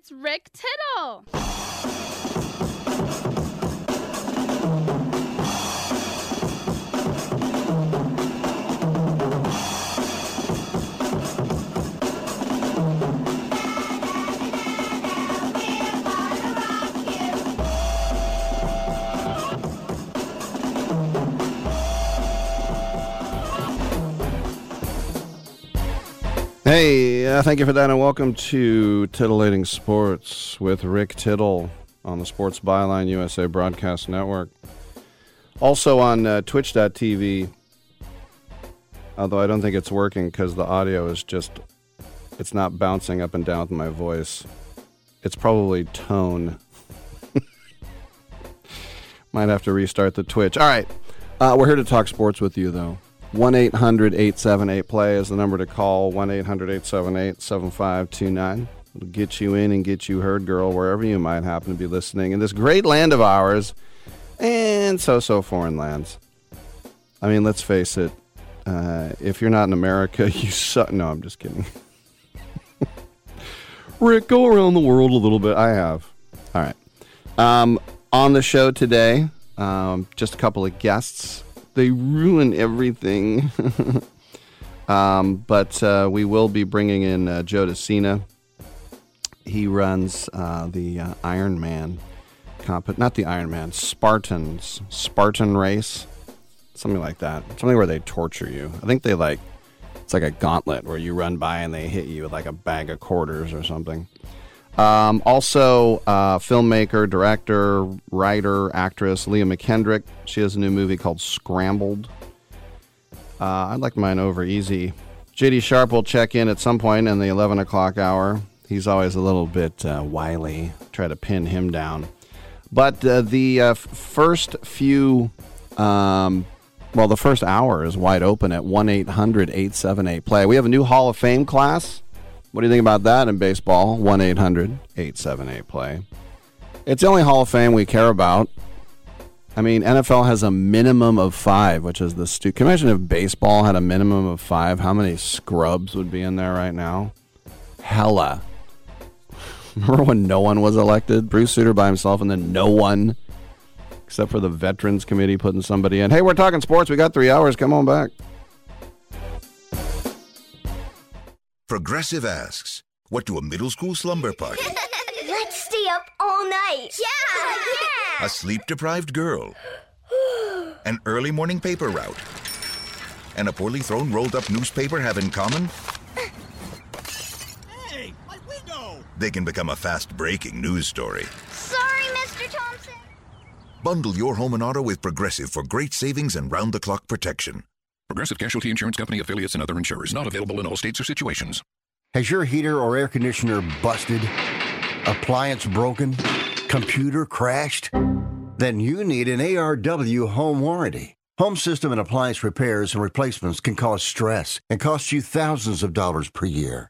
It's Rick Tittle. Hey, uh, thank you for that, and welcome to Titillating Sports with Rick Tittle on the Sports Byline USA Broadcast Network. Also on uh, Twitch.tv, although I don't think it's working because the audio is just, it's not bouncing up and down with my voice. It's probably tone. Might have to restart the Twitch. All right, uh, we're here to talk sports with you, though. 1 800 878 play is the number to call 1 800 878 7529. It'll get you in and get you heard, girl, wherever you might happen to be listening in this great land of ours and so so foreign lands. I mean, let's face it, uh, if you're not in America, you suck. No, I'm just kidding. Rick, go around the world a little bit. I have. All right. Um, on the show today, um, just a couple of guests they ruin everything. um, but uh, we will be bringing in uh, Joe De Sena. He runs uh, the uh, Ironman comp, not the Iron Man, Spartans, Spartan race, something like that. Something where they torture you. I think they like it's like a gauntlet where you run by and they hit you with like a bag of quarters or something. Um, also, uh, filmmaker, director, writer, actress Leah McKendrick. She has a new movie called Scrambled. Uh, I'd like mine over easy. JD Sharp will check in at some point in the 11 o'clock hour. He's always a little bit uh, wily. Try to pin him down. But uh, the uh, first few, um, well, the first hour is wide open at 1 800 878 play. We have a new Hall of Fame class. What do you think about that in baseball? 1 800 878 play. It's the only Hall of Fame we care about. I mean, NFL has a minimum of five, which is the stu- Can you imagine if baseball had a minimum of five? How many scrubs would be in there right now? Hella. Remember when no one was elected? Bruce Sutter by himself, and then no one, except for the Veterans Committee, putting somebody in. Hey, we're talking sports. We got three hours. Come on back. Progressive asks, what do a middle school slumber party, Let's stay up all night. Yeah, yeah. a sleep deprived girl, an early morning paper route, and a poorly thrown rolled up newspaper have in common? Hey, my window! They can become a fast breaking news story. Sorry, Mr. Thompson. Bundle your home and auto with Progressive for great savings and round the clock protection. Progressive Casualty Insurance Company affiliates and other insurers. Not available in all states or situations. Has your heater or air conditioner busted? Appliance broken? Computer crashed? Then you need an ARW home warranty. Home system and appliance repairs and replacements can cause stress and cost you thousands of dollars per year.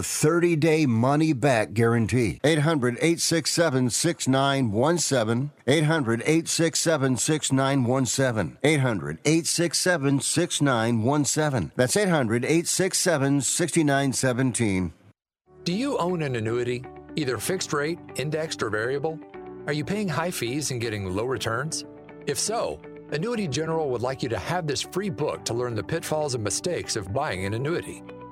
30 day money back guarantee. 800 867 6917. 800 867 6917. 800 867 6917. That's 800 867 6917. Do you own an annuity, either fixed rate, indexed, or variable? Are you paying high fees and getting low returns? If so, Annuity General would like you to have this free book to learn the pitfalls and mistakes of buying an annuity.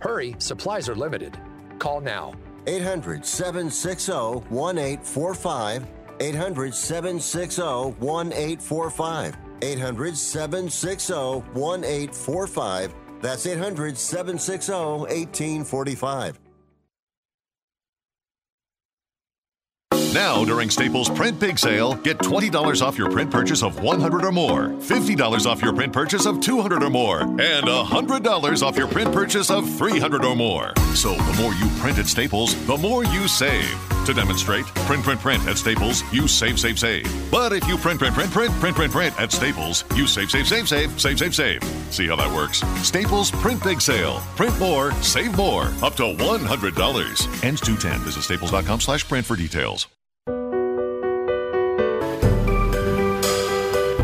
Hurry, supplies are limited. Call now. 800 760 1845. 800 760 1845. 800 760 1845. That's 800 760 1845. Now, during Staples Print Big Sale, get $20 off your print purchase of 100 or more, $50 off your print purchase of 200 or more, and $100 off your print purchase of 300 or more. So the more you print at Staples, the more you save. To demonstrate, print, print, print at Staples, you save, save, save. But if you print, print, print, print, print, print, print at Staples, you save, save, save, save, save, save, save. See how that works? Staples Print Big Sale. Print more, save more. Up to $100. Ends 210. Visit staples.com slash print for details.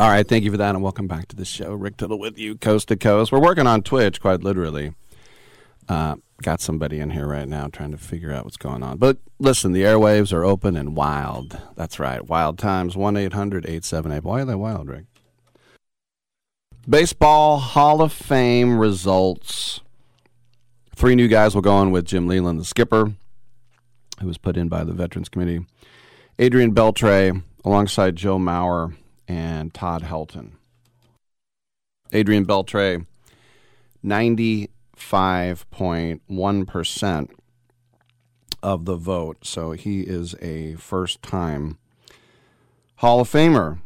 All right, thank you for that, and welcome back to the show. Rick Tittle with you, coast to coast. We're working on Twitch, quite literally. Uh, got somebody in here right now trying to figure out what's going on. But listen, the airwaves are open and wild. That's right, wild times. 1 800 878. Why are they wild, Rick? Baseball Hall of Fame results. Three new guys will go on with Jim Leyland, the skipper, who was put in by the Veterans Committee. Adrian Beltre, alongside Joe Mauer and Todd Helton. Adrian Beltre, 95.1% of the vote. So he is a first time Hall of Famer.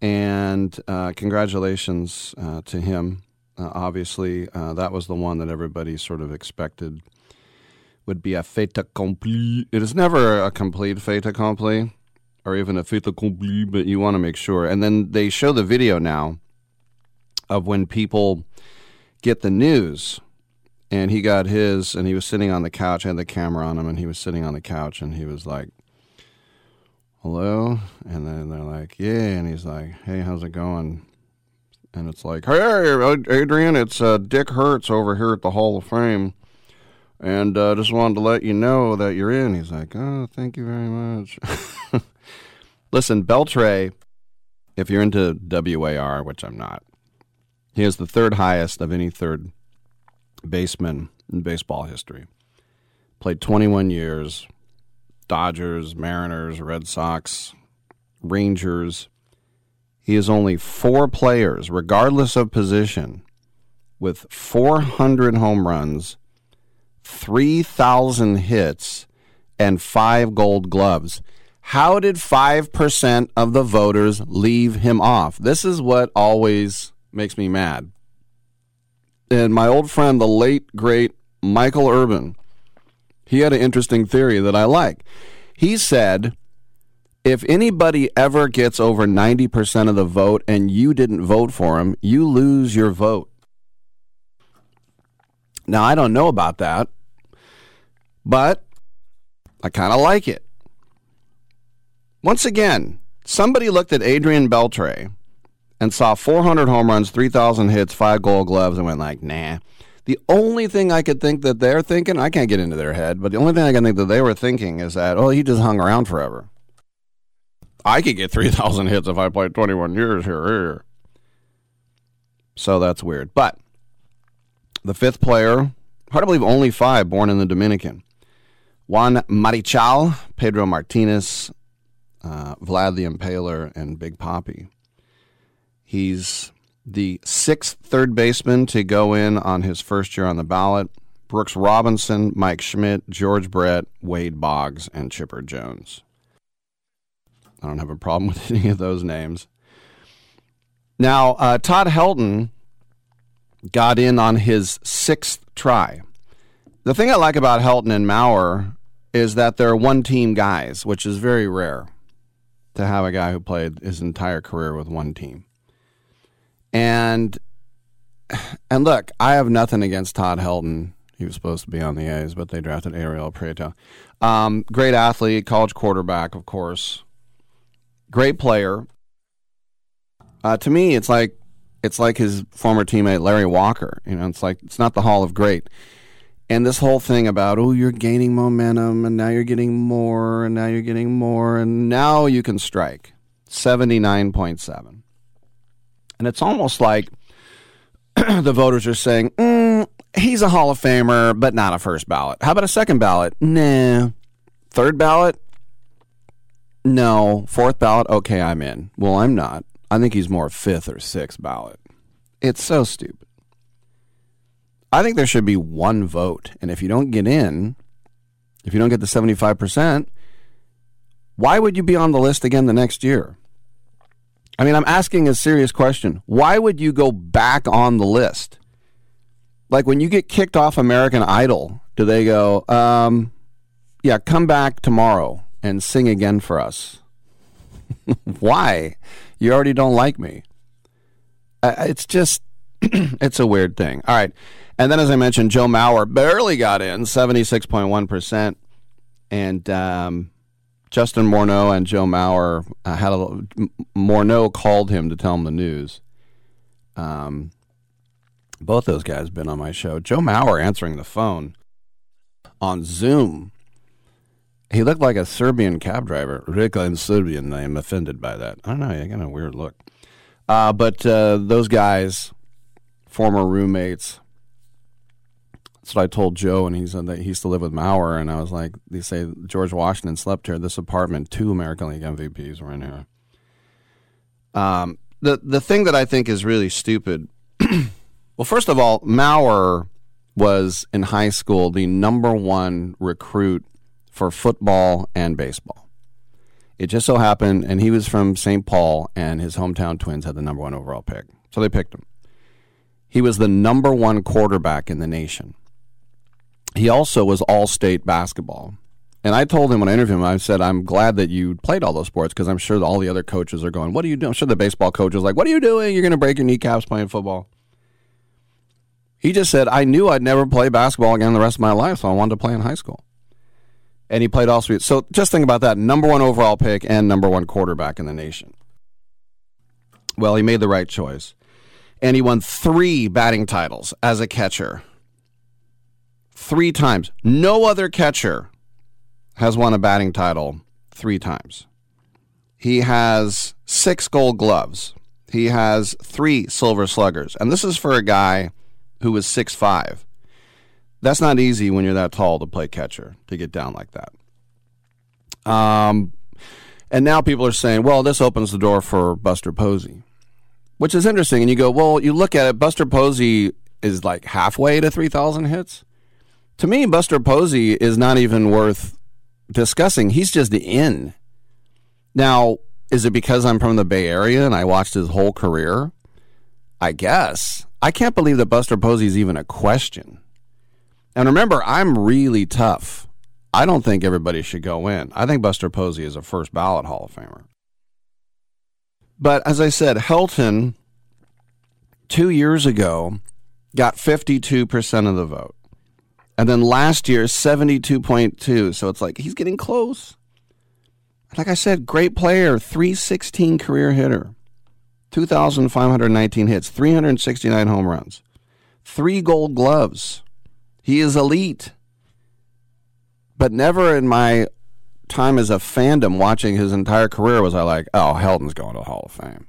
And uh, congratulations uh, to him. Uh, obviously, uh, that was the one that everybody sort of expected would be a fait accompli. It is never a complete fait accompli or even a fait accompli, but you want to make sure. And then they show the video now of when people get the news. And he got his, and he was sitting on the couch, had the camera on him, and he was sitting on the couch, and he was like, hello? And then they're like, yeah. And he's like, hey, how's it going? And it's like, hey, Adrian, it's uh, Dick Hertz over here at the Hall of Fame. And uh, just wanted to let you know that you're in. He's like, oh, thank you very much. Listen, Beltre, if you're into WAR, which I'm not, he is the third highest of any third baseman in baseball history. Played 21 years, Dodgers, Mariners, Red Sox, Rangers. He is only four players, regardless of position, with 400 home runs, 3,000 hits, and five gold gloves. How did 5% of the voters leave him off? This is what always makes me mad. And my old friend, the late, great Mychael Urban, he had an interesting theory that I like. He said if anybody ever gets over 90% of the vote and you didn't vote for him, you lose your vote. Now, I don't know about that, but I kind of like it. Once again, somebody looked at Adrian Beltre and saw 400 home runs, 3,000 hits, five gold gloves, and went like, nah. The only thing I could think that they're thinking, I can't get into their head, but the only thing I can think that they were thinking is that, oh, he just hung around forever. I could get 3,000 hits if I played 21 years here, here. So that's weird. But the fifth player, hard to believe only five born in the Dominican. Juan Marichal, Pedro Martinez, uh, Vlad the Impaler, and Big Poppy. He's the sixth third baseman to go in on his first year on the ballot. Brooks Robinson, Mike Schmidt, George Brett, Wade Boggs, and Chipper Jones. I don't have a problem with any of those names. Now, uh, Todd Helton got in on his sixth try. The thing I like about Helton and Mauer is that they're one team guys, which is very rare to have a guy who played his entire career with one team. And and look, I have nothing against Todd Helton. He was supposed to be on the A's, but they drafted Ariel Prieto. Um, great athlete, college quarterback, of course. Great player. Uh, to me, it's like it's like his former teammate Larry Walker. You know, it's like it's not the Hall of Great. And this whole thing about oh, you're gaining momentum, and now you're getting more, and now you're getting more, and now you can strike seventy nine point seven. And it's almost like the voters are saying, mm, he's a Hall of Famer, but not a first ballot. How about a second ballot? Nah. Third ballot? No. Fourth ballot? Okay, I'm in. Well, I'm not. I think he's more fifth or sixth ballot. It's so stupid. I think there should be one vote. And if you don't get in, if you don't get the 75%, why would you be on the list again the next year? I mean, I'm asking a serious question. Why would you go back on the list? Like when you get kicked off American Idol, do they go, um, yeah, come back tomorrow and sing again for us? Why? You already don't like me. It's just, it's a weird thing. All right. And then, as I mentioned, Joe Mauer barely got in, 76.1%. And, um, Justin Morneau and Joe Mauer uh, had a Morneau called him to tell him the news. Um, both those guys been on my show. Joe Mauer answering the phone on Zoom. He looked like a Serbian cab driver. Rick, I'm Serbian. I am offended by that. I don't know. I got a weird look. Uh, but uh, those guys, former roommates, that's what I told Joe, and he said that he used to live with Mauer, and I was like, they say George Washington slept here. This apartment, two American League MVPs were in here. Um, the the thing that I think is really stupid. well, first of all, Mauer was in high school the number one recruit for football and baseball. It just so happened, and he was from St. Paul, and his hometown Twins had the number one overall pick, so they picked him. He was the number one quarterback in the nation he also was all state basketball. And I told him when I interviewed him, I said, I'm glad that you played all those sports because I'm sure all the other coaches are going, What are you doing? I'm sure the baseball coach was like, What are you doing? You're going to break your kneecaps playing football. He just said, I knew I'd never play basketball again the rest of my life, so I wanted to play in high school. And he played all three. So just think about that number one overall pick and number one quarterback in the nation. Well, he made the right choice. And he won three batting titles as a catcher three times. No other catcher has won a batting title three times. He has six gold gloves. He has three silver sluggers. And this is for a guy who was six five. That's not easy when you're that tall to play catcher, to get down like that. Um, and now people are saying, well, this opens the door for Buster Posey, which is interesting. And you go, well, you look at it, Buster Posey is like halfway to 3,000 hits to me, Buster Posey is not even worth discussing. He's just the in. Now, is it because I'm from the Bay Area and I watched his whole career? I guess. I can't believe that Buster Posey is even a question. And remember, I'm really tough I don't think everybody should go in. I think Buster Posey is a first ballot Hall of Famer. But as I said, Helton two years ago got 52% of the vote. And then last year, 72.2. So it's like he's getting close. Like I said, great player, 316 career hitter, 2,519 hits, 369 home runs, three gold gloves. He is elite. But never in my time as a fandom watching his entire career was I like, oh, Helton's going to the Hall of Fame.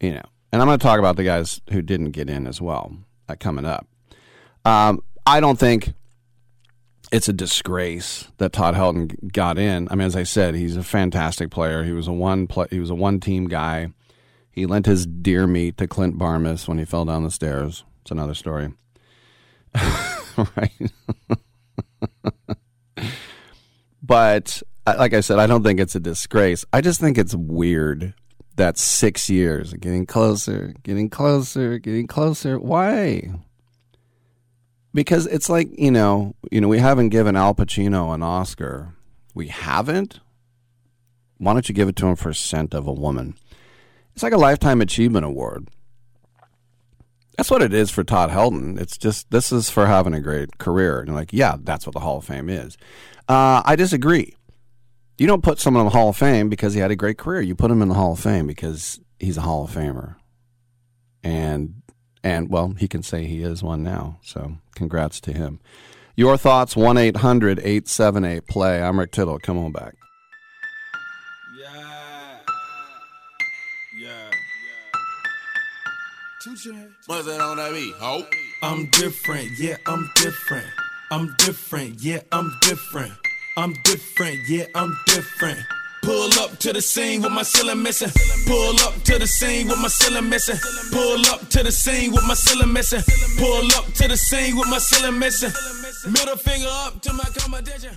You know, and I'm going to talk about the guys who didn't get in as well uh, coming up. Um, I don't think it's a disgrace that Todd Helton got in. I mean, as I said, he's a fantastic player. He was a one play, he was a one team guy. He lent his deer meat to Clint Barmes when he fell down the stairs. It's another story. right. but like I said, I don't think it's a disgrace. I just think it's weird that six years, getting closer, getting closer, getting closer. Why? Because it's like you know you know we haven't given al pacino an oscar. We haven't? Why don't you give it to him for a scent of a woman? It's like a lifetime achievement award. That's what it is for todd helton. It's just this is for having a great career. And like yeah that's what the hall of fame is. Uh, i disagree. You don't put someone in the hall of fame because he had a great career. You put him in the hall of fame because he's a hall of famer. And and well, he can say he is one now. So congrats to him. Your thoughts, 1 800 878 play. I'm Rick Tittle. Come on back. Yeah. Yeah. Yeah. What's that on that beat? Ho. I'm different, yeah, I'm different. I'm different, yeah, I'm different. I'm different, yeah, I'm different. Pull up to the scene with my ceiling missing. Pull up to the scene with my ceiling missing. Pull up to the scene with my ceiling missing. Pull up to the scene with my ceiling missing. Middle finger up to my competition.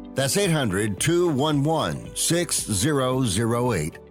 That's 800 211 6008.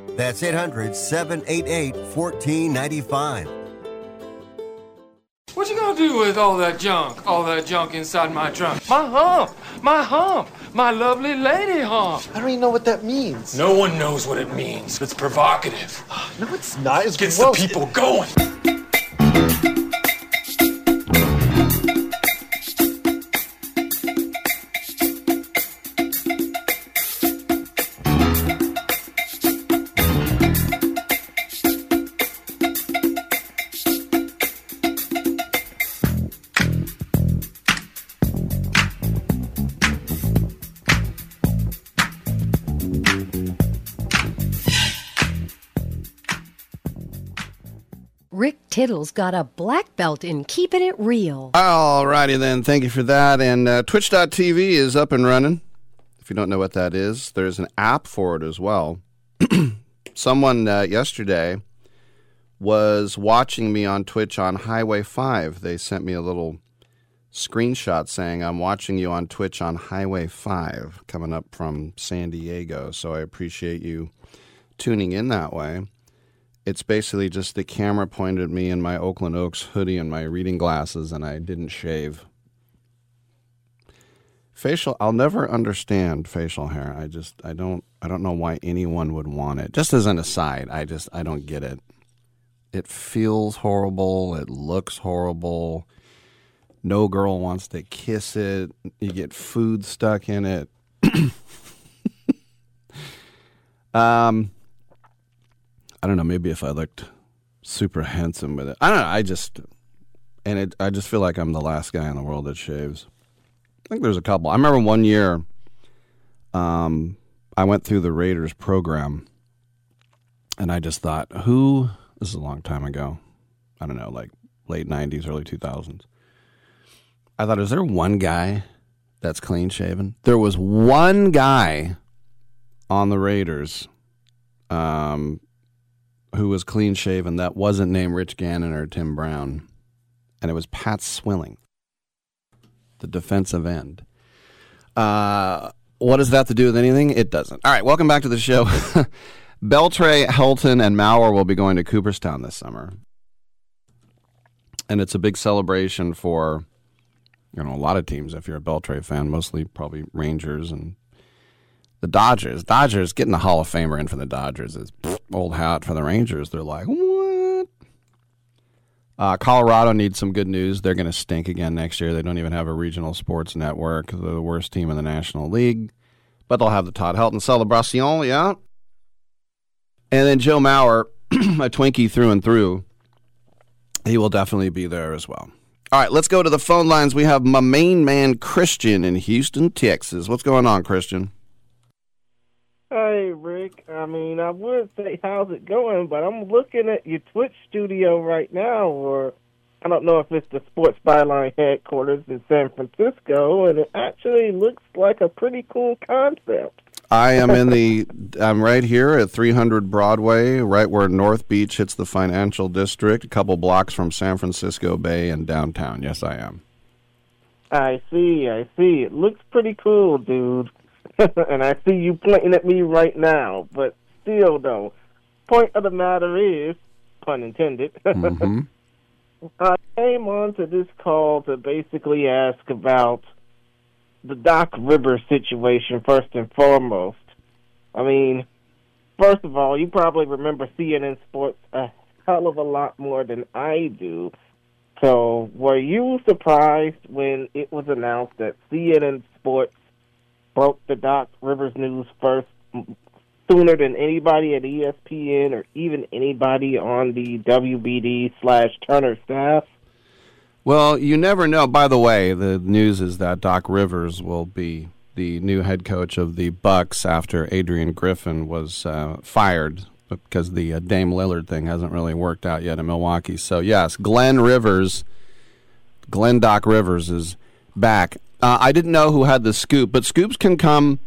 That's 800 788 1495. What you gonna do with all that junk? All that junk inside my trunk? My hump! My hump! My lovely lady hump! I don't even know what that means. No one knows what it means. It's provocative. No, it's not. It gets gross. the people going. Rick Tittle's got a black belt in keeping it real. All righty then. Thank you for that. And uh, Twitch.tv is up and running. If you don't know what that is, there's an app for it as well. Someone uh, yesterday was watching me on Twitch on Highway 5. They sent me a little screenshot saying, I'm watching you on Twitch on Highway 5 coming up from San Diego. So I appreciate you tuning in that way. It's basically just the camera pointed at me in my Oakland Oaks hoodie and my reading glasses, and I didn't shave. Facial, I'll never understand facial hair. I just, I don't, I don't know why anyone would want it. Just as an aside, I just, I don't get it. It feels horrible. It looks horrible. No girl wants to kiss it. You get food stuck in it. um, I don't know. Maybe if I looked super handsome with it, I don't know. I just and it. I just feel like I'm the last guy in the world that shaves. I think there's a couple. I remember one year, um, I went through the Raiders program, and I just thought, who? This is a long time ago. I don't know, like late '90s, early 2000s. I thought, is there one guy that's clean shaven? There was one guy on the Raiders. Um, who was clean shaven that wasn't named Rich Gannon or Tim Brown, and it was Pat Swilling, the defensive end. Uh, what does that have to do with anything? It doesn't. All right, welcome back to the show. Beltre, Helton, and Mauer will be going to Cooperstown this summer, and it's a big celebration for you know a lot of teams. If you're a Beltre fan, mostly probably Rangers and the Dodgers. Dodgers getting the Hall of Famer in for the Dodgers is old hat for the Rangers. They're like, what? Uh, Colorado needs some good news. They're going to stink again next year. They don't even have a regional sports network. They're the worst team in the National League. But they'll have the Todd Helton celebration, yeah. And then Joe Mauer, a Twinkie through and through, he will definitely be there as well. All right, let's go to the phone lines. We have my main man, Christian, in Houston, Texas. What's going on, Christian? Hey, Rick. I mean, I would say, how's it going? But I'm looking at your Twitch studio right now, or I don't know if it's the Sports Byline headquarters in San Francisco, and it actually looks like a pretty cool concept. I am in the. I'm right here at 300 Broadway, right where North Beach hits the financial district, a couple blocks from San Francisco Bay and downtown. Yes, I am. I see, I see. It looks pretty cool, dude. and I see you pointing at me right now. But still, though, point of the matter is, pun intended, mm-hmm. I came on to this call to basically ask about the Doc Rivers situation first and foremost. I mean, first of all, you probably remember CNN Sports a hell of a lot more than I do. So, were you surprised when it was announced that CNN Sports broke the Doc Rivers news first sooner than anybody at ESPN or even anybody on the WBD slash Turner staff? Well, you never know. By the way, the news is that Doc Rivers will be the new head coach of the Bucks after Adrian Griffin was uh, fired because the uh, Dame Lillard thing hasn't really worked out yet in Milwaukee. So yes, Glenn Rivers, Glenn Doc Rivers is back. Uh, I didn't know who had the scoop, but scoops can come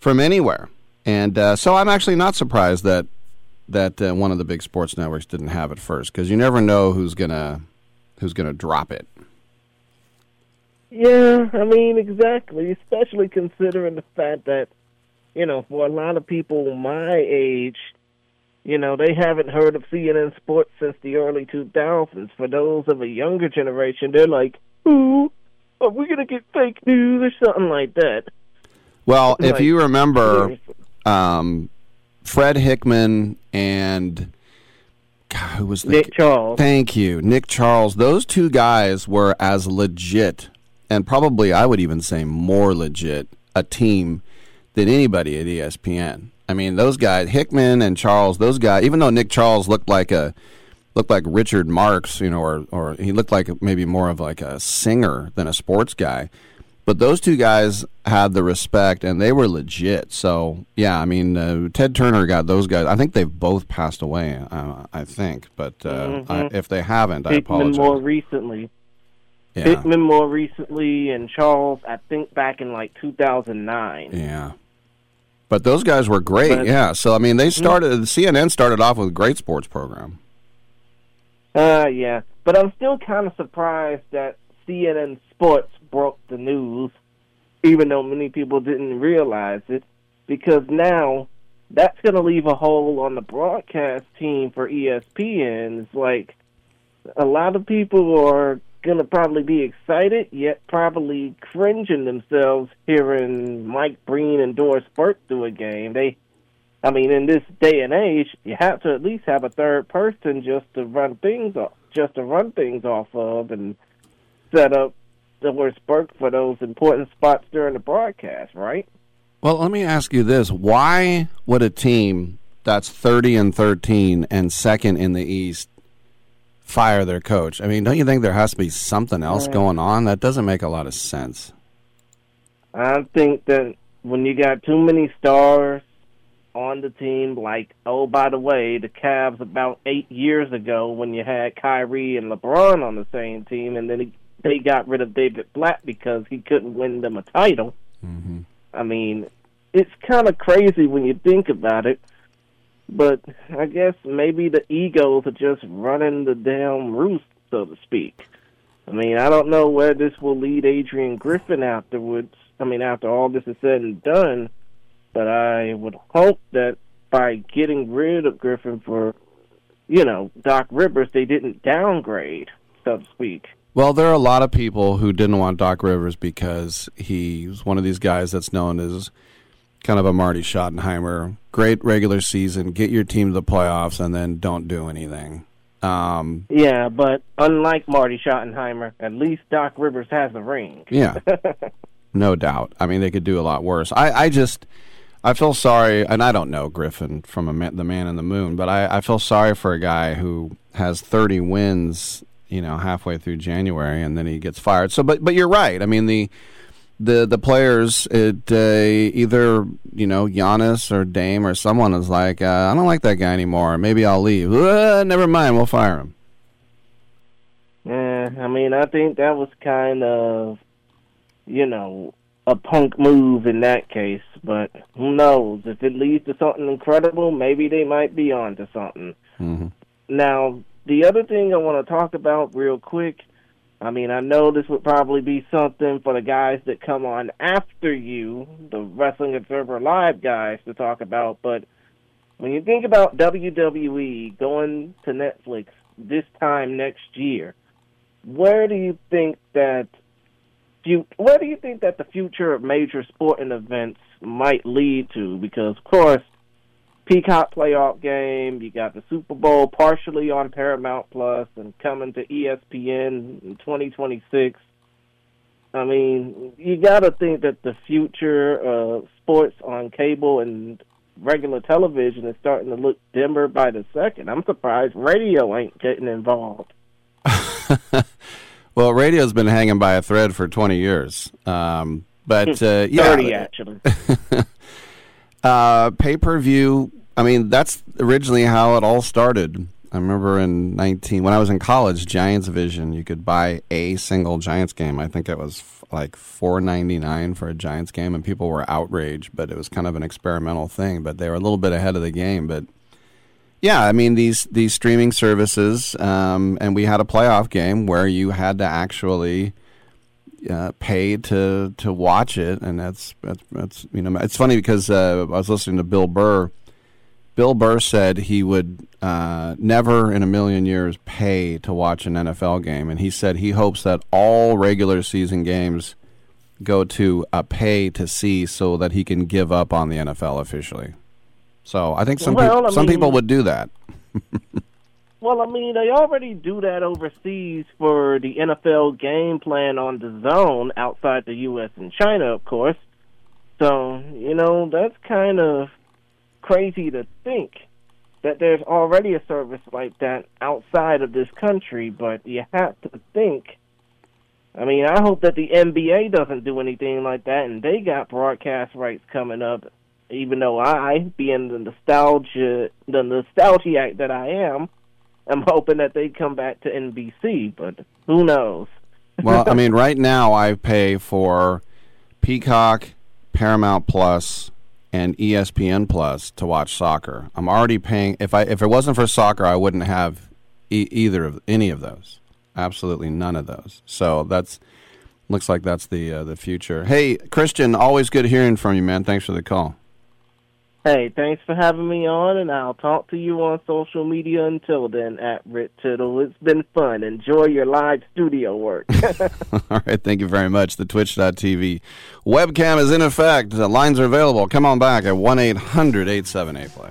from anywhere. And uh, so I'm actually not surprised that that uh, one of the big sports networks didn't have it first because you never know who's gonna who's gonna drop it. Yeah, I mean, exactly. Especially considering the fact that, you know, for a lot of people my age, you know, they haven't heard of CNN Sports since the early 2000s. For those of a younger generation, they're like, "Ooh, are we gonna get fake news or something like that?" Well, if Like, you remember, um, Fred Hickman and God, who was the Nick Charles. Thank you, Nick Charles. Those two guys were as legit, and probably I would even say more legit, a team than anybody at ESPN. I mean, those guys, Hickman and Charles, those guys. Even though Nick Charles looked like a looked like Richard Marx, you know, or or he looked like maybe more of like a singer than a sports guy. But those two guys had the respect, and they were legit. So yeah, I mean, uh, Ted Turner got those guys. I think they've both passed away. Uh, I think, but uh, I, Mhm. if they haven't, I Hickman apologize. more recently. Yeah. Hickman more recently, and Charles, I think back in like 2009. Yeah. But those guys were great. But- Mm-hmm. yeah. So I mean, they started. CNN started off with a great sports program. Uh, yeah. But I'm still kind of surprised that CNN Sports broke the news, even though many people didn't realize it, because now that's going to leave a hole on the broadcast team for ESPN. It's like a lot of people are going to probably be excited, yet probably cringing themselves hearing Mike Breen and Doris Burke do a game. They I mean, in this day and age, you have to at least have a third person just to run things off, just to run things off of, and set up the worst Burke for those important spots during the broadcast, right? Well, let me ask you this: Why would a team that's thirty and thirteen and second in the East fire their coach? I mean, don't you think there has to be something else Right. going on? That doesn't make a lot of sense. I think that when you got too many stars on the team, like oh by the way, the Cavs about eight years ago when you had Kyrie and LeBron on the same team, and then he, they got rid of David Blatt because he couldn't win them a title. mhm I mean, it's kind of crazy when you think about it. But I guess maybe the egos are just running the damn roost, so to speak. I mean, I don't know where this will lead Adrian Griffin afterwards. I mean, after all this is said and done, but I would hope that by getting rid of Griffin for, you know, Doc Rivers, they didn't downgrade, so to speak. Well, there are a lot of people who didn't want Doc Rivers because he's one of these guys that's known as kind of a Marty Schottenheimer. Great regular season, get your team to the playoffs, and then don't do anything. Um, Yeah, but unlike Marty Schottenheimer, at least Doc Rivers has a ring. Yeah. no doubt. I mean, they could do a lot worse. I, I just, I feel sorry, and I don't know Griffin from man, the Man in the Moon, but I, I feel sorry for a guy who has 30 wins, you know, halfway through January, and then he gets fired. So, but but you're right. I mean the. The the players, it, uh, either you know Giannis or Dame or someone is like, uh, I don't like that guy anymore. Maybe I'll leave. Uh, never mind, we'll fire him. Yeah, I mean, I think that was kind of, you know, a punk move in that case. But who knows? If it leads to something incredible, maybe they might be on to something. Mm-hmm. Now, the other thing I want to talk about real quick. I mean, I know this would probably be something for the guys that come on after you, the Wrestling Observer Live guys, to talk about. But when you think about WWE going to Netflix this time next year, where do you think that fu- where do you think that the future of major sporting events might lead to? Because of course, Peacock playoff game, you got the Super Bowl partially on Paramount Plus and coming to ESPN in 2026. I mean, you got to think that the future of sports on cable and regular television is starting to look dimmer by the second. I'm surprised radio ain't getting involved. Well, radio's been hanging by a thread for 20 years. Um, but uh, yeah, 30 actually. uh, pay per view. I mean, that's originally how it all started. I remember in 19 when I was in college, Giants Vision, you could buy a single Giants game. I think it was f- like 4.99 for a Giants game and people were outraged, but it was kind of an experimental thing, but they were a little bit ahead of the game, but yeah, I mean these these streaming services um, and we had a playoff game where you had to actually uh, pay to to watch it, and that's that's, that's you know it's funny because uh, I was listening to Bill Burr. Bill Burr said he would uh, never in a million years pay to watch an NFL game, and he said he hopes that all regular season games go to a pay to see so that he can give up on the NFL officially. So I think some Well, peop- I some mean- people would do that. Well, I mean, they already do that overseas for the NFL game plan on the zone outside the U.S. and China, of course. So, you know, that's kind of crazy to think that there's already a service like that outside of this country, but you have to think. I mean, I hope that the NBA doesn't do anything like that and they got broadcast rights coming up, even though I, being the nostalgia, the nostalgiac that I am, I'm hoping that they come back to NBC, but who knows? well, I mean, right now I pay for Peacock, Paramount Plus, and ESPN Plus to watch soccer. I'm already paying. If I if it wasn't for soccer, I wouldn't have e- either of any of those. Absolutely none of those. So that's looks like that's the uh, the future. Hey, Christian, always good hearing from you, man. Thanks for the call. Hey, thanks for having me on, and I'll talk to you on social media until then at Rick Tittle. It's been fun. Enjoy your live studio work. All right, thank you very much. The twitch.tv webcam is in effect. The lines are available. Come on back at 1 800 878 play.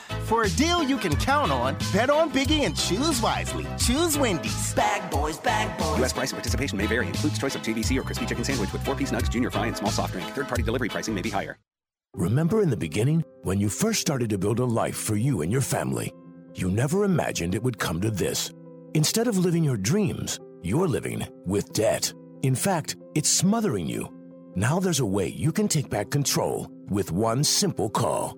For a deal you can count on, bet on Biggie and choose wisely. Choose Wendy's. Bag boys, bag boys. U.S. price and participation may vary. Includes choice of JBC or crispy chicken sandwich with four-piece nugs, junior fry, and small soft drink. Third-party delivery pricing may be higher. Remember in the beginning when you first started to build a life for you and your family? You never imagined it would come to this. Instead of living your dreams, you're living with debt. In fact, it's smothering you. Now there's a way you can take back control with one simple call.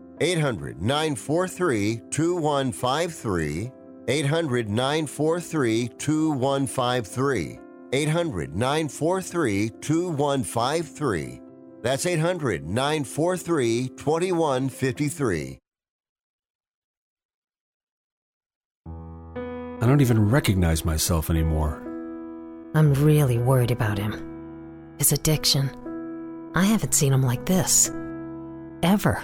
800 943 2153. 800 943 2153. 800 943 2153. That's 800 943 2153. I don't even recognize myself anymore. I'm really worried about him. His addiction. I haven't seen him like this. Ever.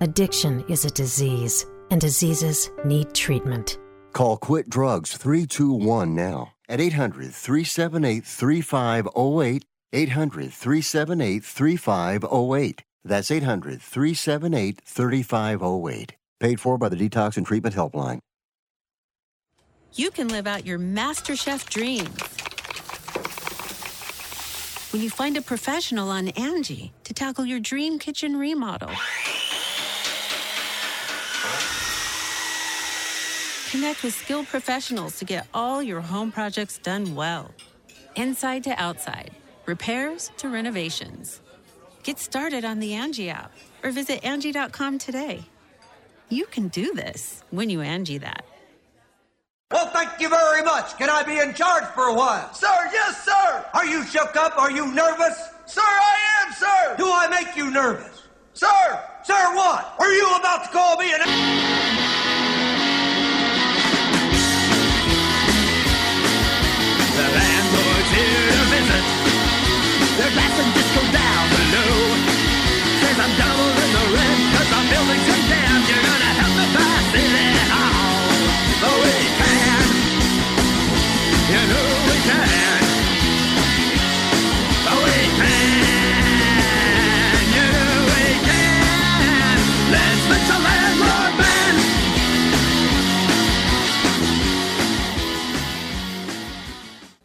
Addiction is a disease, and diseases need treatment. Call Quit Drugs 321 now at 800 378 3508. 800 378 3508. That's 800 378 3508. Paid for by the Detox and Treatment Helpline. you can live out your MasterChef dreams. When you find a professional on Angie to tackle your dream kitchen remodel. Connect with skilled professionals to get all your home projects done well. Inside to outside, repairs to renovations. Get started on the Angie app or visit Angie.com today. You can do this when you Angie that. Well, thank you very much. Can I be in charge for a while? Sir, yes, sir. Are you shook up? Are you nervous? Sir, I am, sir. Do I make you nervous? Sir! Sir, what? Are you about to call me an...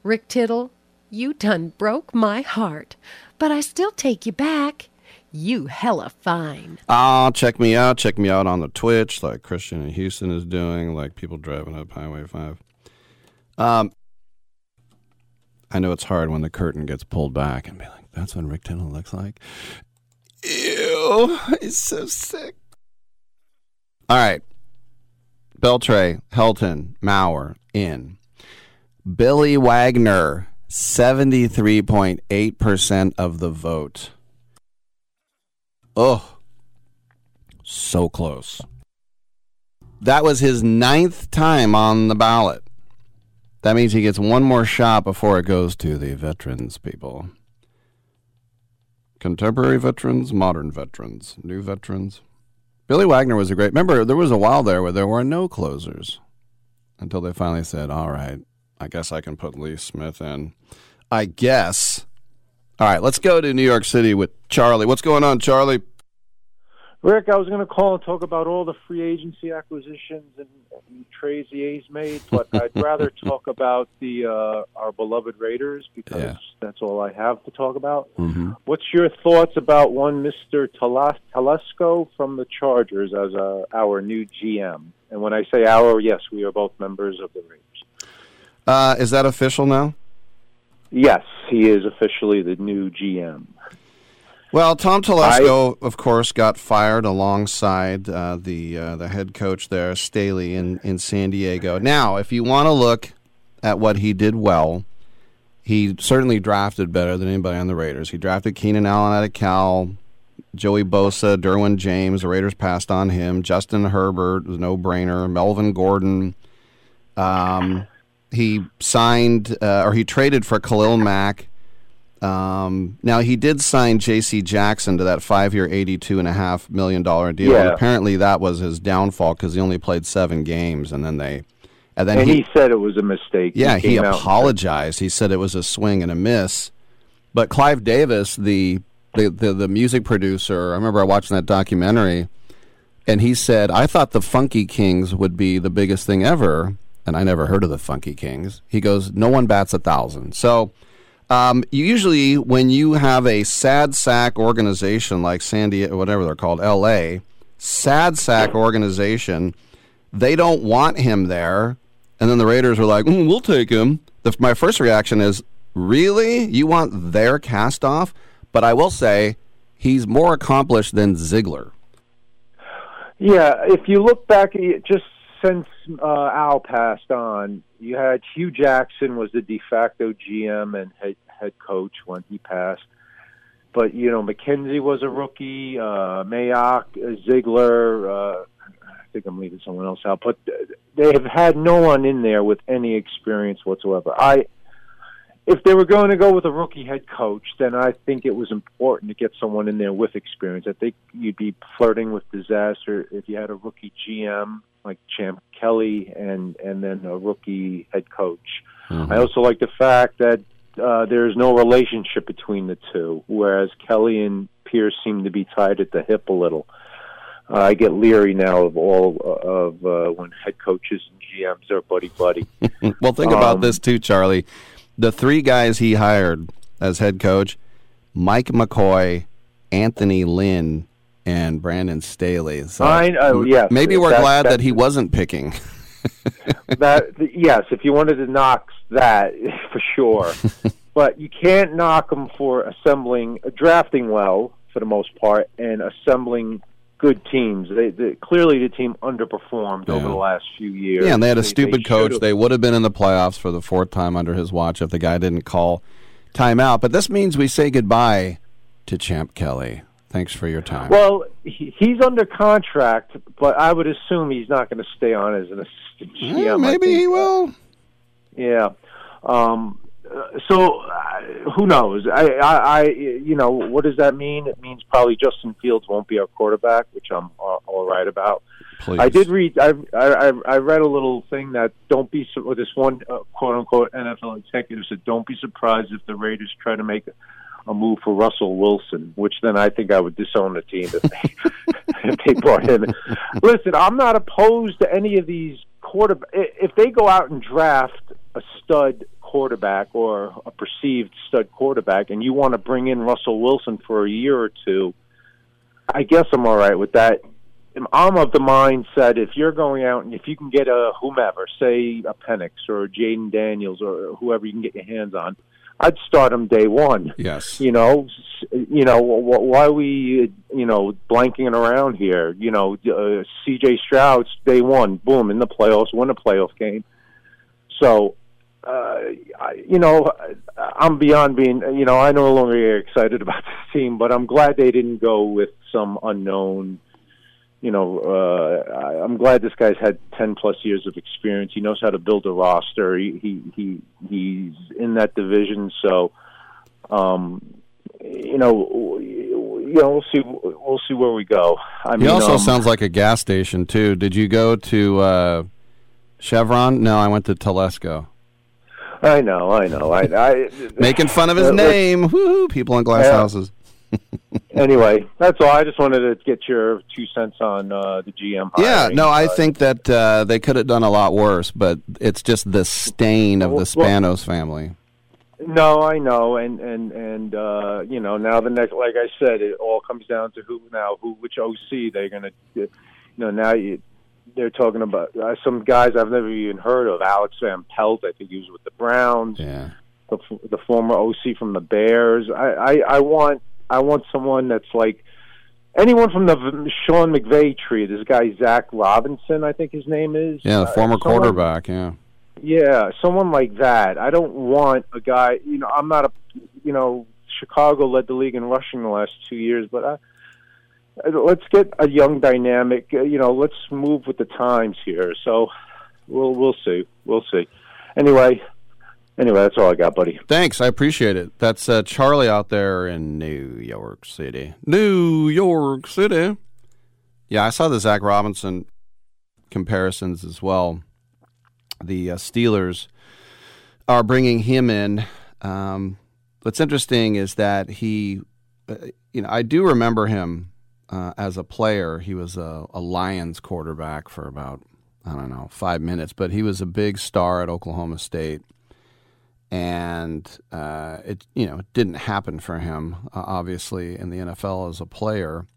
Rick Tittle, you done broke my heart, but I still take you back. You hella fine. Ah, check me out. Check me out on the Twitch, like Christian in Houston is doing, like people driving up Highway 5. Um, I know it's hard when the curtain gets pulled back and be like, that's what Rick Tittle looks like. Ew, he's so sick. All right. Beltre, Helton, Mauer, in. Billy Wagner, 73.8% of the vote. Oh, so close. That was his ninth time on the ballot. That means he gets one more shot before it goes to the veterans people. Contemporary veterans, modern veterans, new veterans. Billy Wagner was a great. Remember, there was a while there where there were no closers until they finally said, all right, I guess I can put Lee Smith in. I guess. All right, let's go to New York City with Charlie. What's going on, Charlie? Rick, I was going to call and talk about all the free agency acquisitions and, and trades the A's made, but I'd rather talk about the uh, our beloved Raiders because Yeah. that's all I have to talk about. Mm-hmm. What's your thoughts about one Mister Telesco from the Chargers as uh, our new GM? And when I say our, yes, we are both members of the Raiders. Uh, is that official now? Yes, he is officially the new GM. Well, Tom Telesco, of course, got fired alongside uh, the uh, the head coach there, Staley, in, in San Diego. Now, if you want to look at what he did well, he certainly drafted better than anybody on the Raiders. He drafted Keenan Allen out of Cal, Joey Bosa, Derwin James. The Raiders passed on him. Justin Herbert was no brainer. Melvin Gordon. Um, he signed uh, or he traded for Khalil Mack. Um, now he did sign J.C. Jackson to that five-year, eighty-two and a half million dollar deal. And apparently, that was his downfall because he only played seven games, and then they, and then and he, he, said it was a mistake. yeah, he, came out and said- apologized. He said it was a swing and a miss. But Clive Davis, the the the, the music producer, I remember I watching that documentary, and he said, "I thought the Funky Kings would be the biggest thing ever." And I never heard of the Funky Kings. He goes, "No one bats a thousand. So um, usually, when you have a sad sack organization like Sandy, whatever they're called, L.A., sad sack organization, they don't want him there. And then the Raiders were like, mm, "We'll take him." The, my first reaction is, "Really? You want their cast off?" But I will say, he's more accomplished than Ziegler. Yeah, if you look back, just since uh, Al passed on, you had Hue Jackson was the de facto GM and head head coach when he passed. But you know, McKenzie was a rookie. Uh, Mayock, uh, Ziegler. Uh, I think I'm leaving someone else out, but they have had no one in there with any experience whatsoever. I if they were going to go with a rookie head coach, then I think it was important to get someone in there with experience. I think you'd be flirting with disaster if you had a rookie GM like Champ Kelly and and then a rookie head coach. I also like the fact that uh, there's no relationship between the two, whereas Kelly and Pierce seem to be tied at the hip a little. uh, I get leery now of all of uh, when head coaches and GMs are buddy buddy. well, think about Um, this too, Charlie. The three guys he hired as head coach: Mike McCoy, Anthony Lynn, and Brandon Staley. So I m- yes, maybe we're that- glad that- that he wasn't picking. that yes, if you wanted to knock that for sure, but you can't knock them for assembling, drafting well for the most part, and assembling good teams. They, they clearly the team underperformed over the last few years. Yeah, and they had a They- stupid coach. They would have been in the playoffs for the fourth time under his watch if the guy didn't call timeout. But this means we say goodbye to Champ Kelly. Thanks for your time. Well, he's under contract, but I would assume he's not going to stay on as an assistant Yeah, GM. Maybe he uh, will. Yeah. Um, uh, so uh, who knows? I, I, I, you know, what does that mean? It means probably Justin Fields won't be our quarterback, which I'm all, all right about. Please. I did read. I, I I read a little thing that don't be or this one uh, quote unquote NFL executive said, "Don't be surprised if the Raiders try to make a move for Russell Wilson." Which then I think I would disown the team if they, if they brought him. Listen, I'm not opposed to any of these quarterback. If they go out and draft a stud quarterback or a perceived stud quarterback, and you want to bring in Russell Wilson for a year or two, I guess I'm all right with that. I'm of the mindset if you're going out and if you can get a whomever, say a Penix or Jayden Daniels or whoever you can get your hands on, I'd start him day one. Yes. You know, you know why are we, you know, blanking around here? You know, uh, C.J. Stroud's day one, boom, in the playoffs, win a playoff game. So, uh, I, you know, I'm beyond being, you know, I no longer get excited about this team, but I'm glad they didn't go with some unknown. You know, uh, I'm glad this guy's had 10 plus years of experience. He knows how to build a roster. He he, he he's in that division, so um, you know, you know, we'll see. We'll see where we go. I he mean, also um, sounds like a gas station too. Did you go to uh, Chevron? No, I went to Telesco. I know, I know. I, I Making fun of his Uh, name. Woo-hoo, people in glass Yeah. houses. anyway, that's all. I just wanted to get your two cents on uh, the GM. Yeah, hiring. no, I Uh, think that uh, they could have done a lot worse, but it's just the stain of the Well- Spanos family. No, I know, and and and uh, you know now the next, like I said, it all comes down to who now who which OC they're gonna, you know, now you they're talking about uh, some guys I've never even heard of. Alex Van Pelt, I think he was with the Browns. Yeah, the f- the former OC from the Bears. I I, I want I want someone that's like anyone from the Sean McVay tree. This guy Zac Robinson, I think his name is. Yeah, the Uh, former someone- quarterback. Yeah. yeah, someone like that. I don't want a guy. You know, I'm not a. You know, Chicago led the league in rushing the last two years, but I, uh, let's get a young, dynamic. uh, You know, let's move with the times here. So, we'll we'll see. We'll see. Anyway, anyway, that's all I got, buddy. Thanks, I appreciate it. That's uh, Charlie out there in New York City. New York City. Yeah, I saw the Zac Robinson comparisons as well. The uh, Steelers are bringing him in. Um, what's interesting is that he, uh, you know, I do remember him uh, as a player. He was a, a Lions quarterback for about I don't know five minutes, but he was a big star at Oklahoma State and uh, it you know it didn't happen for him uh, obviously in the NFL as a player,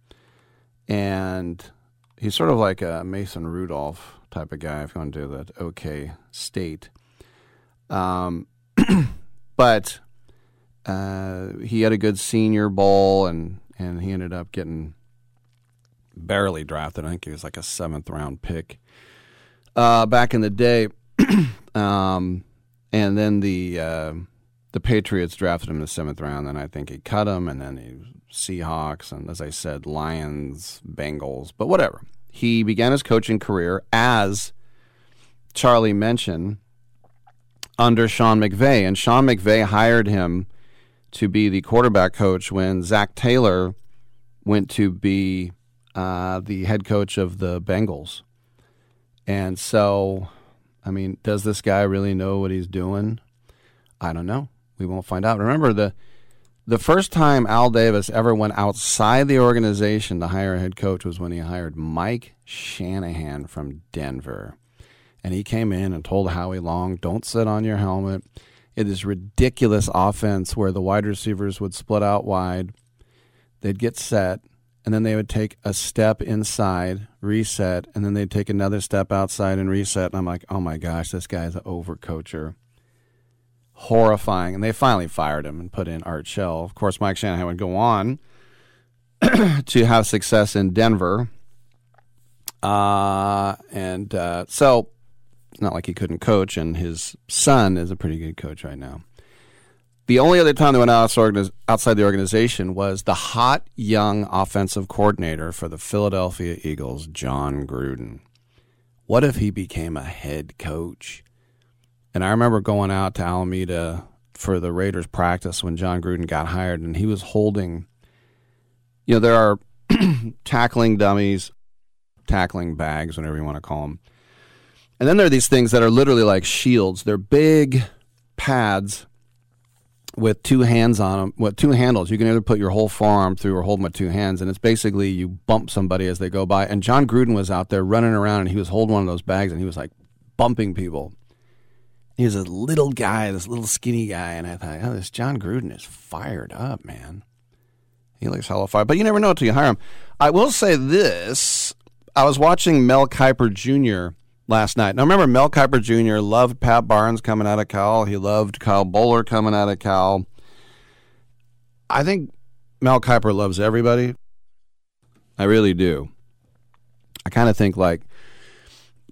and he's sort of like a Mason Rudolph type of guy if you want to do that OK State, um, but uh, he had a good Senior Bowl and and he ended up getting barely drafted. I think he was like a seventh round pick uh, back in the day. um, and then the uh, the Patriots drafted him in the seventh round. Then I think he cut him, and then he Seahawks, and as I said, Lions, Bengals. But whatever. He began his coaching career as Charlie mentioned under Sean McVay, and Sean McVay hired him to be the quarterback coach when Zach Taylor went to be uh, the head coach of the Bengals. And so, I mean, does this guy really know what he's doing? I don't know. We won't find out. Remember the the first time Al Davis ever went outside the organization to hire a head coach was when he hired Mike Shanahan from Denver. And he came in and told Howie Long, don't sit on your helmet. It is ridiculous offense where the wide receivers would split out wide. They'd get set, and then they would take a step inside, reset, and then they'd take another step outside and reset. And I'm like, oh my gosh, this guy's an overcoacher horrifying. And they finally fired him and put in Art Shell. Of course, Mike Shanahan would go on to have success in Denver. Uh, and uh, so it's not like he couldn't coach, and his son is a pretty good coach right now. The only other time they went outside the organization was the hot young offensive coordinator for the Philadelphia Eagles, Jon Gruden. What if he became a head coach? And I remember going out to Alameda for the Raiders practice when Jon Gruden got hired, and he was holding, you know, there are tackling dummies, tackling bags, whatever you want to call them. And then there are these things that are literally like shields. They're big pads with two hands on them, with two handles. You can either put your whole forearm through or hold them with two hands, and it's basically you bump somebody as they go by. And Jon Gruden was out there running around, and he was holding one of those bags, and he was like bumping people he was a little guy, this little skinny guy, and I thought, oh, this Jon Gruden is fired up, man. He looks hella fired, but you never know until you hire him. I will say this: I was watching Mel Kiper Jr. last night. Now remember, Mel Kiper Jr. loved Pat Barnes coming out of Cal. He loved Kyle Boller coming out of Cal. I think Mel Kiper loves everybody. I really do. I kind of think like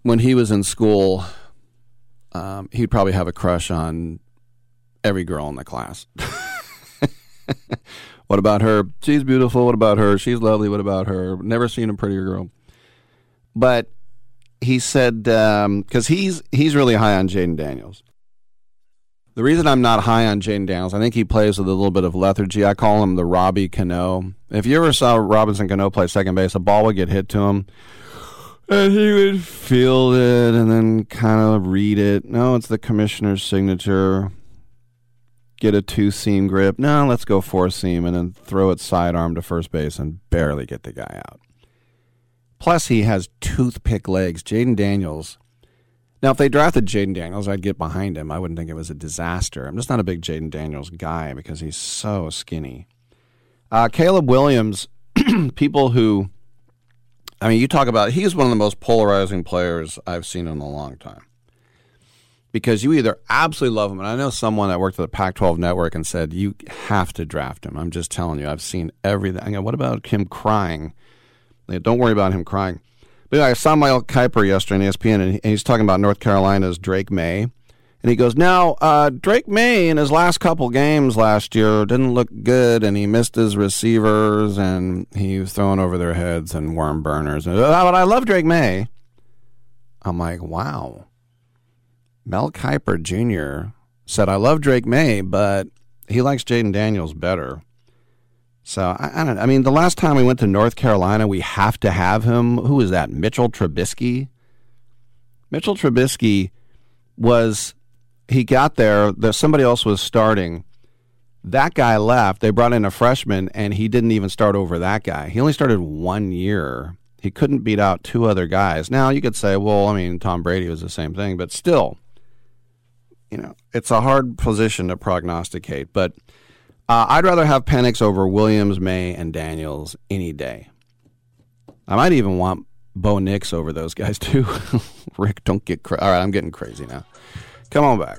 when he was in school, um, he'd probably have a crush on every girl in the class. what about her? She's beautiful. What about her? She's lovely. What about her? Never seen a prettier girl. But he said because um, he's he's really high on Jayden Daniels. The reason I'm not high on Jayden Daniels, I think he plays with a little bit of lethargy. I call him the Robbie Cano. If you ever saw Robinson Cano play second base, a ball would get hit to him and he would field it and then kind of read it. No, it's the commissioner's signature. Get a two seam grip. No, let's go four seam and then throw it sidearm to first base and barely get the guy out. Plus, he has toothpick legs. Jayden Daniels. Now, if they drafted Jayden Daniels, I'd get behind him. I wouldn't think it was a disaster. I'm just not a big Jayden Daniels guy because he's so skinny. Uh, Caleb Williams, people who I mean, you talk about he's one of the most polarizing players I've seen in a long time. Because you either absolutely love him, and I know someone that worked at the Pac 12 network and said, you have to draft him. I'm just telling you, I've seen everything. I go, what about him crying? Don't worry about him crying. But anyway, I saw Mel Kiper yesterday on ESPN, and he's talking about North Carolina's Drake Maye. And he goes, Now, uh, Drake Maye in his last couple games last year didn't look good, and he missed his receivers, and he was throwing over their heads and worm burners. Uh, but I love Drake Maye. I'm like, wow. Mel Kiper Jr. said, I love Drake Maye, but he likes Jayden Daniels better. So I, I, don't. I mean, the last time we went to North Carolina, we have to have him. Who is that? Mitchell Trubisky. Mitchell Trubisky was he got there, there somebody else was starting. That guy left. They brought in a freshman, and he didn't even start over that guy. He only started one year. He couldn't beat out two other guys. Now you could say, well, I mean, Tom Brady was the same thing, but still, you know, it's a hard position to prognosticate. But uh, I'd rather have Penix over Williams, Maye, and Daniels any day. I might even want Bo Nix over those guys too. Rick, don't get cra- all right. I'm getting crazy now. Come on back.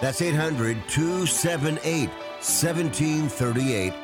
That's 800 278 1738.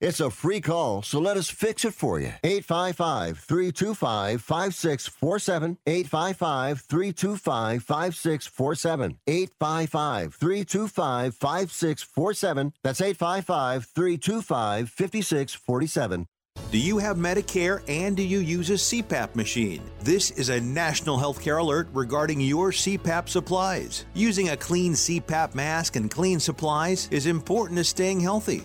It's a free call, so let us fix it for you. 855 325 5647. 855 325 5647. 855 325 5647. That's 855 325 5647. Do you have Medicare and do you use a CPAP machine? This is a national healthcare alert regarding your CPAP supplies. Using a clean CPAP mask and clean supplies is important to staying healthy.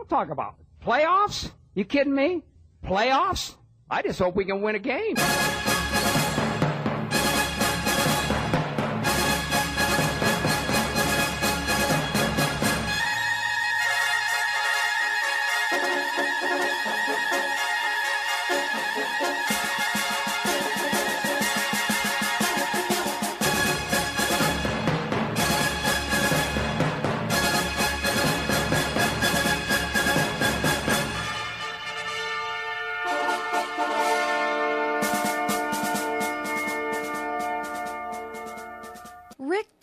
Don't talk about playoffs. You kidding me? Playoffs? I just hope we can win a game.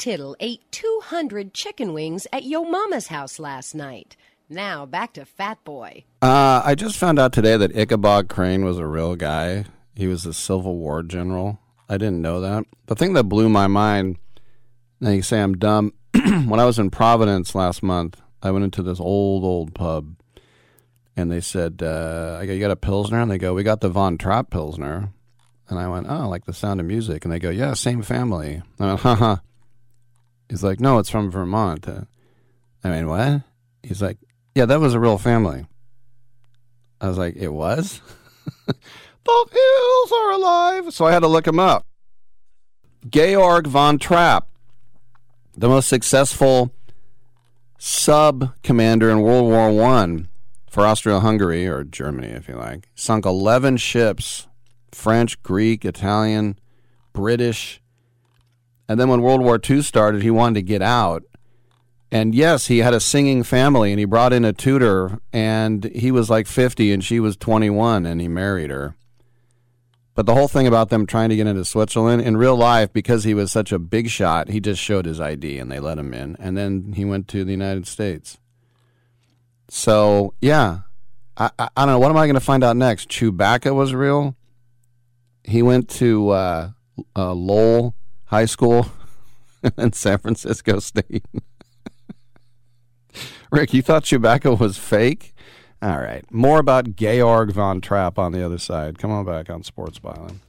Tittle ate 200 chicken wings at Yo Mama's house last night. Now back to Fat Boy. Uh, I just found out today that Ichabod Crane was a real guy. He was a Civil War general. I didn't know that. The thing that blew my mind, now you say I'm dumb. when I was in Providence last month, I went into this old, old pub and they said, uh, You got a Pilsner? And they go, We got the Von Trapp Pilsner. And I went, Oh, like the sound of music. And they go, Yeah, same family. I went, Haha. He's like, No, it's from Vermont. Uh, I mean, what? He's like, Yeah, that was a real family. I was like, It was? the hills are alive. So I had to look him up. Georg von Trapp, the most successful sub commander in World War One for Austria-Hungary or Germany, if you like, sunk eleven ships, French, Greek, Italian, British, and then when World War II started, he wanted to get out. And yes, he had a singing family, and he brought in a tutor, and he was like fifty, and she was twenty-one, and he married her. But the whole thing about them trying to get into Switzerland in real life, because he was such a big shot, he just showed his ID and they let him in. And then he went to the United States. So, yeah, I, I, I don't know. What am I going to find out next? Chewbacca was real. He went to uh, uh, Lowell High School and San Francisco State. Rick, you thought Chewbacca was fake? All right. More about Georg von Trapp on the other side. Come on back on Sports Byline.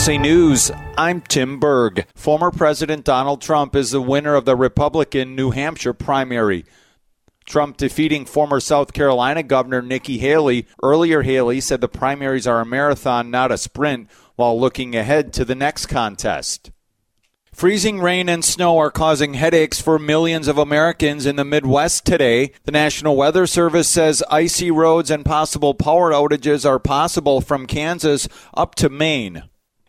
USA News, I'm Tim Berg. Former President Donald Trump is the winner of the Republican New Hampshire primary. Trump defeating former South Carolina Governor Nikki Haley. Earlier, Haley said the primaries are a marathon, not a sprint, while looking ahead to the next contest. Freezing rain and snow are causing headaches for millions of Americans in the Midwest today. The National Weather Service says icy roads and possible power outages are possible from Kansas up to Maine.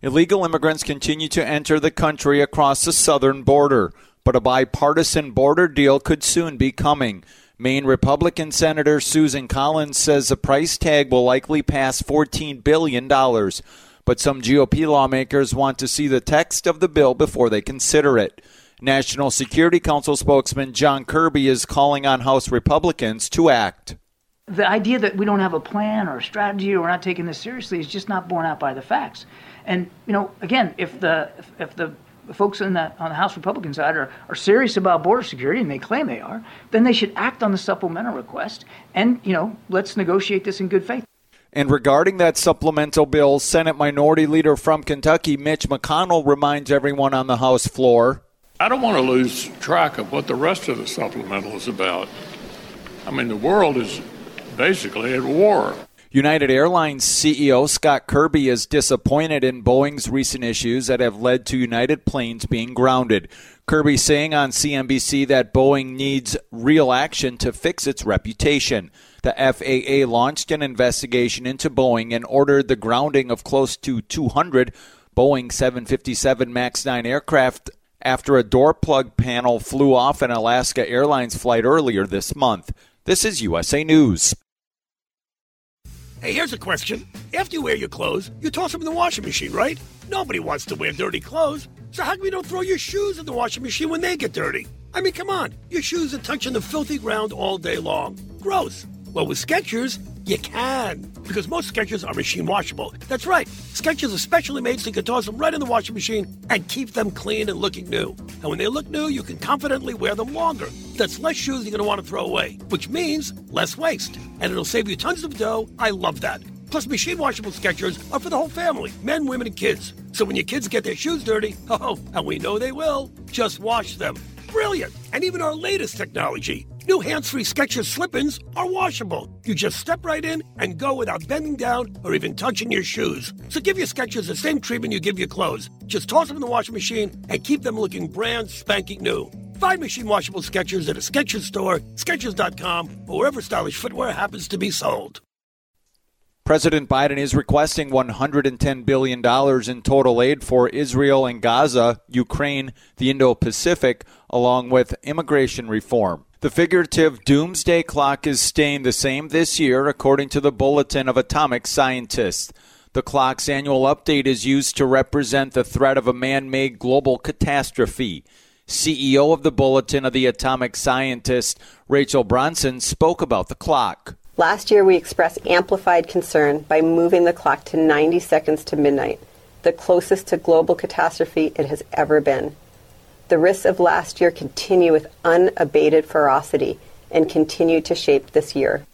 Illegal immigrants continue to enter the country across the southern border, but a bipartisan border deal could soon be coming. Maine Republican Senator Susan Collins says the price tag will likely pass $14 billion, but some GOP lawmakers want to see the text of the bill before they consider it. National Security Council spokesman John Kirby is calling on House Republicans to act the idea that we don't have a plan or a strategy or we're not taking this seriously is just not borne out by the facts. And you know, again, if the if, if the folks in the, on the House Republican side are, are serious about border security, and they claim they are, then they should act on the supplemental request, and you know, let's negotiate this in good faith. And regarding that supplemental bill, Senate Minority Leader from Kentucky, Mitch McConnell, reminds everyone on the House floor. I don't want to lose track of what the rest of the supplemental is about. I mean, the world is basically at war. United Airlines CEO Scott Kirby is disappointed in Boeing's recent issues that have led to United planes being grounded. Kirby saying on CNBC that Boeing needs real action to fix its reputation. The FAA launched an investigation into Boeing and ordered the grounding of close to 200 Boeing 757 MAX 9 aircraft after a door plug panel flew off an Alaska Airlines flight earlier this month. This is USA News. Hey, here's a question. After you wear your clothes, you toss them in the washing machine, right? Nobody wants to wear dirty clothes. So how come you don't throw your shoes in the washing machine when they get dirty? I mean, come on. Your shoes are touching the filthy ground all day long. Gross. Well, with Skechers, you can. Because most Skechers are machine washable. That's right. Skechers are specially made so you can toss them right in the washing machine and keep them clean and looking new. And when they look new, you can confidently wear them longer. That's less shoes you're going to want to throw away, which means less waste. And it'll save you tons of dough. I love that. Plus, machine washable Skechers are for the whole family men, women, and kids. So when your kids get their shoes dirty, oh, and we know they will, just wash them. Brilliant! And even our latest technology, new hands-free Skechers slip-ins are washable. You just step right in and go without bending down or even touching your shoes. So give your Skechers the same treatment you give your clothes. Just toss them in the washing machine and keep them looking brand spanking new. Find machine washable Skechers at a Skechers store, Skechers.com, or wherever stylish footwear happens to be sold. President Biden is requesting $110 billion in total aid for Israel and Gaza, Ukraine, the Indo Pacific, along with immigration reform. The figurative doomsday clock is staying the same this year, according to the Bulletin of Atomic Scientists. The clock's annual update is used to represent the threat of a man made global catastrophe. CEO of the Bulletin of the Atomic Scientist, Rachel Bronson, spoke about the clock. Last year, we expressed amplified concern by moving the clock to 90 seconds to midnight, the closest to global catastrophe it has ever been. The risks of last year continue with unabated ferocity and continue to shape this year.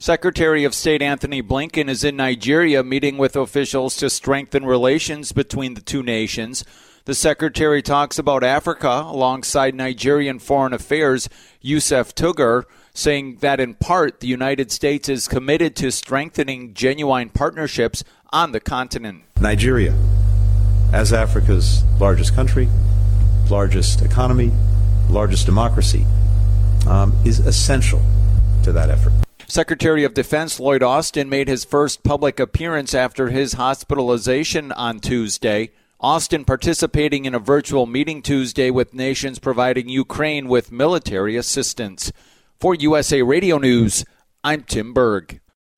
Secretary of State Antony Blinken is in Nigeria meeting with officials to strengthen relations between the two nations. The secretary talks about Africa alongside Nigerian Foreign Affairs Yusuf Tuggar saying that in part the United States is committed to strengthening genuine partnerships on the continent. Nigeria, as Africa's largest country, largest economy, largest democracy, um, is essential to that effort. Secretary of Defense Lloyd Austin made his first public appearance after his hospitalization on Tuesday. Austin participating in a virtual meeting Tuesday with nations providing Ukraine with military assistance. For USA Radio News, I'm Tim Berg.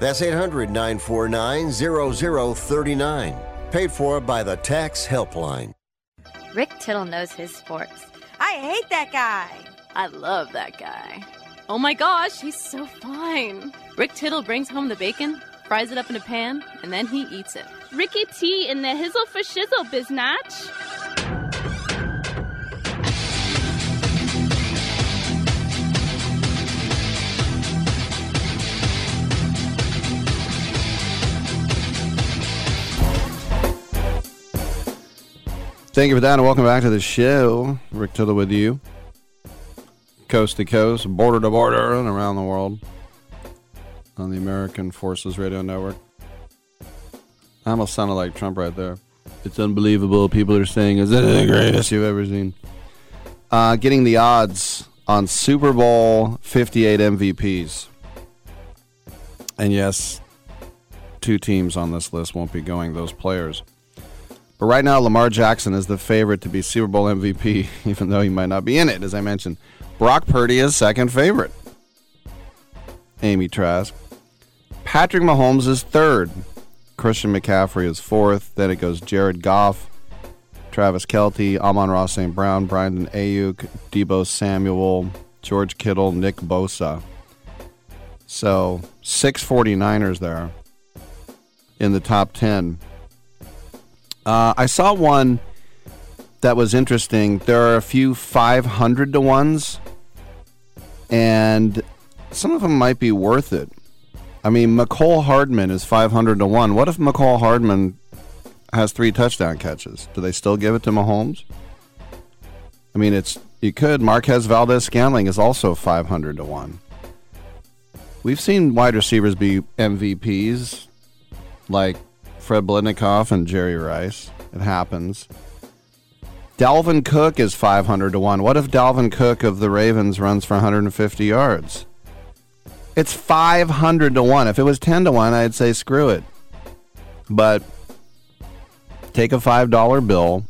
That's 800 949 0039. Paid for by the Tax Helpline. Rick Tittle knows his sports. I hate that guy. I love that guy. Oh my gosh, he's so fine. Rick Tittle brings home the bacon, fries it up in a pan, and then he eats it. Ricky T in the hizzle for shizzle, biznatch. Thank you for that, and welcome back to the show. Rick Tittle with you, coast to coast, border to border, and around the world on the American Forces Radio Network. I almost sounded like Trump right there. It's unbelievable. People are saying, "Is it the greatest you've ever seen?" Uh, getting the odds on Super Bowl 58 MVPs, and yes, two teams on this list won't be going those players. But right now, Lamar Jackson is the favorite to be Super Bowl MVP, even though he might not be in it, as I mentioned. Brock Purdy is second favorite. Amy Trask. Patrick Mahomes is third. Christian McCaffrey is fourth. Then it goes Jared Goff, Travis Kelce, Amon Ross St. Brown, Brandon Aiyuk, Deebo Samuel, George Kittle, Nick Bosa. So, six 49ers there in the top 10. Uh, I saw one that was interesting. There are a few 500 to ones, and some of them might be worth it. I mean, Mecole Hardman is 500 to 1. What if Mecole Hardman has three touchdown catches? Do they still give it to Mahomes? I mean, it's you could. Marquez Valdes-Scantling is also 500 to 1. We've seen wide receivers be MVPs like Fred Biletnikoff and Jerry Rice. It happens. Dalvin Cook is 500 to 1. What if Dalvin Cook of the Ravens runs for 150 yards? It's 500 to 1. If it was 10 to 1, I'd say screw it. But take a $5 bill,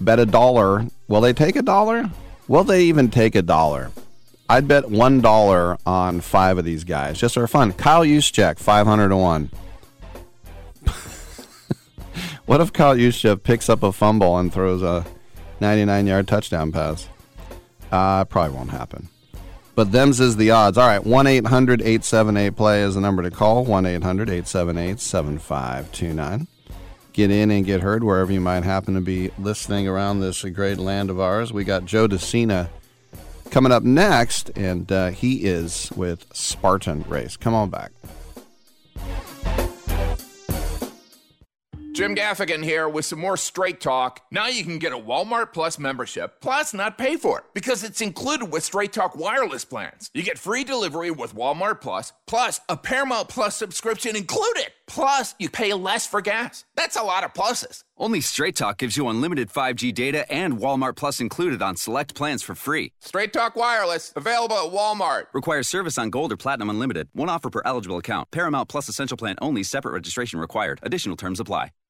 bet a dollar. Will they take a dollar? Will they even take a dollar? I'd bet $1 on five of these guys just for fun. Kyle Juszczyk, 500 to 1. What if Kyle Juszczyk picks up a fumble and throws a 99 yard touchdown pass? Uh, probably won't happen. But them's is the odds. All right, 1 800 878 play is the number to call 1 800 878 7529. Get in and get heard wherever you might happen to be listening around this great land of ours. We got Joe De Sena coming up next, and uh, he is with Spartan Race. Come on back. Jim Gaffigan here with some more straight talk. Now you can get a Walmart Plus membership, plus not pay for it, because it's included with Straight Talk wireless plans. You get free delivery with Walmart Plus, plus a Paramount Plus subscription included. Plus, you pay less for gas. That's a lot of pluses. Only Straight Talk gives you unlimited 5G data and Walmart Plus included on select plans for free. Straight Talk Wireless, available at Walmart. Requires service on Gold or Platinum Unlimited. One offer per eligible account. Paramount Plus Essential Plan only. Separate registration required. Additional terms apply.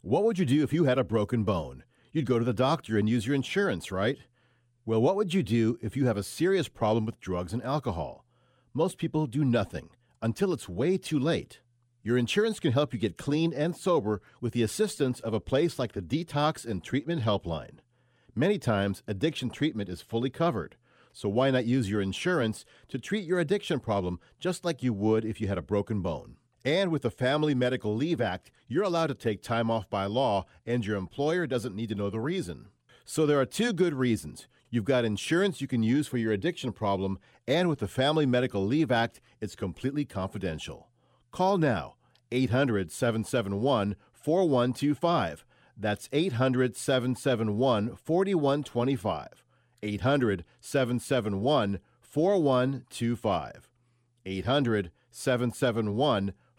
What would you do if you had a broken bone? You'd go to the doctor and use your insurance, right? Well, what would you do if you have a serious problem with drugs and alcohol? Most people do nothing until it's way too late. Your insurance can help you get clean and sober with the assistance of a place like the Detox and Treatment Helpline. Many times, addiction treatment is fully covered, so why not use your insurance to treat your addiction problem just like you would if you had a broken bone? And with the Family Medical Leave Act, you're allowed to take time off by law, and your employer doesn't need to know the reason. So there are two good reasons. You've got insurance you can use for your addiction problem, and with the Family Medical Leave Act, it's completely confidential. Call now 800 771 4125. That's 800 771 4125. 800 771 4125. 800 771 4125.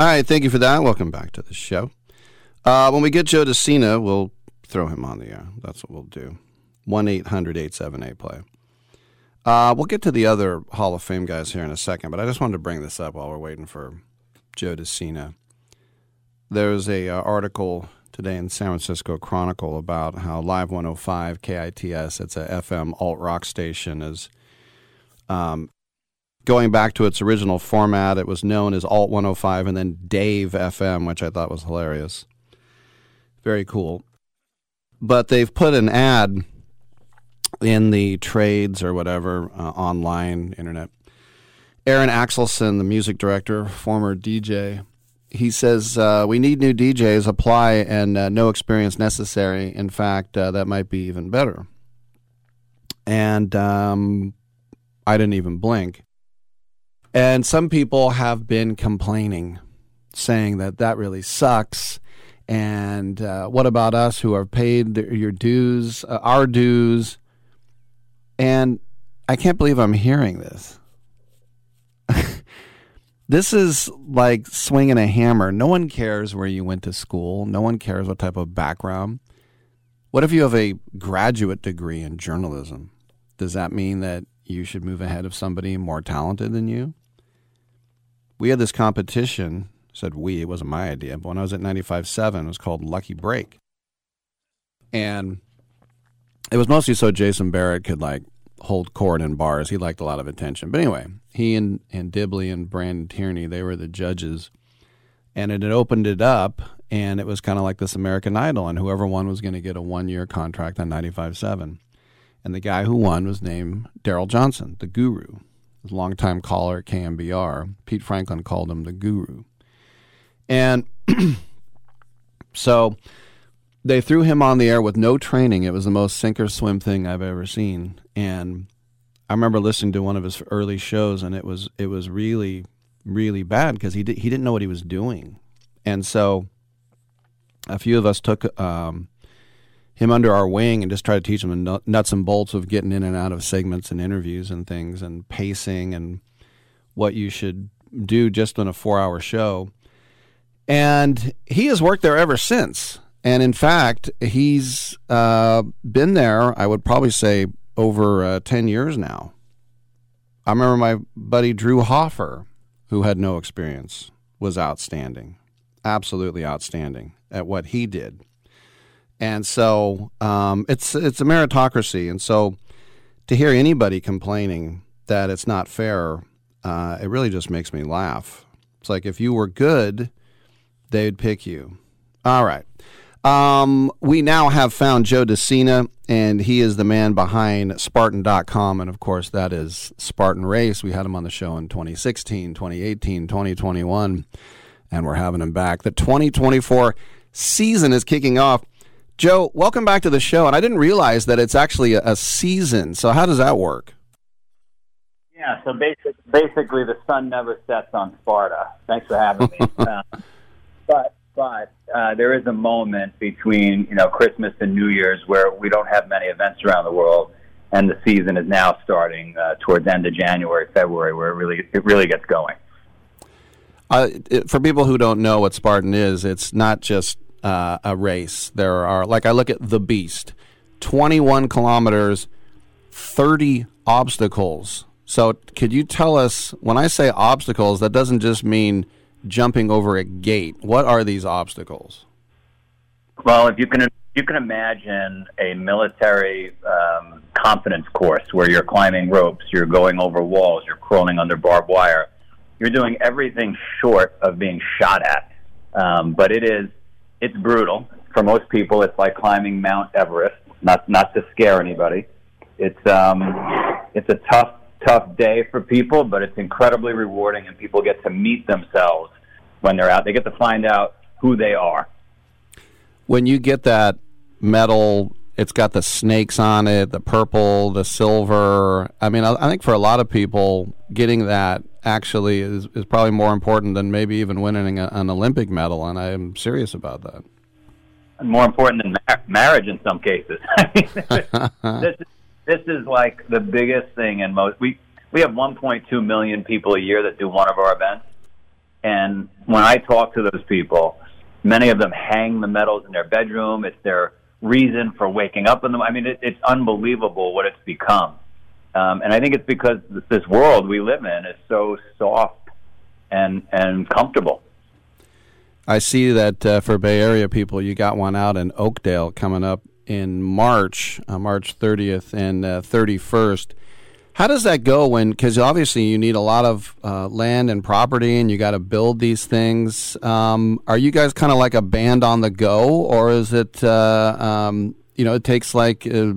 All right, thank you for that. Welcome back to the show. Uh, when we get Joe De Sena, we'll throw him on the air. That's what we'll do. 1 800 878 play. Uh, we'll get to the other Hall of Fame guys here in a second, but I just wanted to bring this up while we're waiting for Joe De Sena. There's a uh, article today in San Francisco Chronicle about how Live 105 KITS, it's a FM alt rock station, is um, going back to its original format. It was known as Alt 105 and then Dave FM, which I thought was hilarious. Very cool. But they've put an ad in the trades or whatever, uh, online, internet. Aaron Axelson, the music director, former DJ, he says, uh, We need new DJs, apply, and uh, no experience necessary. In fact, uh, that might be even better. And um, I didn't even blink. And some people have been complaining, saying that that really sucks. And uh, what about us who have paid your dues, uh, our dues? And I can't believe I'm hearing this. this is like swinging a hammer. No one cares where you went to school, no one cares what type of background. What if you have a graduate degree in journalism? Does that mean that you should move ahead of somebody more talented than you? We had this competition. Said we, it wasn't my idea, but when I was at 95.7, it was called Lucky Break. And it was mostly so Jason Barrett could like hold court in bars. He liked a lot of attention. But anyway, he and, and Dibley and Brandon Tierney, they were the judges. And it had opened it up, and it was kind of like this American Idol, and whoever won was going to get a one year contract on 95.7. And the guy who won was named Daryl Johnson, the guru, longtime caller at KNBR. Pete Franklin called him the guru. And so they threw him on the air with no training. It was the most sink or swim thing I've ever seen. And I remember listening to one of his early shows, and it was it was really really bad because he did, he didn't know what he was doing, and so a few of us took um, him under our wing and just try to teach him the nuts and bolts of getting in and out of segments and interviews and things and pacing and what you should do just on a four hour show. And he has worked there ever since. And in fact, he's uh, been there, I would probably say, over uh, 10 years now. I remember my buddy Drew Hoffer, who had no experience, was outstanding, absolutely outstanding at what he did. And so um, it's it's a meritocracy. And so to hear anybody complaining that it's not fair, uh, it really just makes me laugh. It's like if you were good, they'd pick you. All right. Um, we now have found Joe De Sena, and he is the man behind Spartan.com. And of course, that is Spartan Race. We had him on the show in 2016, 2018, 2021, and we're having him back. The 2024 season is kicking off. Joe, welcome back to the show. And I didn't realize that it's actually a, a season. So, how does that work? Yeah, so basic, basically, the sun never sets on Sparta. Thanks for having me. uh, but but uh, there is a moment between you know Christmas and New Year's where we don't have many events around the world, and the season is now starting uh, towards end of January, February, where it really it really gets going. Uh, it, for people who don't know what Spartan is, it's not just uh, a race. There are like I look at the Beast, twenty-one kilometers, thirty obstacles. So, could you tell us when I say obstacles, that doesn't just mean jumping over a gate. What are these obstacles? Well, if you can you can imagine a military um, confidence course where you're climbing ropes, you're going over walls, you're crawling under barbed wire. You're doing everything short of being shot at. Um, but it is it's brutal for most people. It's like climbing Mount Everest. Not not to scare anybody. It's um, it's a tough tough day for people, but it's incredibly rewarding, and people get to meet themselves when they're out. They get to find out who they are. When you get that medal, it's got the snakes on it, the purple, the silver. I mean, I, I think for a lot of people, getting that actually is, is probably more important than maybe even winning a, an Olympic medal, and I'm serious about that. And more important than mar- marriage in some cases. this is this is like the biggest thing in most. We we have 1.2 million people a year that do one of our events, and when I talk to those people, many of them hang the medals in their bedroom. It's their reason for waking up in them. I mean, it, it's unbelievable what it's become, um, and I think it's because this world we live in is so soft and and comfortable. I see that uh, for Bay Area people, you got one out in Oakdale coming up in March, uh, March 30th and uh, 31st. How does that go when, because obviously you need a lot of uh, land and property and you got to build these things. Um, are you guys kind of like a band on the go or is it, uh, um, you know, it takes like, uh,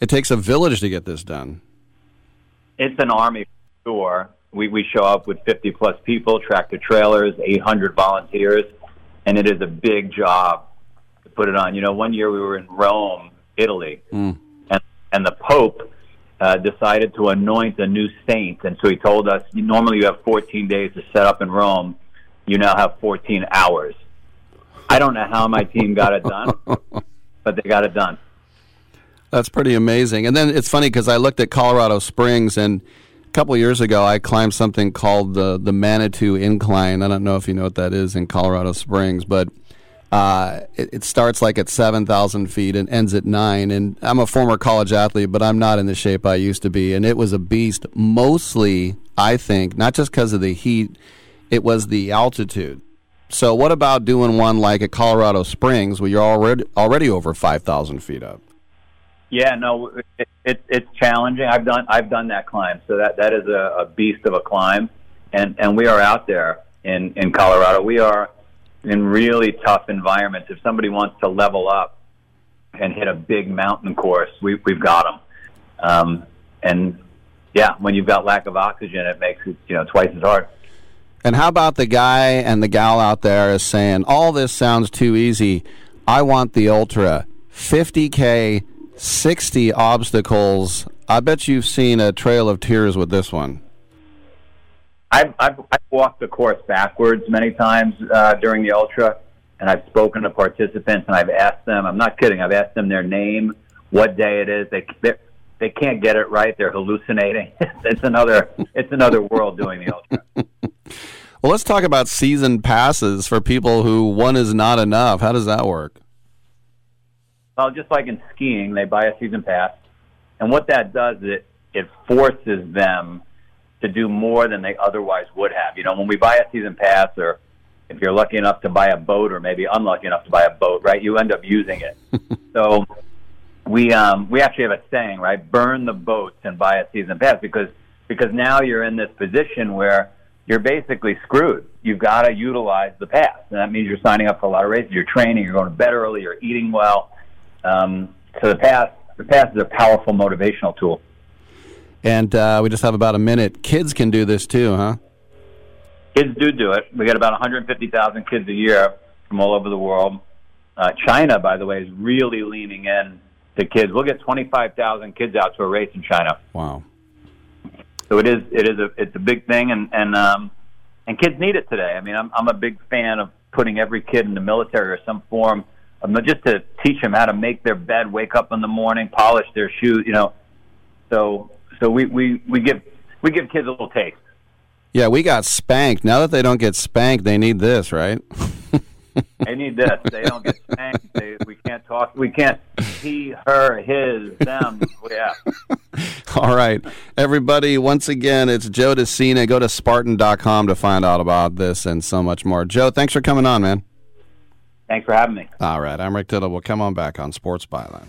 it takes a village to get this done? It's an army tour. We, we show up with 50 plus people, tractor trailers, 800 volunteers, and it is a big job to put it on. You know, one year we were in Rome, Italy, mm. and and the Pope uh, decided to anoint a new saint, and so he told us normally you have 14 days to set up in Rome. You now have 14 hours. I don't know how my team got it done, but they got it done. That's pretty amazing. And then it's funny because I looked at Colorado Springs and a couple years ago I climbed something called the the Manitou Incline. I don't know if you know what that is in Colorado Springs, but uh, it, it, starts like at 7,000 feet and ends at nine. And I'm a former college athlete, but I'm not in the shape I used to be. And it was a beast, mostly, I think, not just because of the heat it was the altitude. So, what about doing one like at Colorado Springs, where you're already already over five thousand feet up? Yeah, no, it, it, it's challenging. I've done I've done that climb, so that that is a, a beast of a climb, and and we are out there in in Colorado. We are in really tough environments. If somebody wants to level up and hit a big mountain course, we we've got them. Um, and yeah, when you've got lack of oxygen, it makes it you know twice as hard. And how about the guy and the gal out there is saying, all this sounds too easy. I want the ultra. 50K, 60 obstacles. I bet you've seen a trail of tears with this one. I've, I've, I've walked the course backwards many times uh, during the ultra, and I've spoken to participants, and I've asked them. I'm not kidding. I've asked them their name, what day it is. They they can't get it right. They're hallucinating. it's another it's another world doing the ultra. well, let's talk about season passes for people who one is not enough. How does that work? Well, just like in skiing, they buy a season pass, and what that does is it it forces them to do more than they otherwise would have. You know, when we buy a season pass, or if you're lucky enough to buy a boat, or maybe unlucky enough to buy a boat, right? You end up using it. so we um, we actually have a saying, right? Burn the boats and buy a season pass because because now you're in this position where you're basically screwed. You've got to utilize the pass, and that means you're signing up for a lot of races. You're training. You're going to bed early. You're eating well. Um, so the pass the pass is a powerful motivational tool. And uh, we just have about a minute. Kids can do this too, huh? Kids do do it. We get about 150,000 kids a year from all over the world. Uh, China, by the way, is really leaning in to kids. We'll get 25,000 kids out to a race in China. Wow. So it is it is a it's a big thing and and um and kids need it today. I mean, I'm I'm a big fan of putting every kid in the military or some form of just to teach them how to make their bed, wake up in the morning, polish their shoes, you know. So so we we we give we give kids a little taste. Yeah, we got spanked. Now that they don't get spanked, they need this, right? they need this. They don't get spanked. They, we can't talk. We can't he, her, his, them. Oh, yeah. All right. Everybody, once again, it's Joe De Sena. Go to Spartan.com to find out about this and so much more. Joe, thanks for coming on, man. Thanks for having me. All right. I'm Rick Tittle. We'll come on back on Sports Byline.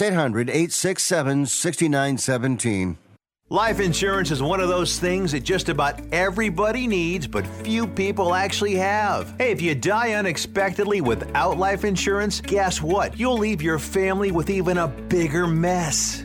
800 867 6917. Life insurance is one of those things that just about everybody needs, but few people actually have. Hey, if you die unexpectedly without life insurance, guess what? You'll leave your family with even a bigger mess.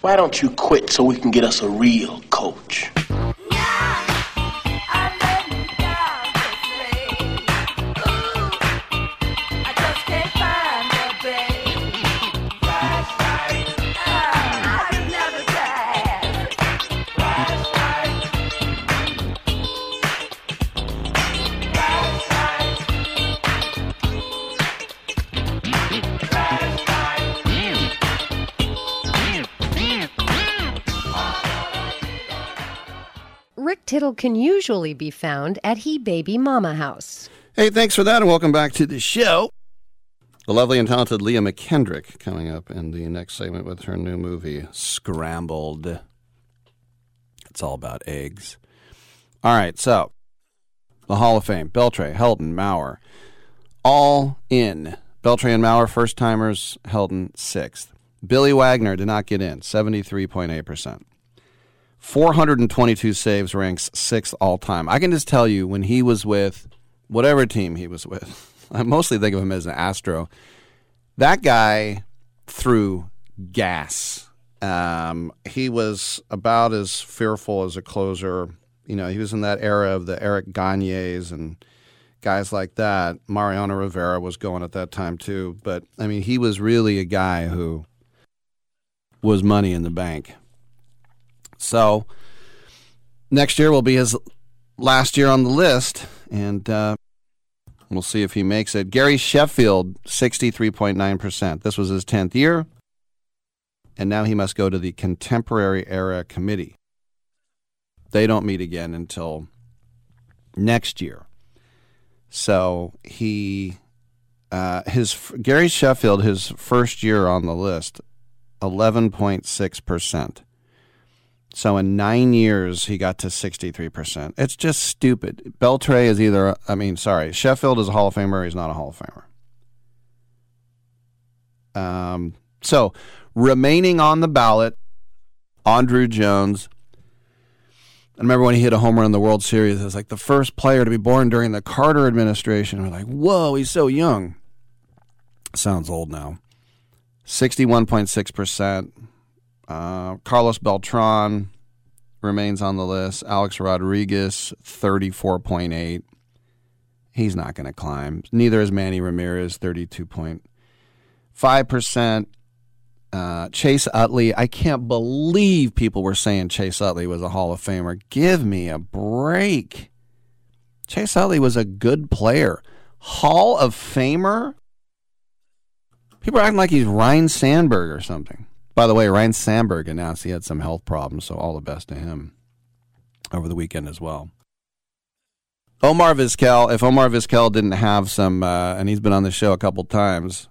Why don't you quit so we can get us a real coach? Rick Tittle can usually be found at He Baby Mama House. Hey, thanks for that, and welcome back to the show. The lovely and talented Leah McKendrick coming up in the next segment with her new movie, Scrambled. It's all about eggs. All right, so the Hall of Fame, Beltre, Helton, Mauer, all in. Beltre and Mauer, first timers, Helton, sixth. Billy Wagner did not get in, 73.8%. 422 saves, ranks sixth all time. I can just tell you when he was with whatever team he was with, I mostly think of him as an Astro. That guy threw gas. Um, he was about as fearful as a closer. You know, he was in that era of the Eric Gagnes and guys like that. Mariano Rivera was going at that time too. But I mean, he was really a guy who was money in the bank. So next year will be his last year on the list, and uh, we'll see if he makes it. Gary Sheffield, 63.9%. This was his 10th year, and now he must go to the Contemporary Era Committee. They don't meet again until next year. So he, uh, his Gary Sheffield, his first year on the list, 11.6%. So in nine years, he got to 63%. It's just stupid. Beltre is either, I mean, sorry, Sheffield is a Hall of Famer. He's not a Hall of Famer. Um, so remaining on the ballot, Andruw Jones. I remember when he hit a homer in the World Series. It was like the first player to be born during the Carter administration. We're like, whoa, he's so young. Sounds old now. 61.6%. Uh, Carlos Beltran remains on the list. Alex Rodriguez, 34.8. He's not going to climb. Neither is Manny Ramirez, 32.5%. Uh, Chase Utley, I can't believe people were saying Chase Utley was a Hall of Famer. Give me a break. Chase Utley was a good player. Hall of Famer? People are acting like he's Ryne Sandberg or something. By the way, Ryne Sandberg announced he had some health problems, so all the best to him over the weekend as well. Omar Vizquel, if Omar Vizquel didn't have some, uh, and he's been on the show a couple times,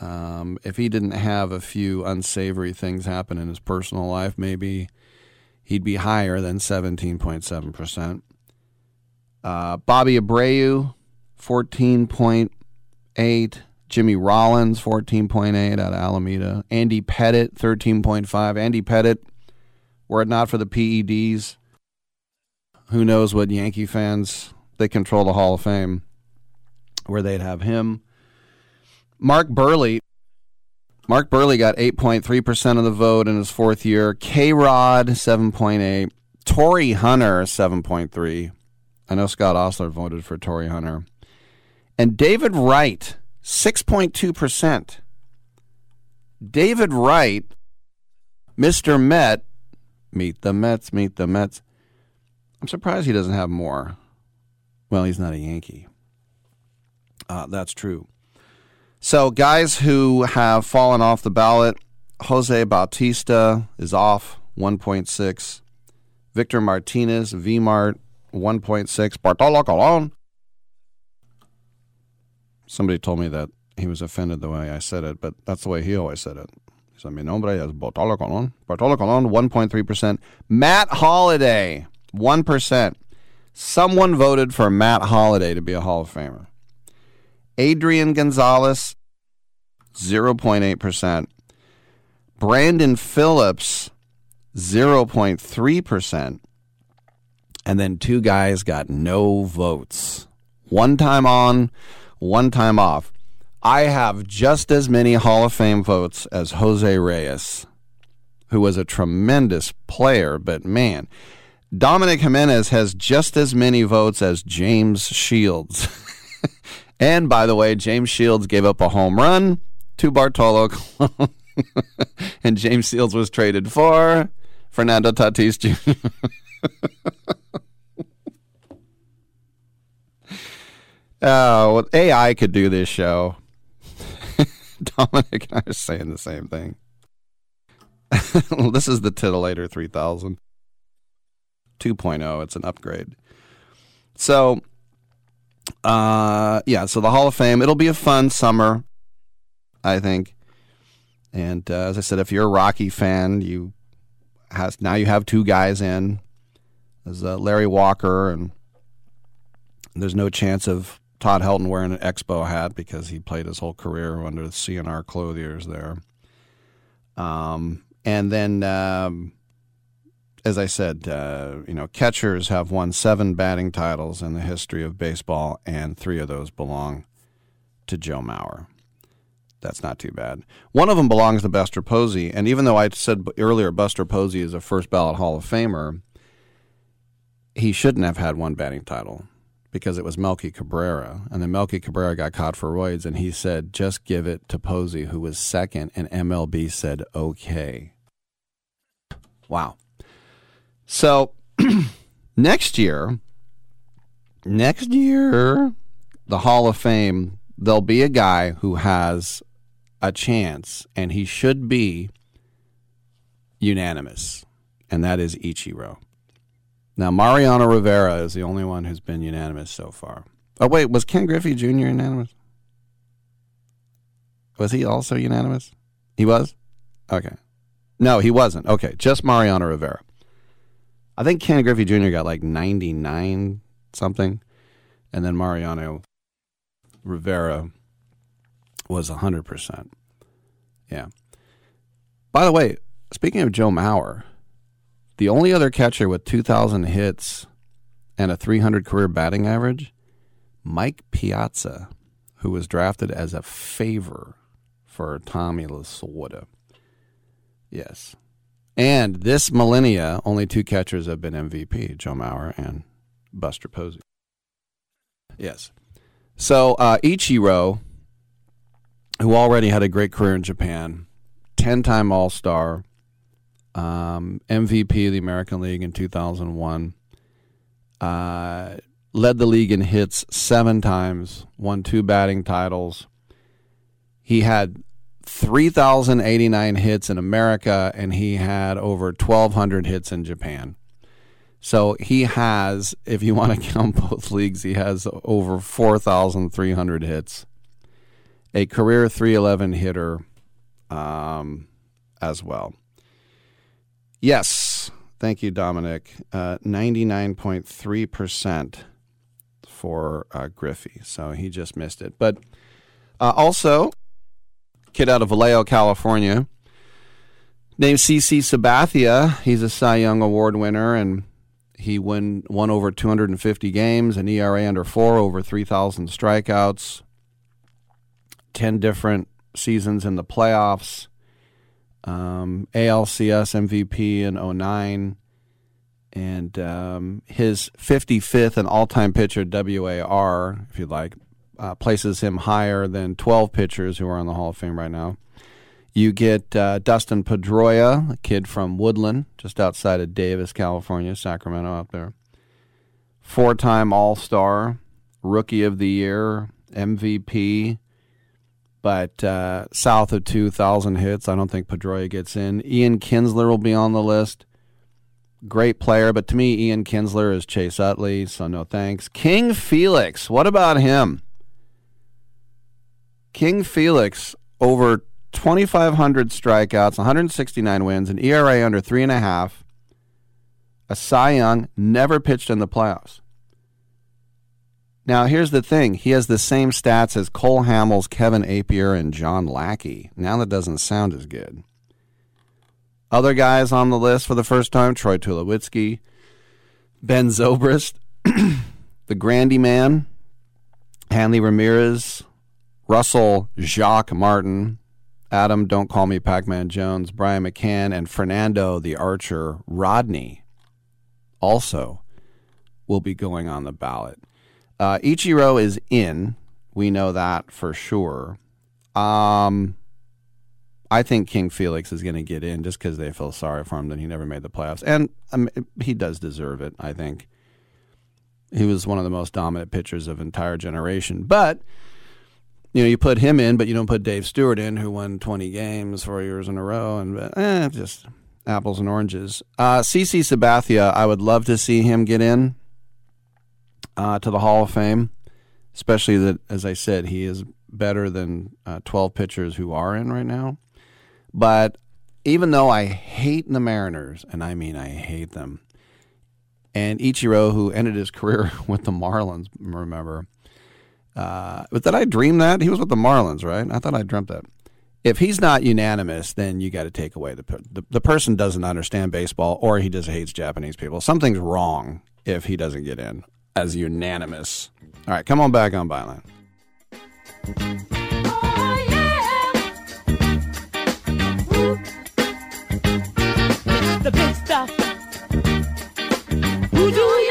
um, if he didn't have a few unsavory things happen in his personal life, maybe he'd be higher than 17.7%. Uh, Bobby Abreu, 14.8. Jimmy Rollins, 14.8 out of Alameda. Andy Pettitte, 13.5. Andy Pettitte, were it not for the PEDs, who knows what Yankee fans, they control the Hall of Fame, where they'd have him. Mark Buehrle. Mark Buehrle got 8.3% of the vote in his fourth year. K Rod, 7.8. Torii Hunter, 7.3. I know Scott Ostler voted for Torii Hunter. And David Wright, 6.2%. David Wright, Mr. Met, meet the Mets, meet the Mets. I'm surprised he doesn't have more. Well, he's not a Yankee. Uh, that's true. So, guys who have fallen off the ballot Jose Bautista is off, 1.6. Victor Martinez, VMart, 1.6. Bartolo Colon. Somebody told me that he was offended the way I said it, but that's the way he always said it. He said, Mi nombre es Bartolo Colon. Bartolo Colon, 1.3%. Matt Holliday, 1%. Someone voted for Matt Holliday to be a Hall of Famer. Adrian Gonzalez, 0.8%. Brandon Phillips, 0.3%. And then two guys got no votes. One time on, one time off. I have just as many Hall of Fame votes as Jose Reyes, who was a tremendous player, but man, Dominic Jimenez has just as many votes as James Shields. and by the way, James Shields gave up a home run to Bartolo and James Shields was traded for Fernando Tatis Jr. Oh, well, AI could do this show. Dominic and I are saying the same thing. this is the Titillator 3000 2.0. It's an upgrade. So, uh, yeah, so the Hall of Fame, it'll be a fun summer, I think. And uh, as I said, if you're a Rocky fan, you has now you have two guys in. There's uh, Larry Walker, and there's no chance of Todd Helton wearing an Expo hat because he played his whole career under the CNR clothiers there. Um, and then, um, as I said, uh, you know, catchers have won seven batting titles in the history of baseball, and three of those belong to Joe Mauer. That's not too bad. One of them belongs to Buster Posey, and even though I said earlier Buster Posey is a first ballot Hall of Famer, he shouldn't have had one batting title because it was Melky Cabrera, and then Melky Cabrera got caught for roids, and he said, "Just give it to Posey, who was second, and MLB said, "Okay." Wow. So next year, next year, the Hall of Fame, there'll be a guy who has a chance, and he should be unanimous, and that is Ichiro. Now, Mariano Rivera is the only one who's been unanimous so far. Oh, wait, was Ken Griffey Jr. unanimous? Was he also unanimous? He was? Okay. No, he wasn't. Okay, just Mariano Rivera. I think Ken Griffey Jr. got like 99 something, and then Mariano Rivera was 100%. Yeah. By the way, speaking of Joe Mauer, the only other catcher with 2,000 hits and a 300 career batting average, Mike Piazza, who was drafted as a favor for Tommy Lasorda. Yes. And this millennia, only two catchers have been MVP Joe Mauer and Buster Posey. Yes. So uh, Ichiro, who already had a great career in Japan, 10 time All Star, um, MVP of the American League in 2001. Uh, led the league in hits seven times, won two batting titles. He had 3,089 hits in America, and he had over 1,200 hits in Japan. So he has, if you want to count both leagues, he has over 4,300 hits. A career 311 hitter um, as well. Yes. Thank you, Dominic. Uh, 99.3% for uh, Griffey. So he just missed it. But uh, also, kid out of Vallejo, California, named CC Sabathia. He's a Cy Young Award winner, and he won, won over 250 games, an ERA under four, over 3,000 strikeouts. 10 different seasons in the playoffs, um, ALCS MVP in 09, and um, his 55th and all time pitcher, WAR, if you'd like, uh, places him higher than 12 pitchers who are on the Hall of Fame right now. You get uh, Dustin Pedroia, a kid from Woodland, just outside of Davis, California, Sacramento, out there. Four time All Star, Rookie of the Year, MVP, but uh, south of 2,000 hits. I don't think Pedroia gets in. Ian Kinsler will be on the list. Great player, but to me, Ian Kinsler is Chase Utley, so no thanks. King Felix, what about him? King Felix, over 2,500 strikeouts, 169 wins, an ERA under three and a half, a Cy Young, never pitched in the playoffs. Now, here's the thing. He has the same stats as Cole Hamels, Kevin Appier, and John Lackey. Now that doesn't sound as good. Other guys on the list for the first time Troy Tulowitzki, Ben Zobrist, the Grandy Man, Hanley Ramirez, Russell Jacques Martin, Adam Don't Call Me Pac Man Jones, Brian McCann, and Fernando the Archer Rodney also will be going on the ballot. Uh, Ichiro is in. We know that for sure. Um, I think King Felix is going to get in just because they feel sorry for him that he never made the playoffs, and um, he does deserve it. I think he was one of the most dominant pitchers of entire generation. But you know, you put him in, but you don't put Dave Stewart in, who won 20 games four years in a row, and eh, just apples and oranges. Uh, CC Sabathia, I would love to see him get in uh, to the Hall of Fame, especially that, as I said, he is better than uh, 12 pitchers who are in right now. But even though I hate the Mariners, and I mean I hate them, and Ichiro, who ended his career with the Marlins, remember, uh, but did I dream that? He was with the Marlins, right? I thought I dreamt that. If he's not unanimous, then you got to take away the, the the person doesn't understand baseball, or he just hates Japanese people. Something's wrong if he doesn't get in as unanimous. All right, come on back on Byline. the big stuff. Who do you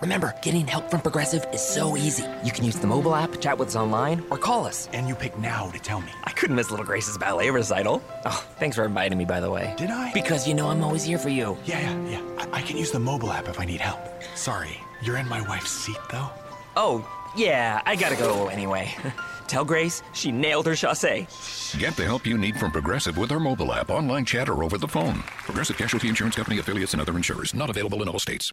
remember, getting help from Progressive is so easy. You can use the mobile app, chat with us online, or call us. And you pick now to tell me. I couldn't miss Little Grace's ballet recital. Oh, thanks for inviting me, by the way. Did I? Because you know I'm always here for you. Yeah, yeah, yeah. I, I can use the mobile app if I need help. Sorry, you're in my wife's seat, though? Oh, yeah, I gotta go anyway. Tell Grace she nailed her chassé. Get the help you need from Progressive with our mobile app, online chat, or over the phone. Progressive Casualty Insurance Company affiliates and other insurers. Not available in all states.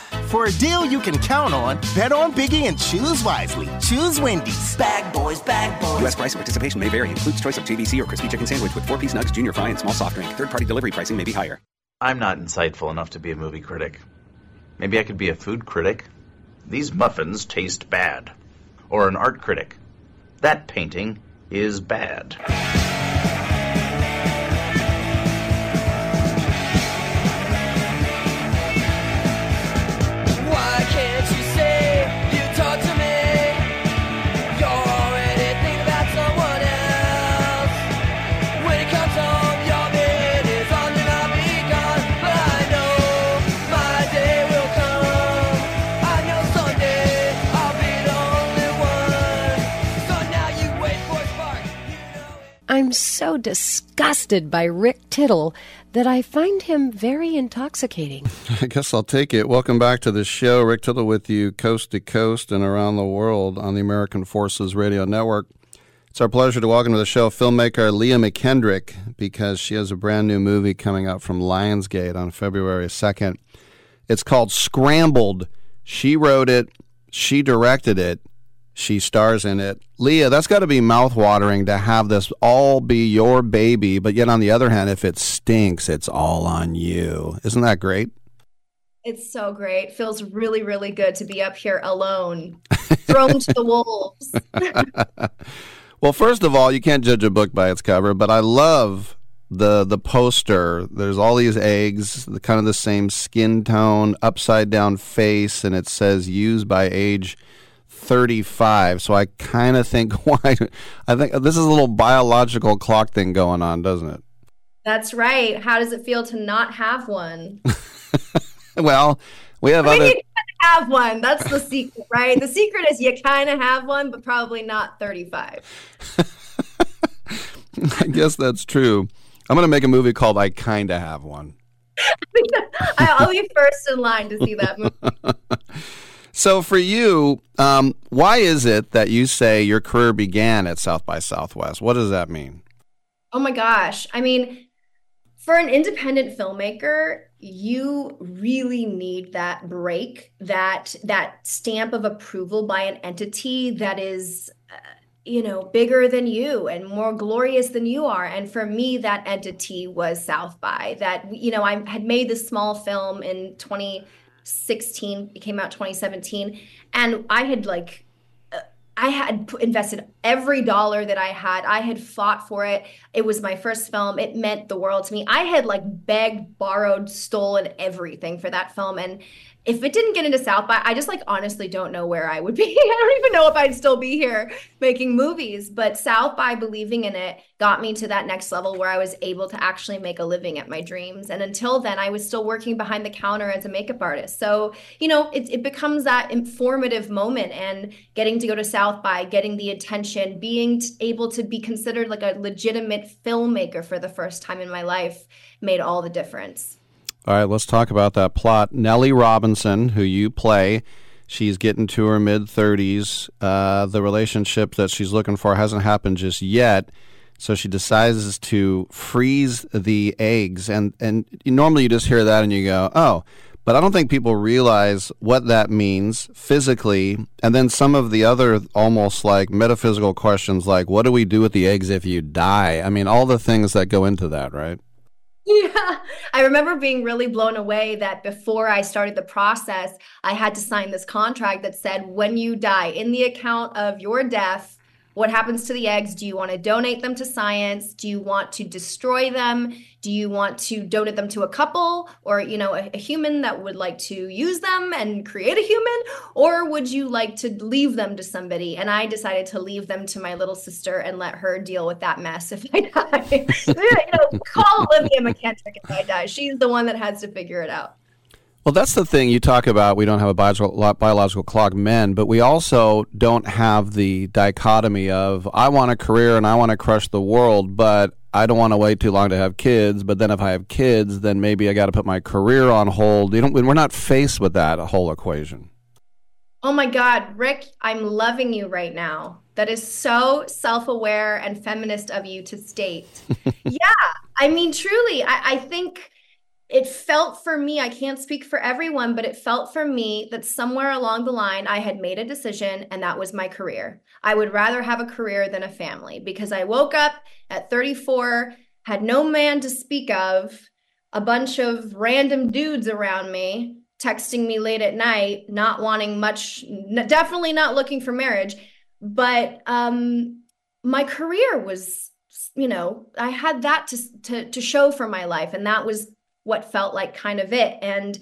For a deal you can count on, bet on Biggie and choose wisely. Choose Wendy's. Bag boys, bag boys. U.S. price and participation may vary. Includes choice of JBC or crispy chicken sandwich with four-piece nugs, junior fry, and small soft drink. Third-party delivery pricing may be higher. I'm not insightful enough to be a movie critic. Maybe I could be a food critic. These muffins taste bad. Or an art critic. That painting is bad. I'm so disgusted by Rick Tittle that I find him very intoxicating. I guess I'll take it. Welcome back to the show. Rick Tittle with you, coast to coast and around the world on the American Forces Radio Network. It's our pleasure to welcome to the show filmmaker Leah McKendrick because she has a brand new movie coming out from Lionsgate on February 2nd. It's called Scrambled. She wrote it, she directed it, she stars in it. Leah, that's got to be mouthwatering to have this all be your baby, but yet on the other hand, if it stinks, it's all on you. Isn't that great? It's so great. Feels really, really good to be up here alone, thrown to the wolves. Well, first of all, you can't judge a book by its cover, but I love the the poster. There's all these eggs, the kind of the same skin tone, upside down face, and it says used by age 35. So I kind of think why I think this is a little biological clock thing going on, doesn't it? That's right. How does it feel to not have one? Well, we have I mean, other you kind of have one. That's the secret, right? The secret is you kind of have one, but probably not 35. I guess that's true. I'm going to make a movie called I Kinda Have One. I'll be first in line to see that movie. So for you, um, why is it that you say your career began at South by Southwest? What does that mean? Oh my gosh. I mean, for an independent filmmaker, you really need that break, that that stamp of approval by an entity that is uh, you know, bigger than you and more glorious than you are. And for me, that entity was South by. That you know, I had made this small film in 2016. It came out 2017, and I had like uh, I had invested every dollar that I had. I had fought for it. It was my first film. It meant the world to me. I had like begged, borrowed, stolen everything for that film. And if it didn't get into South by, I just like honestly don't know where I would be. I don't even know if I'd still be here making movies. But South by believing in it got me to that next level where I was able to actually make a living at my dreams. And until then, I was still working behind the counter as a makeup artist. So, you know, it, it becomes that informative moment and getting to go to South by, getting the attention, being able to be considered like a legitimate filmmaker for the first time in my life made all the difference. All right, let's talk about that plot. Nellie Robinson, who you play, she's getting to her mid 30s. Uh, the relationship that she's looking for hasn't happened just yet. So she decides to freeze the eggs. And, and normally you just hear that and you go, oh, but I don't think people realize what that means physically. And then some of the other almost like metaphysical questions, like what do we do with the eggs if you die? I mean, all the things that go into that, right? Yeah, I remember being really blown away that before I started the process, I had to sign this contract that said, when you die, in the account of your death, what happens to the eggs? Do you want to donate them to science? Do you want to destroy them? Do you want to donate them to a couple or, you know, a, a human that would like to use them and create a human? Or would you like to leave them to somebody? And I decided to leave them to my little sister and let her deal with that mess if I die. you know, call Olivia McKendrick if I die. She's the one that has to figure it out. Well, that's the thing you talk about. We don't have a biological, biological clock, men, but we also don't have the dichotomy of I want a career and I want to crush the world, but I don't want to wait too long to have kids. But then if I have kids, then maybe I got to put my career on hold. You know, we're not faced with that whole equation. Oh my God, Rick, I'm loving you right now. That is so self aware and feminist of you to state. yeah, I mean, truly, I, I think it felt for me, I can't speak for everyone, but it felt for me that somewhere along the line, I had made a decision and that was my career. I would rather have a career than a family because I woke up at 34, had no man to speak of, a bunch of random dudes around me texting me late at night, not wanting much, definitely not looking for marriage. But um, my career was, you know, I had that to, to, to show for my life. And that was what felt like kind of it. And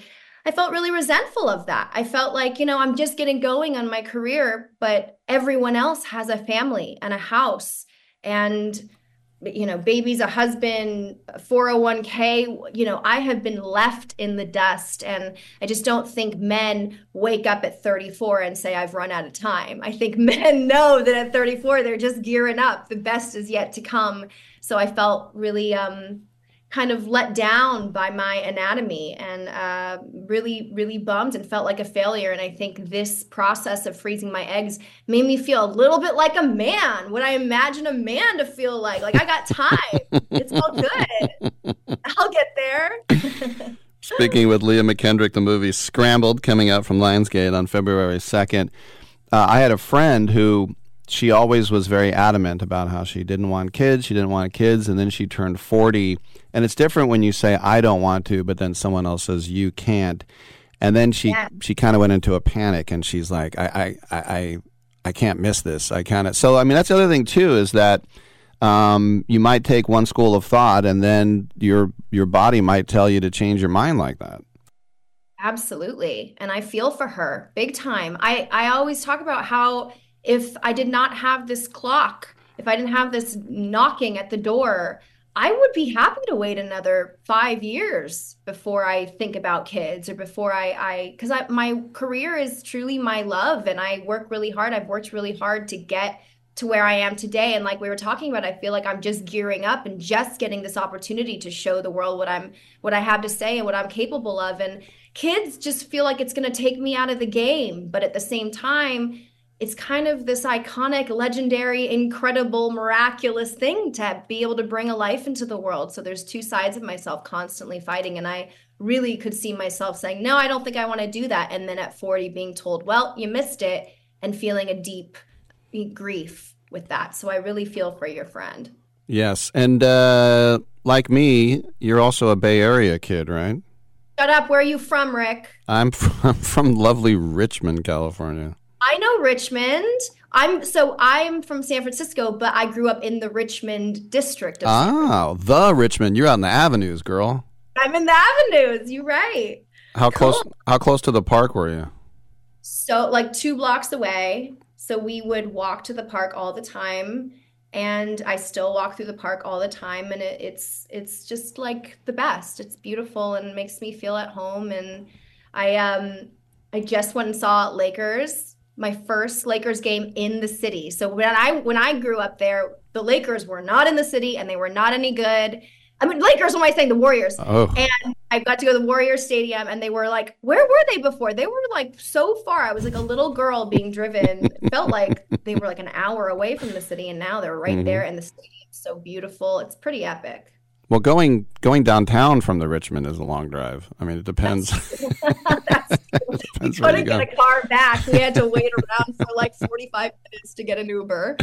I felt really resentful of that. I felt like, you know, I'm just getting going on my career, but everyone else has a family and a house and you know, babies, a husband, 401k, you know, I have been left in the dust and I just don't think men wake up at 34 and say I've run out of time. I think men know that at 34 they're just gearing up. The best is yet to come. So I felt really um kind of let down by my anatomy and uh, really, really bummed and felt like a failure. And I think this process of freezing my eggs made me feel a little bit like a man. What I imagine a man to feel like. Like I got time. it's all good. I'll get there. Speaking with Leah McKendrick, the movie Scrambled coming out from Lionsgate on February 2nd. Uh, I had a friend who she always was very adamant about how she didn't want kids, she didn't want kids, and then she turned 40 and it's different when you say I don't want to, but then someone else says you can't. And then she yeah. she kind of went into a panic, and she's like, I I I I can't miss this. I can't. So I mean, that's the other thing too is that um, you might take one school of thought, and then your your body might tell you to change your mind like that. Absolutely, and I feel for her big time. I I always talk about how if I did not have this clock, if I didn't have this knocking at the door, I would be happy to wait another five years before I think about kids or before I, I, because my career is truly my love and I work really hard. I've worked really hard to get to where I am today. And like we were talking about, I feel like I'm just gearing up and just getting this opportunity to show the world what I'm, what I have to say and what I'm capable of. And kids just feel like it's going to take me out of the game. But at the same time, it's kind of this iconic, legendary, incredible, miraculous thing to be able to bring a life into the world. So there's two sides of myself constantly fighting. And I really could see myself saying, no, I don't think I want to do that. And then at 40 being told, well, you missed it and feeling a deep grief with that. So I really feel for your friend. Yes. And uh, like me, you're also a Bay Area kid, right? Shut up. Where are you from, Rick? I'm from, from lovely Richmond, California. I know Richmond. I'm so I'm from San Francisco, but I grew up in the Richmond district. oh, the Richmond. You're out in the avenues, girl. I'm in the avenues. You're right. How cool. close? How close to the park were you? So, like two blocks away. So we would walk to the park all the time, and I still walk through the park all the time, and it, it's it's just like the best. It's beautiful and makes me feel at home. And I um I just went and saw Lakers my first Lakers game in the city. So when I when I grew up there, the Lakers were not in the city and they were not any good. I mean, Lakers. What am I saying? The Warriors. Oh. And I got to go to the Warriors Stadium, and they were like, "Where were they before? They were like so far. I was like a little girl being driven. felt like they were like an hour away from the city, and now they're right mm-hmm. there in the stadium. So beautiful. It's pretty epic. Well, going going downtown from the Richmond is a long drive. I mean, it depends. depends we couldn't get a car back. We had to wait around for like forty five minutes to get an Uber.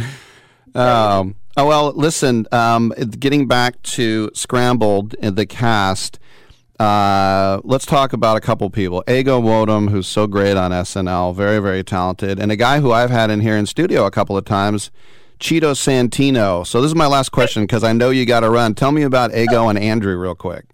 Um, oh well, listen. Um, getting back to Scrambled, the cast. Uh, let's talk about a couple people. Ego Nwodim, who's so great on SNL, very very talented, and a guy who I've had in here in studio a couple of times Cheeto Santino. So this is my last question because I know you got to run. Tell me about Ego and Andrew real quick.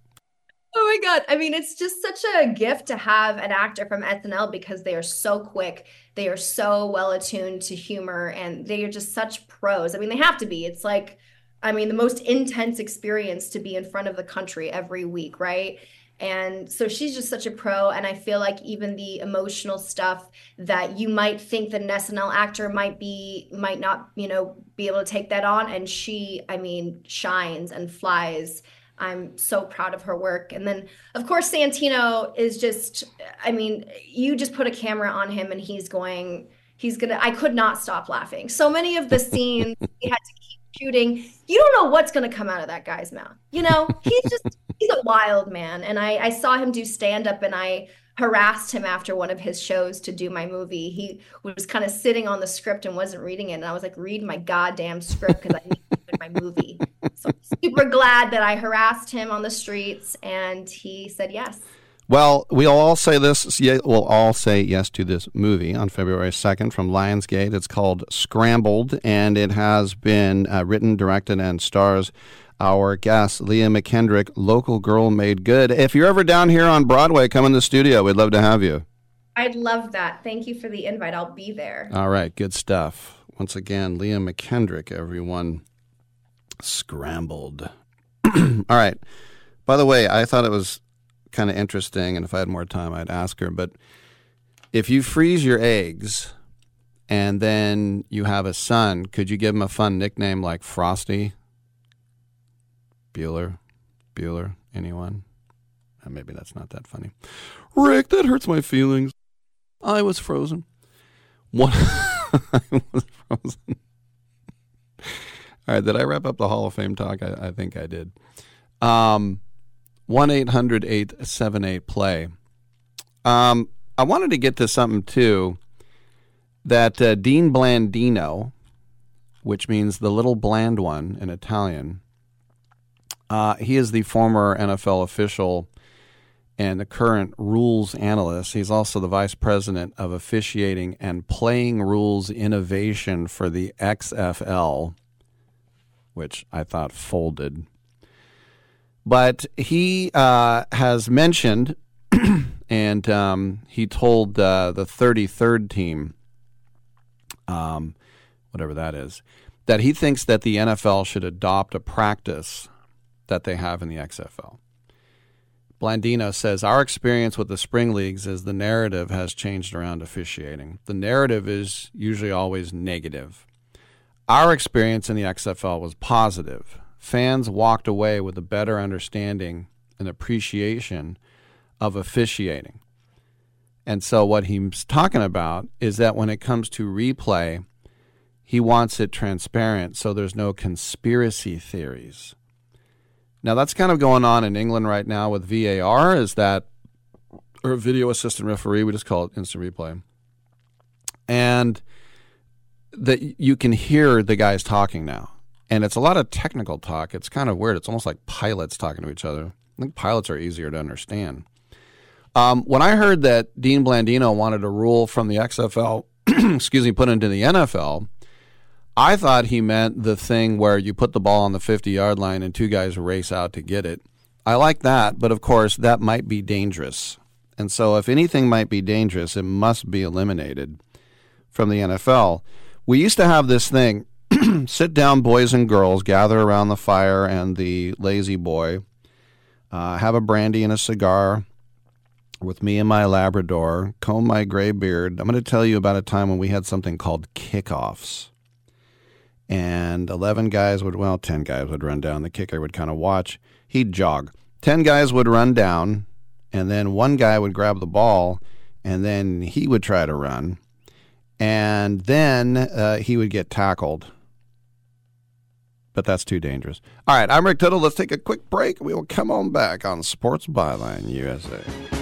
Oh my God. I mean, it's just such a gift to have an actor from SNL because they are so quick. They are so well attuned to humor and they are just such pros. I mean, they have to be. It's like, I mean, the most intense experience to be in front of the country every week, right? And so she's just such a pro. And I feel like even the emotional stuff that you might think that an SNL actor might be, might not, you know, be able to take that on. And she, I mean, shines and flies. I'm so proud of her work. And then, of course, Santino is just, I mean, you just put a camera on him and he's going, he's gonna, I could not stop laughing. So many of the scenes we had to shooting. You don't know what's gonna come out of that guy's mouth. You know, he's just, he's a wild man. And I, I saw him do stand up and I, harassed him after one of his shows to do my movie. He was kind of sitting on the script and wasn't reading it. And I was like, read my goddamn script because I need to do my movie. So I'm super glad that I harassed him on the streets and he said yes. Well, we'll all say this. We'll all say yes to this movie on February 2nd from Lionsgate. It's called Scrambled, and it has been uh, written, directed, and stars our guest, Leah McKendrick, local girl made good. If you're ever down here on Broadway, come in the studio. We'd love to have you. I'd love that. Thank you for the invite. I'll be there. All right, good stuff. Once again, Leah McKendrick, everyone. Scrambled. All right. By the way, I thought it was kind of interesting, and if I had more time, I'd ask her. But if you freeze your eggs and then you have a son, could you give him a fun nickname like Frosty? Bueller? Bueller? Anyone? Uh, maybe that's not that funny. Rick, that hurts my feelings. I was frozen. What? I was frozen. All right, did I wrap up the Hall of Fame talk? I, I think I did. Um, one 878 play. Um, I wanted to get to something too that uh, Dean Blandino, which means the little bland one in Italian, uh, he is the former NFL official and the current rules analyst. He's also the vice president of officiating and playing rules innovation for the XFL, which I thought folded. But he uh, has mentioned, and um, he told uh, the 33rd team, um, whatever that is, that he thinks that the NFL should adopt a practice that they have in the XFL. Blandino says, Our experience with the spring leagues is the narrative has changed around officiating. The narrative is usually always negative. Our experience in the XFL was positive. Fans walked away with a better understanding and appreciation of officiating. And so, what he's talking about is that when it comes to replay, he wants it transparent so there's no conspiracy theories. Now that's kind of going on in England right now with VAR. Is that or video assistant referee? We just call it instant replay, and that you can hear the guys talking now, and it's a lot of technical talk. It's kind of weird. It's almost like pilots talking to each other. I think pilots are easier to understand. Um, when I heard that Dean Blandino wanted a rule from the XFL, excuse me, put into the NFL, I thought he meant the thing where you put the ball on the 50 yard line and two guys race out to get it. I like that, but of course, that might be dangerous. And so, if anything might be dangerous, it must be eliminated from the NFL. We used to have this thing sit down, boys and girls, gather around the fire and the lazy boy, uh, have a brandy and a cigar with me and my Labrador, comb my gray beard. I'm going to tell you about a time when we had something called kickoffs and 11 guys would, well, 10 guys would run down. The kicker would kind of watch. He'd jog. 10 guys would run down, and then one guy would grab the ball, and then he would try to run. And then uh, he would get tackled. But that's too dangerous. All right, I'm Rick Tittle. Let's take a quick break. We will come on back on Sports Byline USA.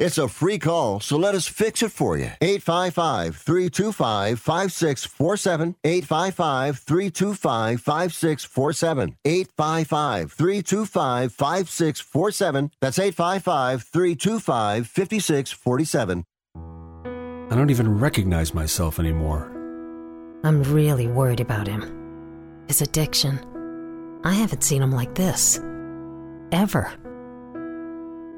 It's a free call, so let us fix it for you. 855 325 5647. 855 325 5647. 855 325 5647. That's 855 325 5647. I don't even recognize myself anymore. I'm really worried about him. His addiction. I haven't seen him like this. Ever.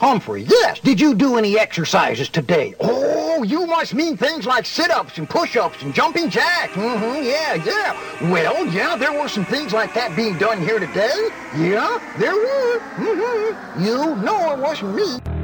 Humphrey, yes. Did you do any exercises today? Oh, you must mean things like sit-ups and push-ups and jumping jacks. Mm-hmm, yeah, yeah. Well, yeah, there were some things like that being done here today. Yeah, there were. Mm-hmm. You know it wasn't me.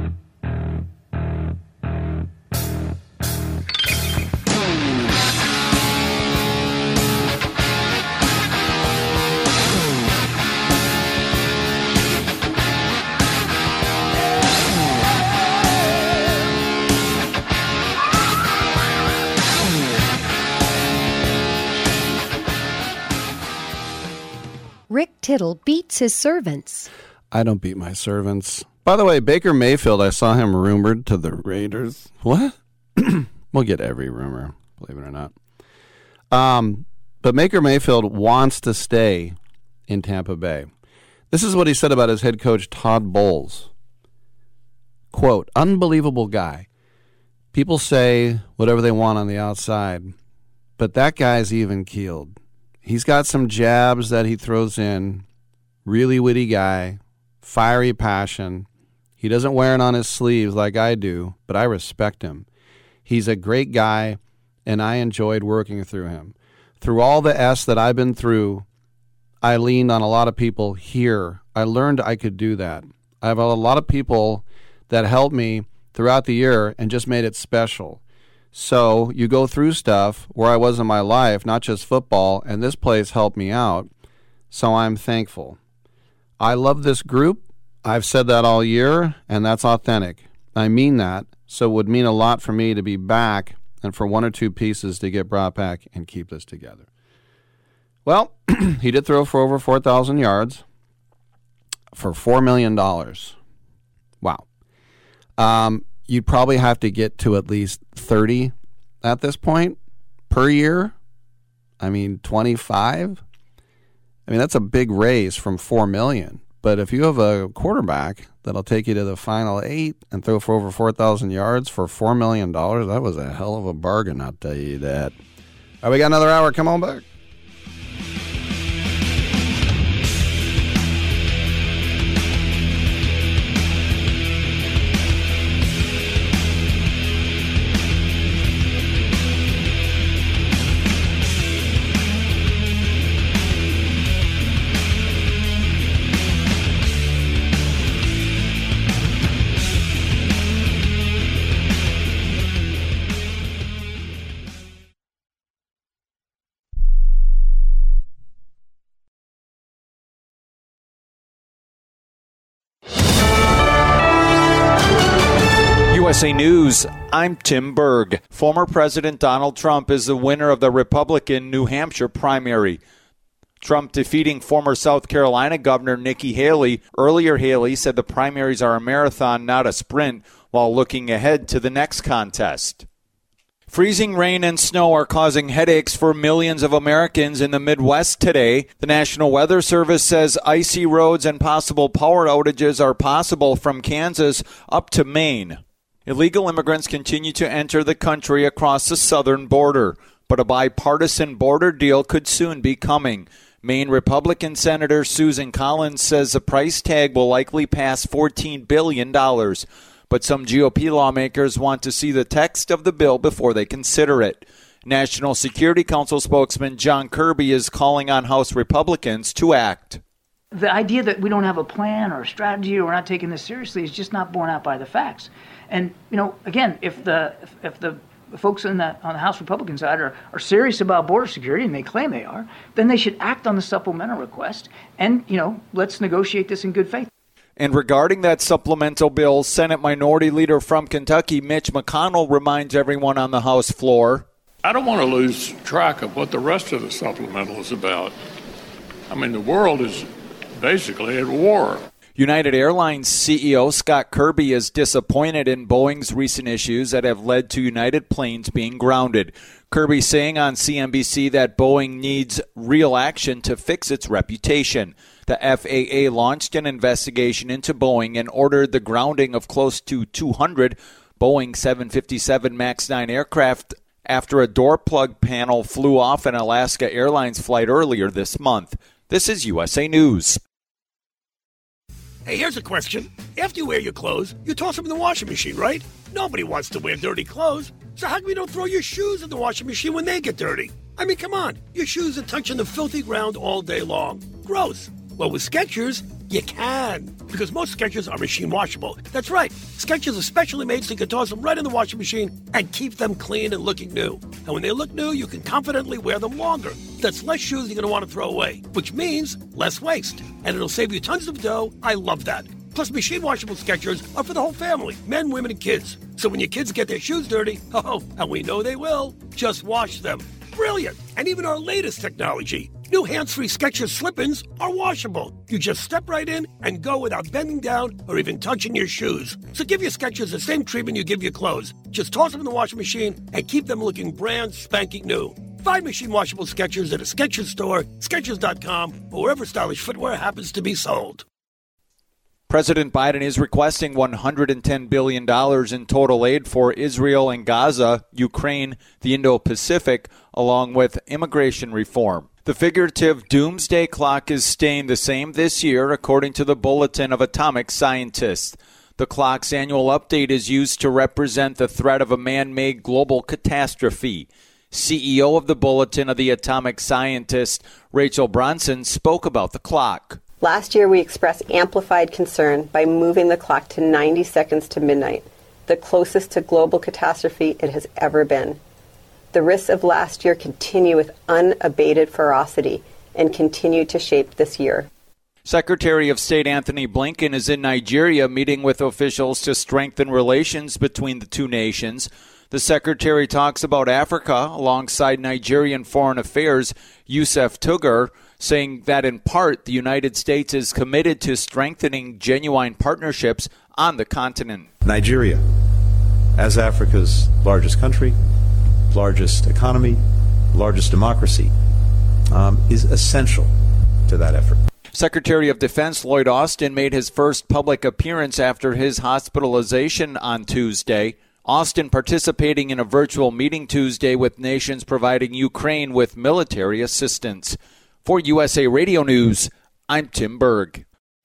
Rick Tittle beats his servants. I don't beat my servants. By the way, Baker Mayfield, I saw him rumored to the Raiders. What? we'll get every rumor, believe it or not. Um, but Baker Mayfield wants to stay in Tampa Bay. This is what he said about his head coach, Todd Bowles. Quote, unbelievable guy. People say whatever they want on the outside, but that guy's even keeled. He's got some jabs that he throws in. Really witty guy, fiery passion. He doesn't wear it on his sleeves like I do, but I respect him. He's a great guy, and I enjoyed working through him. Through all the S that I've been through, I leaned on a lot of people here. I learned I could do that. I have a lot of people that helped me throughout the year and just made it special. So you go through stuff where I was in my life, not just football, and this place helped me out. So I'm thankful. I love this group. I've said that all year, and that's authentic. I mean that. So it would mean a lot for me to be back and for one or two pieces to get brought back and keep this together. Well, he did throw for over 4,000 yards, for $4 million. Wow. Um, you'd probably have to get to at least 30 at this point per year. I mean, 25. I mean, that's a big raise from 4 million. But if you have a quarterback that'll take you to the final eight and throw for over 4,000 yards for $4 million, that was a hell of a bargain, I'll tell you that. All right, we got another hour. Come on back. USA News, I'm Tim Berg. Former President Donald Trump is the winner of the Republican New Hampshire primary. Trump defeating former South Carolina Governor Nikki Haley. Earlier, Haley said the primaries are a marathon, not a sprint, while looking ahead to the next contest. Freezing rain and snow are causing headaches for millions of Americans in the Midwest today. The National Weather Service says icy roads and possible power outages are possible from Kansas up to Maine. Illegal immigrants continue to enter the country across the southern border, but a bipartisan border deal could soon be coming. Maine Republican Senator Susan Collins says the price tag will likely pass $14 billion, but some GOP lawmakers want to see the text of the bill before they consider it. National Security Council spokesman John Kirby is calling on House Republicans to act the idea that we don't have a plan or a strategy or we're not taking this seriously is just not borne out by the facts. And you know, again, if the if, if the folks in the, on the House Republican side are, are serious about border security, and they claim they are, then they should act on the supplemental request, and you know, let's negotiate this in good faith. And regarding that supplemental bill, Senate Minority Leader from Kentucky, Mitch McConnell, reminds everyone on the House floor. I don't want to lose track of what the rest of the supplemental is about. I mean, the world is basically at war. United Airlines CEO Scott Kirby is disappointed in Boeing's recent issues that have led to United planes being grounded. Kirby saying on CNBC that Boeing needs real action to fix its reputation. The FAA launched an investigation into Boeing and ordered the grounding of close to 200 Boeing 757 MAX 9 aircraft after a door plug panel flew off an Alaska Airlines flight earlier this month. This is USA News. Hey, here's a question. After you wear your clothes, you toss them in the washing machine, right? Nobody wants to wear dirty clothes. So how come you don't throw your shoes in the washing machine when they get dirty? I mean, come on. Your shoes are touching the filthy ground all day long. Gross. Well, with Skechers, you can. Because most Skechers are machine washable. That's right. Skechers are specially made so you can toss them right in the washing machine and keep them clean and looking new. And when they look new, you can confidently wear them longer. That's less shoes you're going to want to throw away, which means less waste. And it'll save you tons of dough. I love that. Plus, machine washable Skechers are for the whole family men, women, and kids. So when your kids get their shoes dirty, oh, and we know they will, just wash them. Brilliant! And even our latest technology, new hands-free Skechers slip-ins are washable. You just step right in and go without bending down or even touching your shoes. So give your Skechers the same treatment you give your clothes. Just toss them in the washing machine and keep them looking brand spanking new. Find machine washable Skechers at a Skechers store, Skechers.com, or wherever stylish footwear happens to be sold. President Biden is requesting $110 billion in total aid for Israel and Gaza, Ukraine, the Indo Pacific, along with immigration reform. The figurative doomsday clock is staying the same this year, according to the Bulletin of Atomic Scientists. The clock's annual update is used to represent the threat of a man made global catastrophe. CEO of the Bulletin of the Atomic Scientist, Rachel Bronson, spoke about the clock. Last year, we expressed amplified concern by moving the clock to 90 seconds to midnight, the closest to global catastrophe it has ever been. The risks of last year continue with unabated ferocity and continue to shape this year. Secretary of State Antony Blinken is in Nigeria meeting with officials to strengthen relations between the two nations. The secretary talks about Africa alongside Nigerian Foreign Affairs Yusuf Tuggar saying that in part the United States is committed to strengthening genuine partnerships on the continent. Nigeria, as Africa's largest country, largest economy, largest democracy, um, is essential to that effort. Secretary of Defense Lloyd Austin made his first public appearance after his hospitalization on Tuesday. Austin participating in a virtual meeting Tuesday with nations providing Ukraine with military assistance. For USA Radio News, I'm Tim Berg.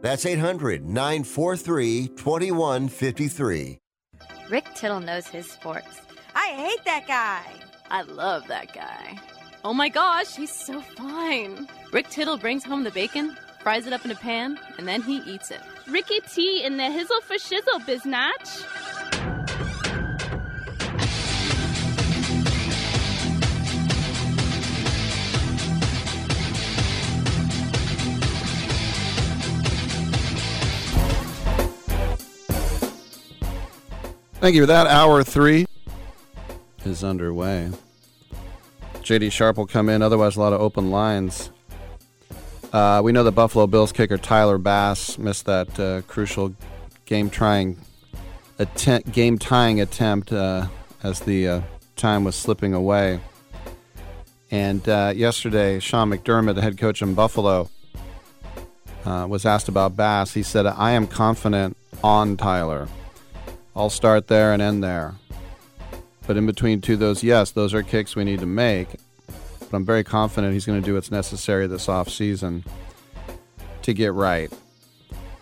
That's 800 943 2153. Rick Tittle knows his sports. I hate that guy. I love that guy. Oh my gosh, he's so fine. Rick Tittle brings home the bacon, fries it up in a pan, and then he eats it. Ricky T in the hizzle for shizzle, biznatch. Thank you for that. Hour three is underway. JD Sharp will come in. Otherwise, a lot of open lines. Uh, we know the Buffalo Bills kicker Tyler Bass missed that uh, crucial game trying attempt, game tying attempt uh, as the uh, time was slipping away. And uh, yesterday, Sean McDermott, the head coach in Buffalo, uh, was asked about Bass. He said, "I am confident on Tyler. I'll start there and end there. But in between two those, yes, those are kicks we need to make." but I'm very confident he's going to do what's necessary this offseason to get right.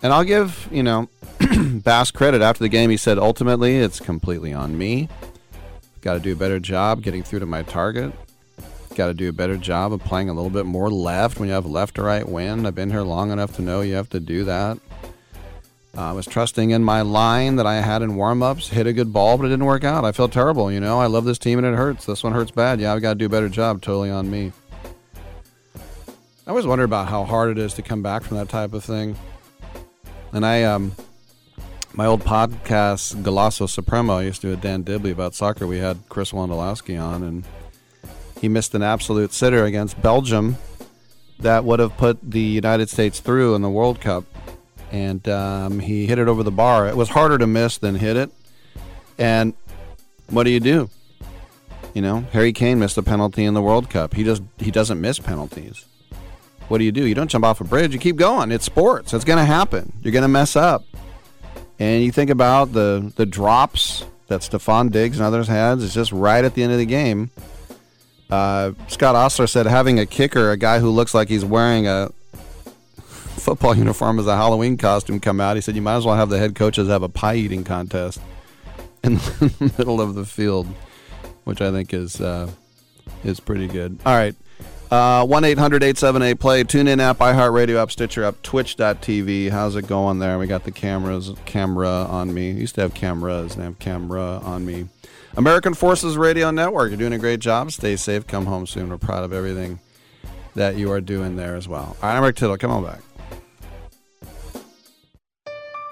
And I'll give, you know, Bass credit after the game. He said, ultimately, it's completely on me. Got to do a better job getting through to my target. Got to do a better job of playing a little bit more left when you have left to right wind. I've been here long enough to know you have to do that. Uh, I was trusting in my line that I had in warm-ups. Hit a good ball, but it didn't work out. I felt terrible. You know, I love this team and it hurts. This one hurts bad. Yeah, I've got to do a better job. Totally on me. I always wonder about how hard it is to come back from that type of thing. And I, um, my old podcast, Golasso Supremo, I used to do with Dan Dibley about soccer. We had Chris Wondolowski on, and he missed an absolute sitter against Belgium that would have put the United States through in the World Cup and um, he hit it over the bar. It was harder to miss than hit it. And what do you do? You know, Harry Kane missed a penalty in the World Cup. He just he doesn't miss penalties. What do you do? You don't jump off a bridge. You keep going. It's sports. It's going to happen. You're going to mess up. And you think about the the drops that Stefon Diggs and others had. It's just right at the end of the game. Uh, Scott Ostler said having a kicker, a guy who looks like he's wearing a football uniform as a Halloween costume come out. He said you might as well have the head coaches have a pie eating contest in the middle of the field, which I think is uh, is pretty good. All right. Uh, 1 800 878 play. Tune in app, iHeartRadio app, Stitcher app, Twitch.tv. How's it going there? We got the cameras, camera on me. used to have cameras, I have camera on me. American Forces Radio Network. You're doing a great job. Stay safe. Come home soon. We're proud of everything that you are doing there as well. All right, I'm Rick Tittle. Come on back.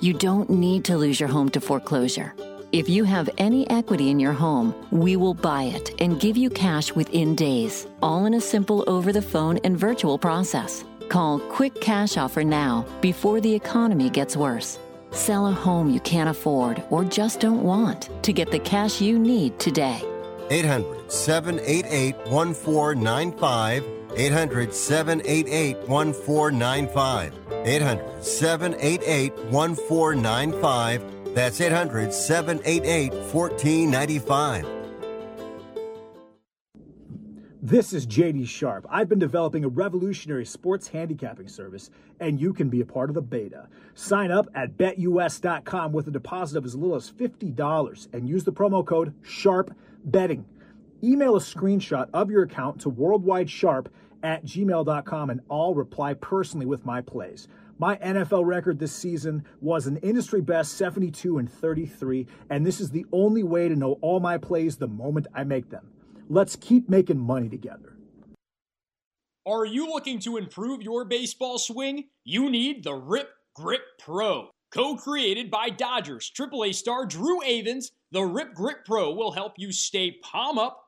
You don't need to lose your home to foreclosure. If you have any equity in your home, we will buy it and give you cash within days, all in a simple over the phone and virtual process. Call Quick Cash Offer now before the economy gets worse. Sell a home you can't afford or just don't want to get the cash you need today. 800 788 1495. 800 788 1495. 800 788 1495. That's 800 788 1495. This is JD Sharp. I've been developing a revolutionary sports handicapping service, and you can be a part of the beta. Sign up at betus.com with a deposit of as little as $50 and use the promo code SHARPBetting. Email a screenshot of your account to worldwidesharp at gmail.com and I'll reply personally with my plays. My NFL record this season was an industry best 72 and 33, and this is the only way to know all my plays the moment I make them. Let's keep making money together. Are you looking to improve your baseball swing? You need the Rip Grip Pro. Co created by Dodgers AAA star Drew Avans, the Rip Grip Pro will help you stay palm up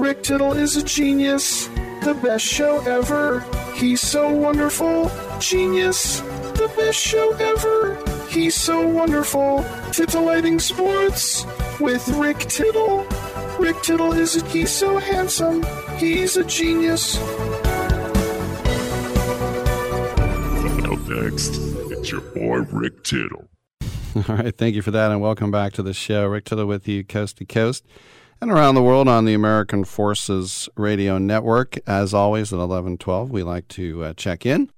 Rick Tittle is a genius, the best show ever. He's so wonderful, genius, the best show ever. He's so wonderful, titillating sports with Rick Tittle. Rick Tittle is a, he's so handsome, he's a genius. Up next, it's your boy Rick Tittle. All right, thank you for that, and welcome back to the show. Rick Tittle with you, coast to coast and around the world on the American Forces Radio Network. As always, at 1112, we like to uh, check in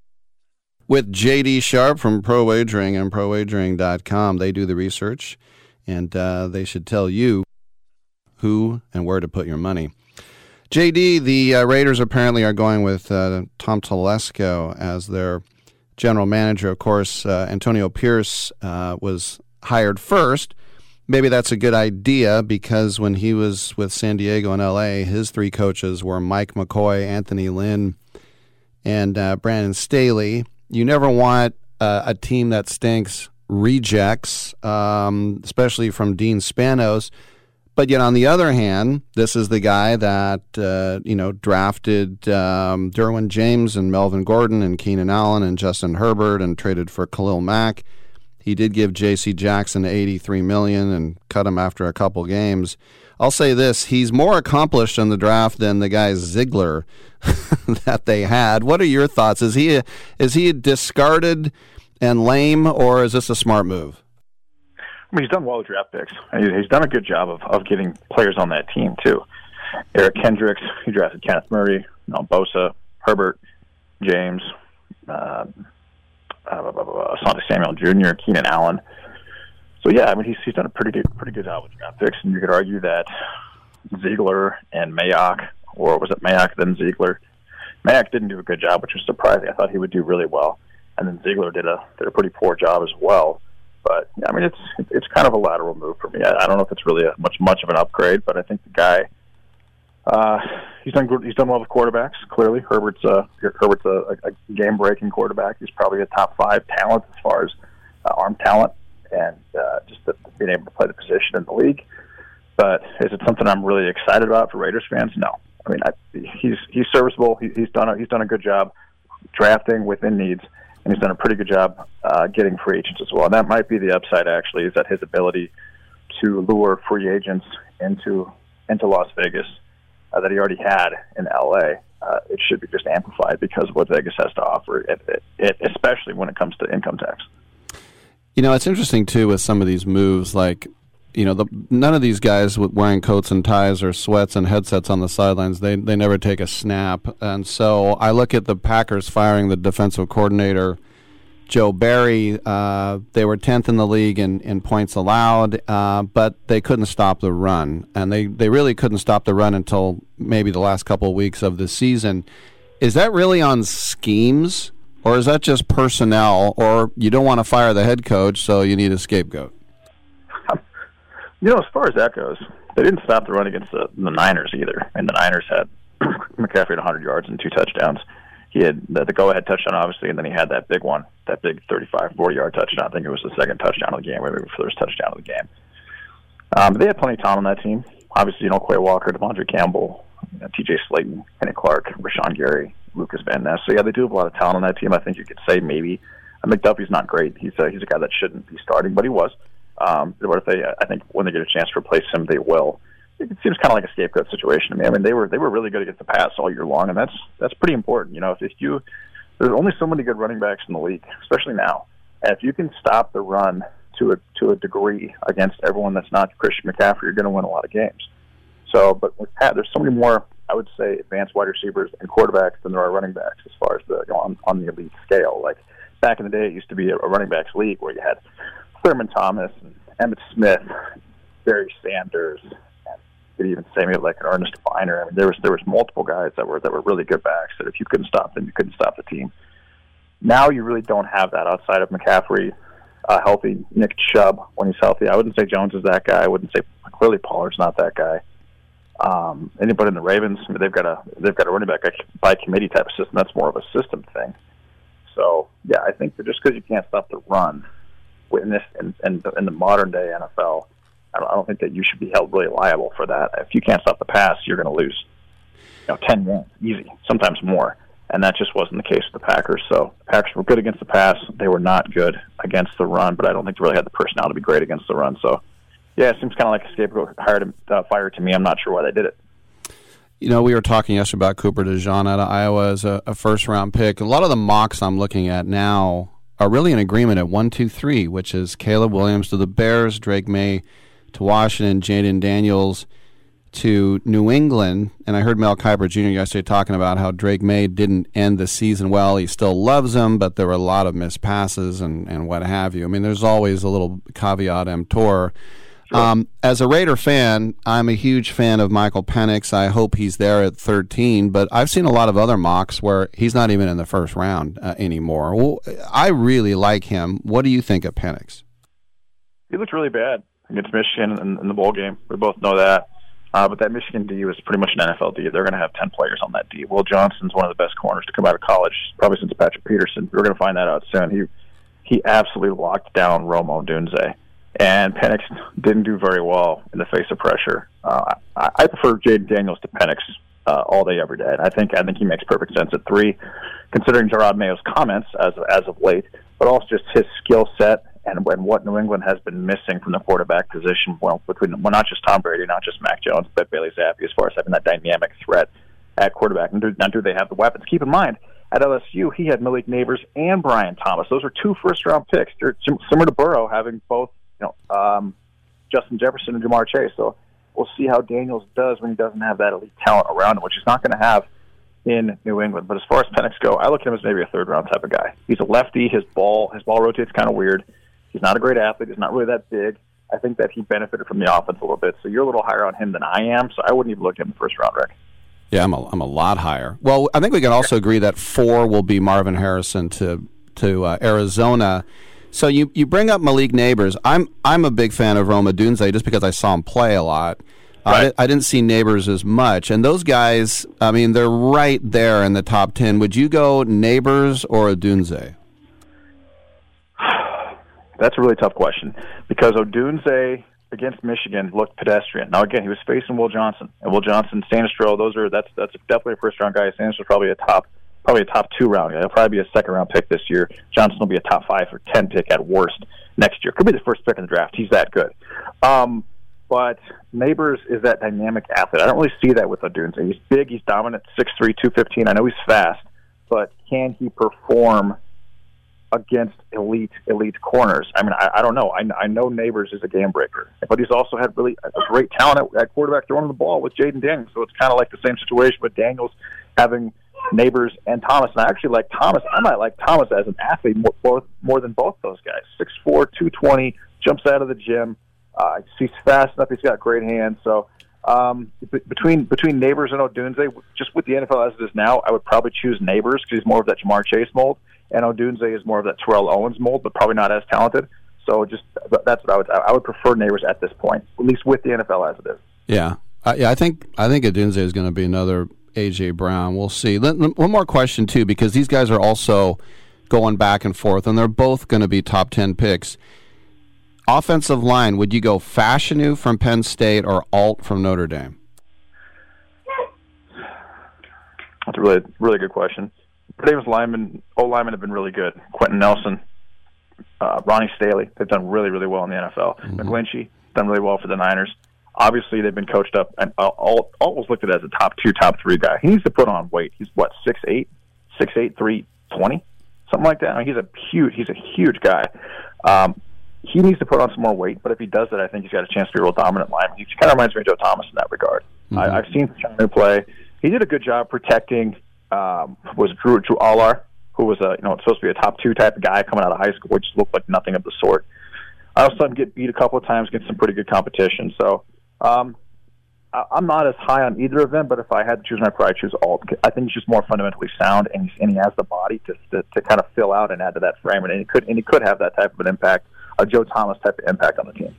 with JD Sharp from Pro Wagering and ProWagering.com. They do the research, and uh, they should tell you who and where to put your money. JD, the uh, Raiders apparently are going with uh, Tom Telesco as their general manager. Of course, uh, Antonio Pierce uh, was hired first maybe that's a good idea because when he was with San Diego and LA, his three coaches were Mike McCoy, Anthony Lynn, and uh, Brandon Staley. You never want uh, a team that stinks rejects, um, especially from Dean Spanos. But yet, on the other hand, this is the guy that uh, you know drafted um, Derwin James and Melvin Gordon and Keenan Allen and Justin Herbert and traded for Khalil Mack he did give J.C. Jackson 83 million and cut him after a couple games. I'll say this: he's more accomplished in the draft than the guy Ziegler that they had. What are your thoughts? Is he is he discarded and lame, or is this a smart move? I mean, he's done well with draft picks. He's done a good job of, of getting players on that team too. Eric Kendricks, he drafted Kenneth Murray, you Bosa, Herbert, James, uh, uh, Asante Samuel Jr., Keenan Allen. So yeah, I mean, he's he's done a pretty good pretty good job with draft picks, and you could argue that Ziegler and Mayock, or was it Mayock then Ziegler? Mayock didn't do a good job, which was surprising. I thought he would do really well, and then Ziegler did a did a pretty poor job as well. But yeah, I mean, it's it's kind of a lateral move for me. I, I don't know if it's really a much much of an upgrade, but I think the guy uh, he's done. He's done well with quarterbacks. Clearly, Herbert's a Herbert's a, a game breaking quarterback. He's probably a top five talent as far as uh, arm talent and uh, just the, being able to play the position in the league. But is it something I'm really excited about for Raiders fans? No. I mean, I, he's he's serviceable. He, he's done a, he's done a good job drafting within needs, and he's done a pretty good job uh, getting free agents as well. And that might be the upside. Actually, is that his ability to lure free agents into into Las Vegas uh, that he already had in LA. Uh, it should be just amplified because of what Vegas has to offer, it, it, it, especially when it comes to income tax. You know, it's interesting too with some of these moves. Like, you know, the, none of these guys with wearing coats and ties or sweats and headsets on the sidelines. They they never take a snap. And so I look at the Packers firing the defensive coordinator. Joe Barry, uh, they were 10th in the league in, in points allowed, uh, but they couldn't stop the run. And they, they really couldn't stop the run until maybe the last couple of weeks of the season. Is that really on schemes, or is that just personnel, or you don't want to fire the head coach, so you need a scapegoat? You know, as far as that goes, they didn't stop the run against the, the Niners either. And the Niners had McCaffrey had 100 yards and two touchdowns. He had the, the go-ahead touchdown, obviously, and then he had that big one, that big 35, 40-yard touchdown. I think it was the second touchdown of the game, maybe the first touchdown of the game. Um, but they had plenty of talent on that team. Obviously, you know, Quay Walker, De'Vondre Campbell, you know, T.J. Slaton, Kenny Clark, Rashan Gary, Lukas Van Ness. So yeah, they do have a lot of talent on that team. I think you could say maybe uh, McDuffie's not great. He's a, he's a guy that shouldn't be starting, but he was. Um, but if they, I think when they get a chance to replace him, they will. It seems kind of like a scapegoat situation to me. I mean, they were they were really good against the pass all year long, and that's that's pretty important. You know, if, if you there's only so many good running backs in the league, especially now, and if you can stop the run to a to a degree against everyone that's not Christian McCaffrey, you're going to win a lot of games. So, but with Pat, there's so many more, I would say, advanced wide receivers and quarterbacks than there are running backs as far as the you know, on on the elite scale. Like back in the day, it used to be a, a running backs league where you had Thurman Thomas and Emmitt Smith, Barry Sanders, could even say maybe like an Earnest Byner. I mean, there was there was multiple guys that were that were really good backs that if you couldn't stop them, you couldn't stop the team. Now you really don't have that outside of McCaffrey, uh, healthy Nick Chubb when he's healthy. I wouldn't say Jones is that guy. I wouldn't say clearly Pollard's not that guy. Um, anybody in the Ravens, they've got a they've got a running back by committee type of system. That's more of a system thing. So yeah, I think that just because you can't stop the run in this in, in, in the modern day NFL, I don't, I don't think that you should be held really liable for that. If you can't stop the pass, you're going to lose. You know, ten games, easy, sometimes more, and that just wasn't the case with the Packers. So the Packers were good against the pass; they were not good against the run. But I don't think they really had the personnel to be great against the run. So yeah, it seems kind of like a scapegoat hired uh, fire to me. I'm not sure why they did it. You know, we were talking yesterday about Cooper DeJean out of Iowa as a, a first round pick. A lot of the mocks I'm looking at now are really in agreement at one, two, three, which is Caleb Williams to the Bears, Drake Maye to Washington, Jayden Daniels to New England. And I heard Mel Kiper Jr. yesterday talking about how Drake Maye didn't end the season well. He still loves him, but there were a lot of missed passes and, and what have you. I mean, there's always a little caveat emptor. Um, as a Raider fan, I'm a huge fan of Michael Penix. I hope he's there at 13, but I've seen a lot of other mocks where he's not even in the first round uh, anymore. Well, I really like him. What do you think of Penix? He looked really bad against Michigan in, in the bowl game. We both know that. Uh, but that Michigan D was pretty much an NFL D. They're going to have 10 players on that D. Will Johnson's one of the best corners to come out of college, probably since Patrick Peterson. We're going to find that out soon. He he absolutely locked down Rome Odunze. And Penix didn't do very well in the face of pressure. Uh, I, I prefer Jayden Daniels to Penix uh, all day, every day. And I think I think he makes perfect sense at three, considering Jerod Mayo's comments as as of late, but also just his skill set and, and what New England has been missing from the quarterback position. Well, between well, not just Tom Brady, not just Mac Jones, but Bailey Zappe, as far as having that dynamic threat at quarterback. And do, now, do they have the weapons? Keep in mind, at LSU, he had Malik Nabers and Brian Thomas. Those are two first round picks. They're similar to Burrow, having both you know um, Justin Jefferson and Ja'Marr Chase. So we'll see how Daniels does when he doesn't have that elite talent around him, which he's not going to have in New England. But as far as Penix go, I look at him as maybe a third round type of guy. He's a lefty. His ball his ball rotates kind of weird. He's not a great athlete. He's not really that big. I think that he benefited from the offense a little bit. So you're a little higher on him than I am. So I wouldn't even look at him in the first round, Rick. Yeah, I'm a, I'm a lot higher. Well, I think we can also agree that four will be Marvin Harrison to to uh, Arizona. So you, you bring up Malik Nabers. I'm I'm a big fan of Rome Odunze just because I saw him play a lot. Right. I, I, didn't see Nabers as much, and those guys. I mean, they're right there in the top ten. Would you go Nabers or Odunze? That's a really tough question because Odunze against Michigan looked pedestrian. Now again, he was facing Will Johnson, and Will Johnson, Sainristil, those are that's that's definitely a first round guy. Sainristil probably a top probably a top two round. Guy. He'll probably be a second round pick this year. Johnson will be a top five or ten pick at worst next year. Could be the first pick in the draft. He's that good. Um, but Nabers is that dynamic athlete. I don't really see that with Odunze. He's big, he's dominant, six three, two fifteen. I know he's fast, but can he perform against elite elite corners. I mean, I, I don't know. I, I know Nabers is a game breaker, but he's also had really a great talent at, at quarterback throwing the ball with Jayden Daniels. So it's kind of like the same situation with Daniels having Nabers and Thomas. And I actually like Thomas. I might like Thomas as an athlete more more, more than both those guys. Six four, two twenty, jumps out of the gym. Uh, he's fast enough. He's got great hands. So um, between between Nabers and Odunze, just with the NFL as it is now, I would probably choose Nabers because he's more of that Ja'Marr Chase mold and Odunze is more of that Terrell Owens mold, but probably not as talented. So just that's what I would I would prefer Nabers at this point, at least with the NFL as it is. Yeah, uh, yeah. I think I think Odunze is going to be another AJ Brown. We'll see. One more question too, because these guys are also going back and forth, and they're both going to be top ten picks. Offensive line, would you go Fashanu from Penn State or Alt from Notre Dame? That's a really really good question. Davis linemen, old linemen have been really good. Quenton Nelson, uh, Ronnie Stanley, they've done really, really well in the NFL. mm hmm McGlinchey done really well for the Niners. Obviously, they've been coached up, and all almost looked at as a top two, top three guy. He needs to put on weight. He's what six eight, six eight, three twenty, something like that. I mean, he's a huge, he's a huge guy. Um, he needs to put on some more weight, but if he does that, I think he's got a chance to be a real dominant lineman. He kind of reminds me of Joe Thomas in that regard. Mm-hmm. I, I've seen Chanu play. He did a good job protecting um, was Drew Drew Allar, who was a you know supposed to be a top two type of guy coming out of high school, which looked like nothing of the sort. I also saw him get beat a couple of times against some pretty good competition. So um, I, I'm not as high on either of them, but if I had to choose, my pride, I'd probably choose Alt. I think he's just more fundamentally sound, and, he's, and he has the body to, to to kind of fill out and add to that frame, and he could and he could have that type of an impact, a Joe Thomas type of impact on the team.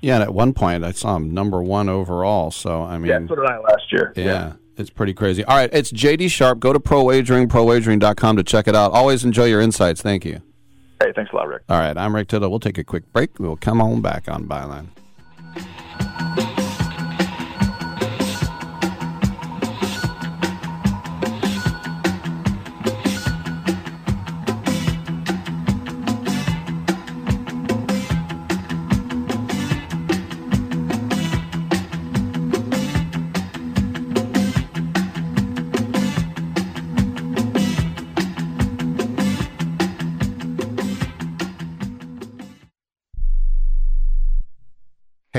Yeah, and at one point I saw him number one overall. So I mean, yeah, so did I last year. yeah. yeah. It's pretty crazy. All right, it's JD Sharp. Go to Pro Wagering, prowagering.com to check it out. Always enjoy your insights. Thank you. Hey, thanks a lot, Rick. All right, I'm Rick Tittle. We'll take a quick break. We'll come on back on Byline.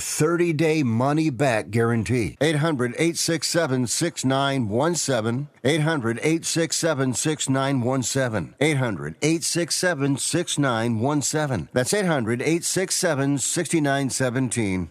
30 day money back guarantee. 800 867 6917. 800 867 6917. 800 867 6917. That's 800 867 6917.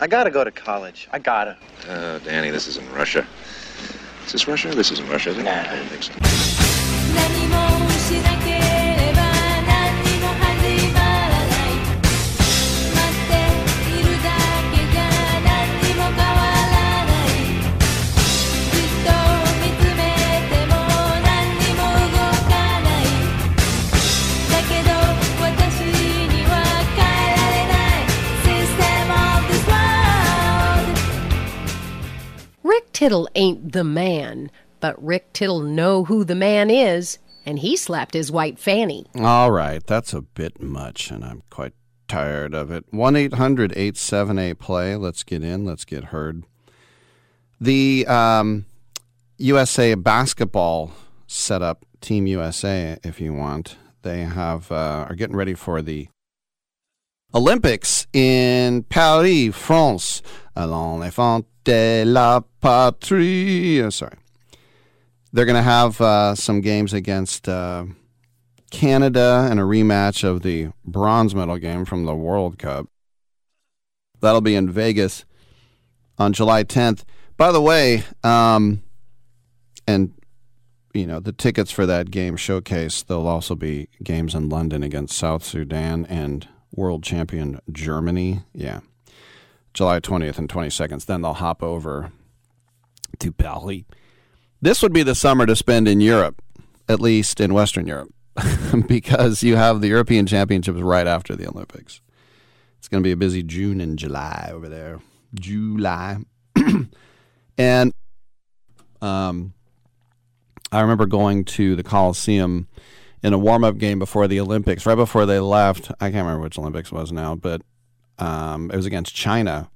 I gotta go to college. I gotta. Uh, Danny, this isn't Russia. Is this Russia? This isn't Russia, is it? Nah. I don't think so. Tittle ain't the man, but Rick Tittle know who the man is, and he slapped his white fanny. All right, that's a bit much, and I'm quite tired of it. 1 800 878 play. Let's get in, let's get heard. The um, USA basketball setup, Team USA, if you want, they have uh, are getting ready for the Olympics in Paris, France. Allons les enfants de la patrie. Oh, sorry. They're going to have uh, some games against uh, Canada and a rematch of the bronze medal game from the World Cup. That'll be in Vegas on July 10th. By the way, um, and you know the tickets for that game showcase. There'll also be games in London against South Sudan and world champion Germany. Yeah. July 20th and 22nd. Then they'll hop over to Paris. This would be the summer to spend in Europe, at least in Western Europe, because you have the European Championships right after the Olympics. It's going to be a busy June and July over there. July. and um, I remember going to the Coliseum in a warm up game before the Olympics, right before they left. I can't remember which Olympics was now, but um, it was against China.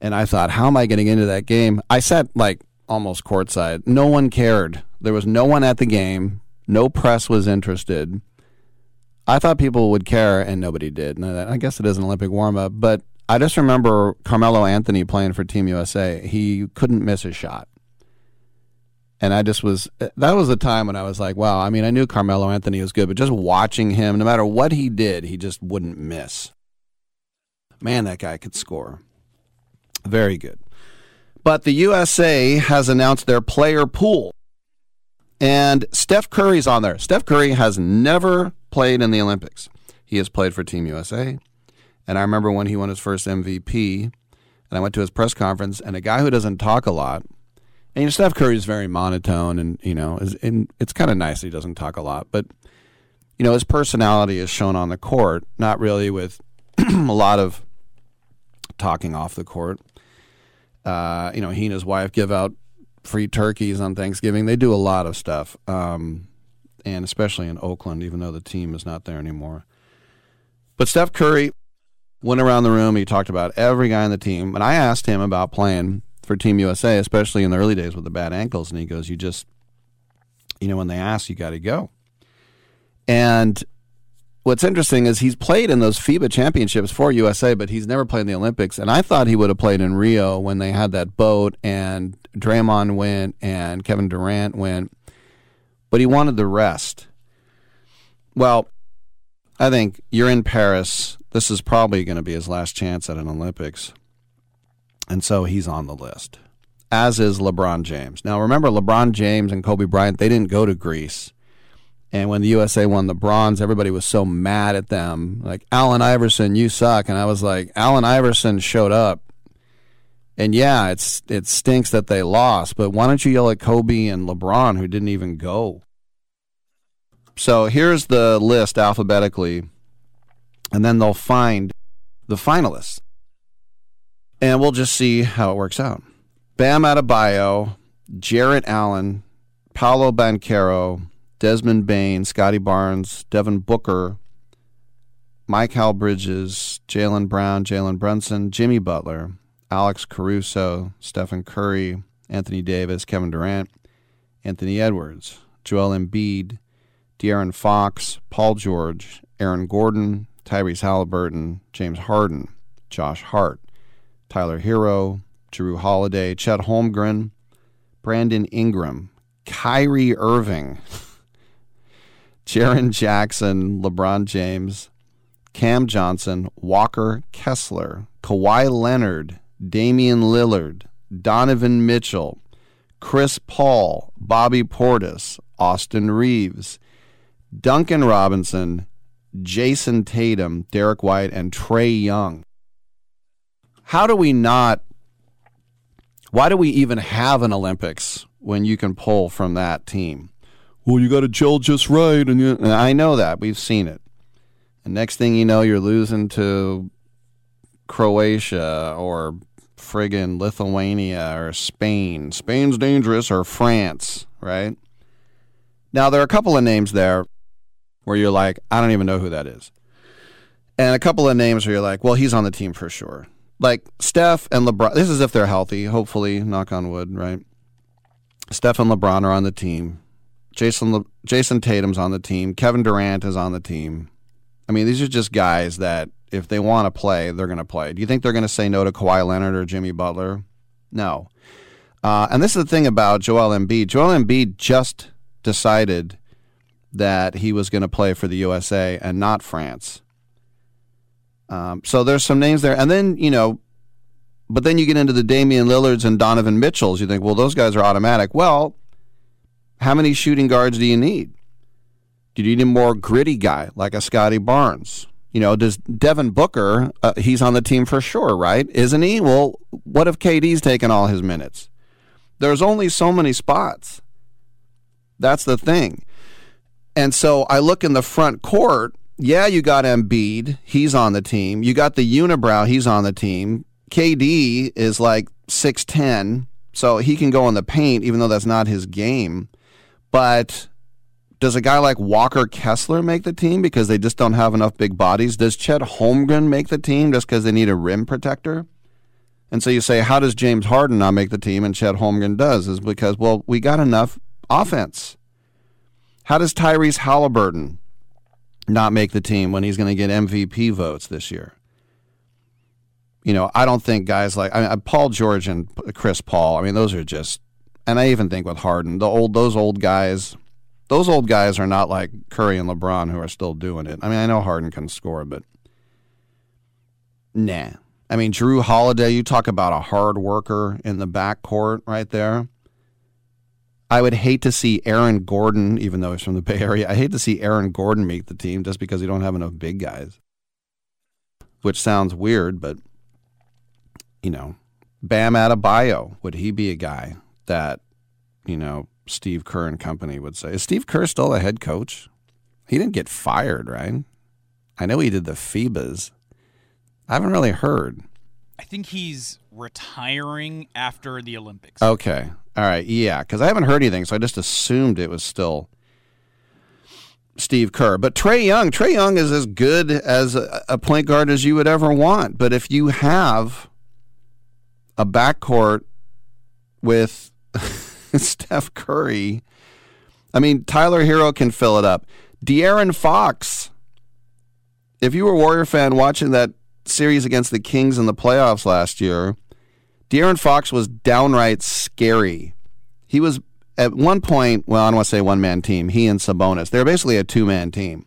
And I thought, how am I getting into that game? I sat like almost courtside. No one cared. There was no one at the game. No press was interested. I thought people would care, and nobody did. And I guess it is an Olympic warm up, but I just remember Carmelo Anthony playing for Team USA. He couldn't miss a shot. And I just was, that was the time when I was like, wow, I mean, I knew Carmelo Anthony was good, but just watching him, no matter what he did, he just wouldn't miss. Man, that guy could score. Very good. But the USA has announced their player pool. And Steph Curry's on there. Steph Curry has never played in the Olympics. He has played for Team USA. And I remember when he won his first MVP, and I went to his press conference, and a guy who doesn't talk a lot, and you know, Steph Curry is very monotone, and you know, is, and it's kind of nice he doesn't talk a lot, but you know, his personality is shown on the court, not really with a lot of talking off the court. Uh, you know, he and his wife give out free turkeys on Thanksgiving. They do a lot of stuff, um, and especially in Oakland, even though the team is not there anymore. But Steph Curry went around the room. He talked about every guy on the team, and I asked him about playing for Team USA, especially in the early days with the bad ankles, and he goes, "You just, you know, when they ask, you got to go." And what's interesting is he's played in those FIBA championships for USA, but he's never played in the Olympics. And I thought he would have played in Rio when they had that boat and Draymond went and Kevin Durant went, but he wanted the rest. Well, I think you're in Paris. This is probably going to be his last chance at an Olympics. And so he's on the list, as is LeBron James. Now, remember, LeBron James and Kobe Bryant, they didn't go to Greece. And when the USA won the bronze, everybody was so mad at them. Like, Allen Iverson, you suck. And I was like, Allen Iverson showed up. And yeah, it's it stinks that they lost, but why don't you yell at Kobe and LeBron who didn't even go? So here's the list alphabetically, and then they'll find the finalists. And we'll just see how it works out. Bam Adebayo, Jarrett Allen, Paolo Banchero, Desmond Bane, Scottie Barnes, Devin Booker, Mikal Bridges, Jaylen Brown, Jalen Brunson, Jimmy Butler, Alex Caruso, Stephen Curry, Anthony Davis, Kevin Durant, Anthony Edwards, Joel Embiid, De'Aaron Fox, Paul George, Aaron Gordon, Tyrese Halliburton, James Harden, Josh Hart, Tyler Herro, Jrue Holiday, Chet Holmgren, Brandon Ingram, Kyrie Irving, Jaren Jackson, LeBron James, Cam Johnson, Walker Kessler, Kawhi Leonard, Damian Lillard, Donovan Mitchell, Chris Paul, Bobby Portis, Austin Reaves, Duncan Robinson, Jayson Tatum, Derrick White, and Trae Young. How do we not? Why do we even have an Olympics when you can pull from that team? Well, you got to gel just right, and, you, and I know that we've seen it. And next thing you know, you're losing to Croatia or friggin' Lithuania or Spain. Spain's dangerous or France, right? Now, there are a couple of names there where you're like, I don't even know who that is. And a couple of names where you're like, well, he's on the team for sure. Like Steph and LeBron, this is if they're healthy, hopefully, knock on wood, right? Steph and LeBron are on the team. Jason Jayson Tatum's on the team. Kevin Durant is on the team. I mean, these are just guys that if they want to play, they're going to play. Do you think they're going to say no to Kawhi Leonard or Jimmy Butler? No. Uh, and this is the thing about Joel Embiid. Joel Embiid just decided that he was going to play for the USA and not France. Um, so there's some names there, and then you know, but then you get into the Damian Lillards and Donovan Mitchells. You think, well, those guys are automatic. Well, how many shooting guards do you need? Do you need a more gritty guy like a Scottie Barnes? You know, does Devin Booker? Uh, he's on the team for sure, right? Isn't he? Well, what if KD's taken all his minutes? There's only so many spots. That's the thing. And so I look in the front court. Yeah, you got Embiid. He's on the team. You got the unibrow. He's on the team. KD is like 6'10, so he can go in the paint, even though that's not his game. But does a guy like Walker Kessler make the team because they just don't have enough big bodies? Does Chet Holmgren make the team just because they need a rim protector? And so you say, how does James Harden not make the team and Chet Holmgren does? Is because, well, we got enough offense. How does Tyrese Halliburton not make the team when he's going to get MVP votes this year? You know, I don't think guys like I mean, uh, Paul George and Chris Paul. I mean, those are just, and I even think with Harden, the old those old guys, those old guys are not like Curry and LeBron who are still doing it. I mean, I know Harden can score, but nah. I mean, Jrue Holiday, you talk about a hard worker in the backcourt right there. I would hate to see Aaron Gordon, even though he's from the Bay Area, I hate to see Aaron Gordon make the team just because we don't have enough big guys. Which sounds weird, but, you know, Bam Adebayo, would he be a guy that, you know, Steve Kerr and company would say? Is Steve Kerr still a head coach? He didn't get fired, right? I know he did the FIBAs. I haven't really heard. I think he's retiring after the Olympics. Okay. All right. Yeah, because I haven't heard anything, so I just assumed it was still Steve Kerr. But Trae Young, Trae Young is as good as a, a point guard as you would ever want. But if you have a backcourt with Steph Curry, I mean, Tyler Herro can fill it up. De'Aaron Fox, if you were a Warrior fan watching that series against the Kings in the playoffs last year, De'Aaron Fox was downright scary. He was at one point, well, I don't want to say one man team, he and Sabonis. They're basically a two man team.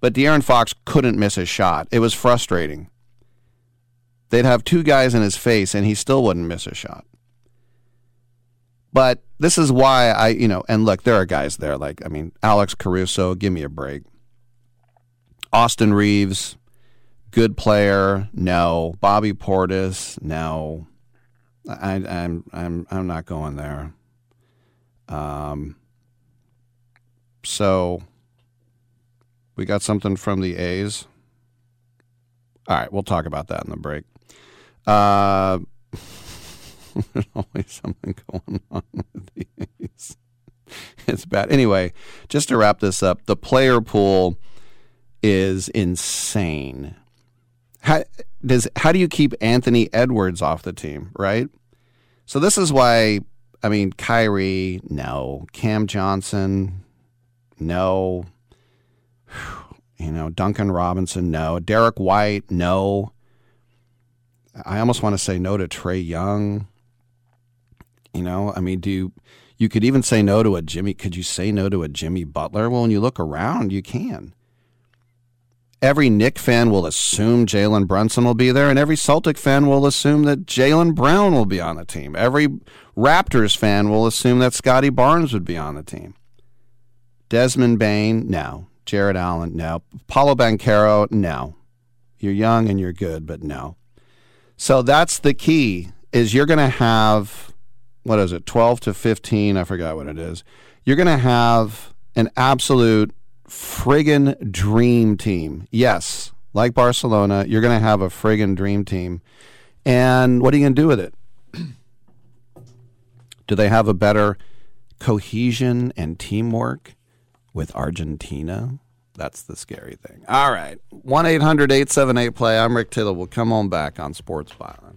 But De'Aaron Fox couldn't miss a shot. It was frustrating. They'd have two guys in his face and he still wouldn't miss a shot. But this is why I, you know, and look, there are guys there like, I mean, Alex Caruso, give me a break. Austin Reaves, good player, no. Bobby Portis, no. I, I'm I'm I'm not going there. Um. So we got something from the A's. All right, we'll talk about that in the break. Uh, there's always something going on with these. It's bad. Anyway, just to wrap this up, the player pool is insane. How does how do you keep Anthony Edwards off the team, right? So this is why I mean Kyrie, no. Cam Johnson, no. You know, Duncan Robinson, no. Derrick White, no. I almost want to say no to Trae Young. You know, I mean, do you, you could even say no to a Jimmy? Could you say no to a Jimmy Butler? Well, when you look around, you can every Knick fan will assume Jalen Brunson will be there, and every Celtic fan will assume that Jaylen Brown will be on the team. Every Raptors fan will assume that Scottie Barnes would be on the team. Desmond Bane, no. Jarrett Allen, no. Paolo Banchero, no. You're young and you're good, but no. So that's the key is you're going to have what is it 12 to 15 i forgot what it is you're going to have an absolute friggin' dream team. Yes, like Barcelona, you're going to have a friggin' dream team. And what are you going to do with it? do they have a better cohesion and teamwork with Argentina? That's the scary thing. All right. 1 800 878 play. I'm Rick Tittle. We'll come on back on Sports Byline.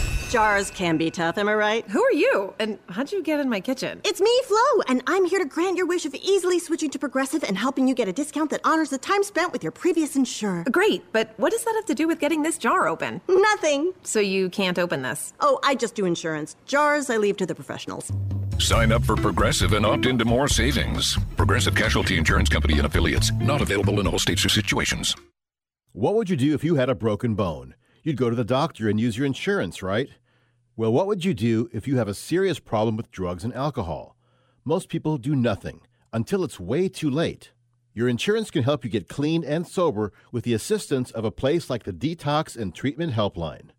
Jars can be tough, am I right? Who are you? And how'd you get in my kitchen? It's me, Flo, and I'm here to grant your wish of easily switching to Progressive and helping you get a discount that honors the time spent with your previous insurer. Great, but what does that have to do with getting this jar open? Nothing. So you can't open this? Oh, I just do insurance. Jars I leave to the professionals. Sign up for Progressive and opt into more savings. Progressive Casualty Insurance Company and affiliates. Not available in all states or situations. What would you do if you had a broken bone? You'd go to the doctor and use your insurance, right? Well, what would you do if you have a serious problem with drugs and alcohol? Most people do nothing until it's way too late. Your insurance can help you get clean and sober with the assistance of a place like the Detox and Treatment Helpline.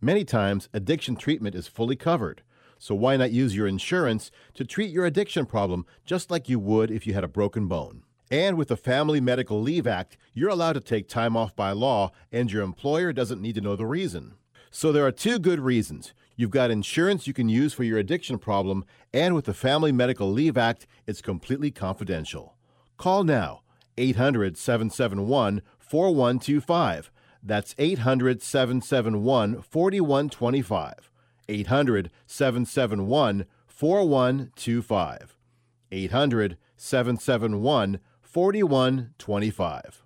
Many times, addiction treatment is fully covered, so why not use your insurance to treat your addiction problem just like you would if you had a broken bone? And with the Family Medical Leave Act, you're allowed to take time off by law, and your employer doesn't need to know the reason. So there are two good reasons. You've got insurance you can use for your addiction problem, and with the Family Medical Leave Act, it's completely confidential. Call now 800 771 4125. That's 800 771 4125. 800 771 4125. 800 771 4125.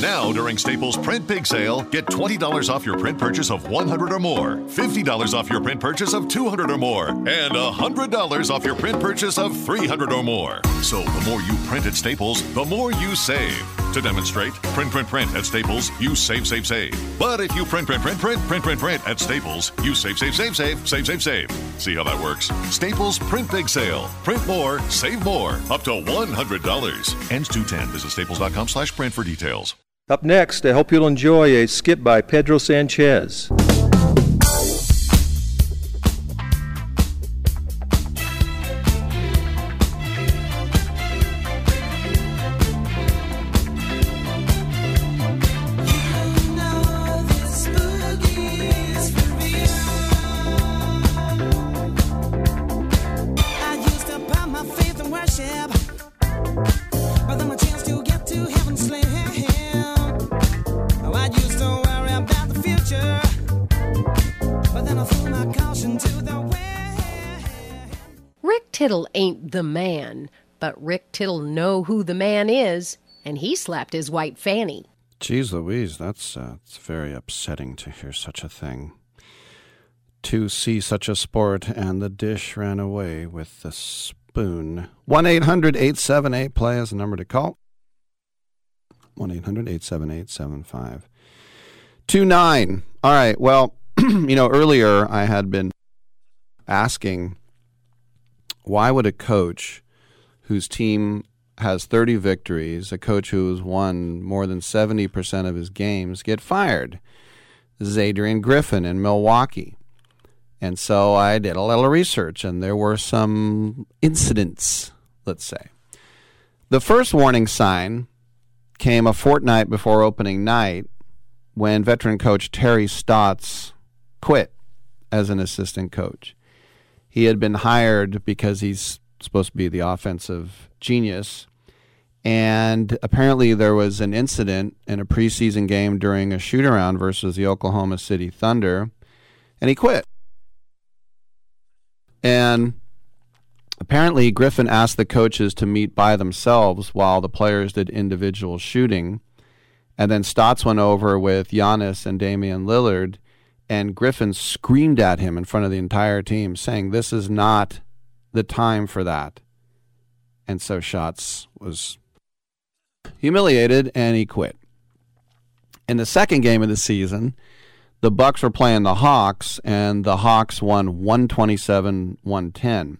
Now, during Staples Print Big Sale, get $20 off your print purchase of 100 or more, $50 off your print purchase of 200 or more, and $100 off your print purchase of 300 or more. So, the more you print at Staples, the more you save. To demonstrate, print, print, print at Staples, you save, save, save. But if you print, print, print, print, print, print, print at Staples, you save, save, save, save, save, save, save. See how that works? Staples Print Big Sale. Print more, save more. Up to $100. Ends 210. Visit staples.com slash print for details. Up next, I hope you'll enjoy a skit by Pedro Sanchez. The man, but Rick Tittle know who the man is, and he slapped his white fanny. Jeez Louise, that's uh, it's very upsetting to hear such a thing. To see such a sport, and the dish ran away with the spoon. 1 800 878 play is the number to call. 1 800 878 7529. All right, well, you know, earlier I had been asking why would a coach whose team has 30 victories, a coach who has won more than 70% of his games, get fired? This is Adrian Griffin in Milwaukee. And so I did a little research, and there were some incidents, let's say. The first warning sign came a fortnight before opening night when veteran coach Terry Stotts quit as an assistant coach. He had been hired because he's supposed to be the offensive genius. And apparently, there was an incident in a preseason game during a shoot around versus the Oklahoma City Thunder, and he quit. And apparently, Griffin asked the coaches to meet by themselves while the players did individual shooting. And then Stotts went over with Giannis and Damian Lillard, and Griffin screamed at him in front of the entire team, saying, This is not the time for that. And so Stotts was humiliated and he quit. In the second game of the season, the Bucks were playing the Hawks, and the Hawks won 127-110.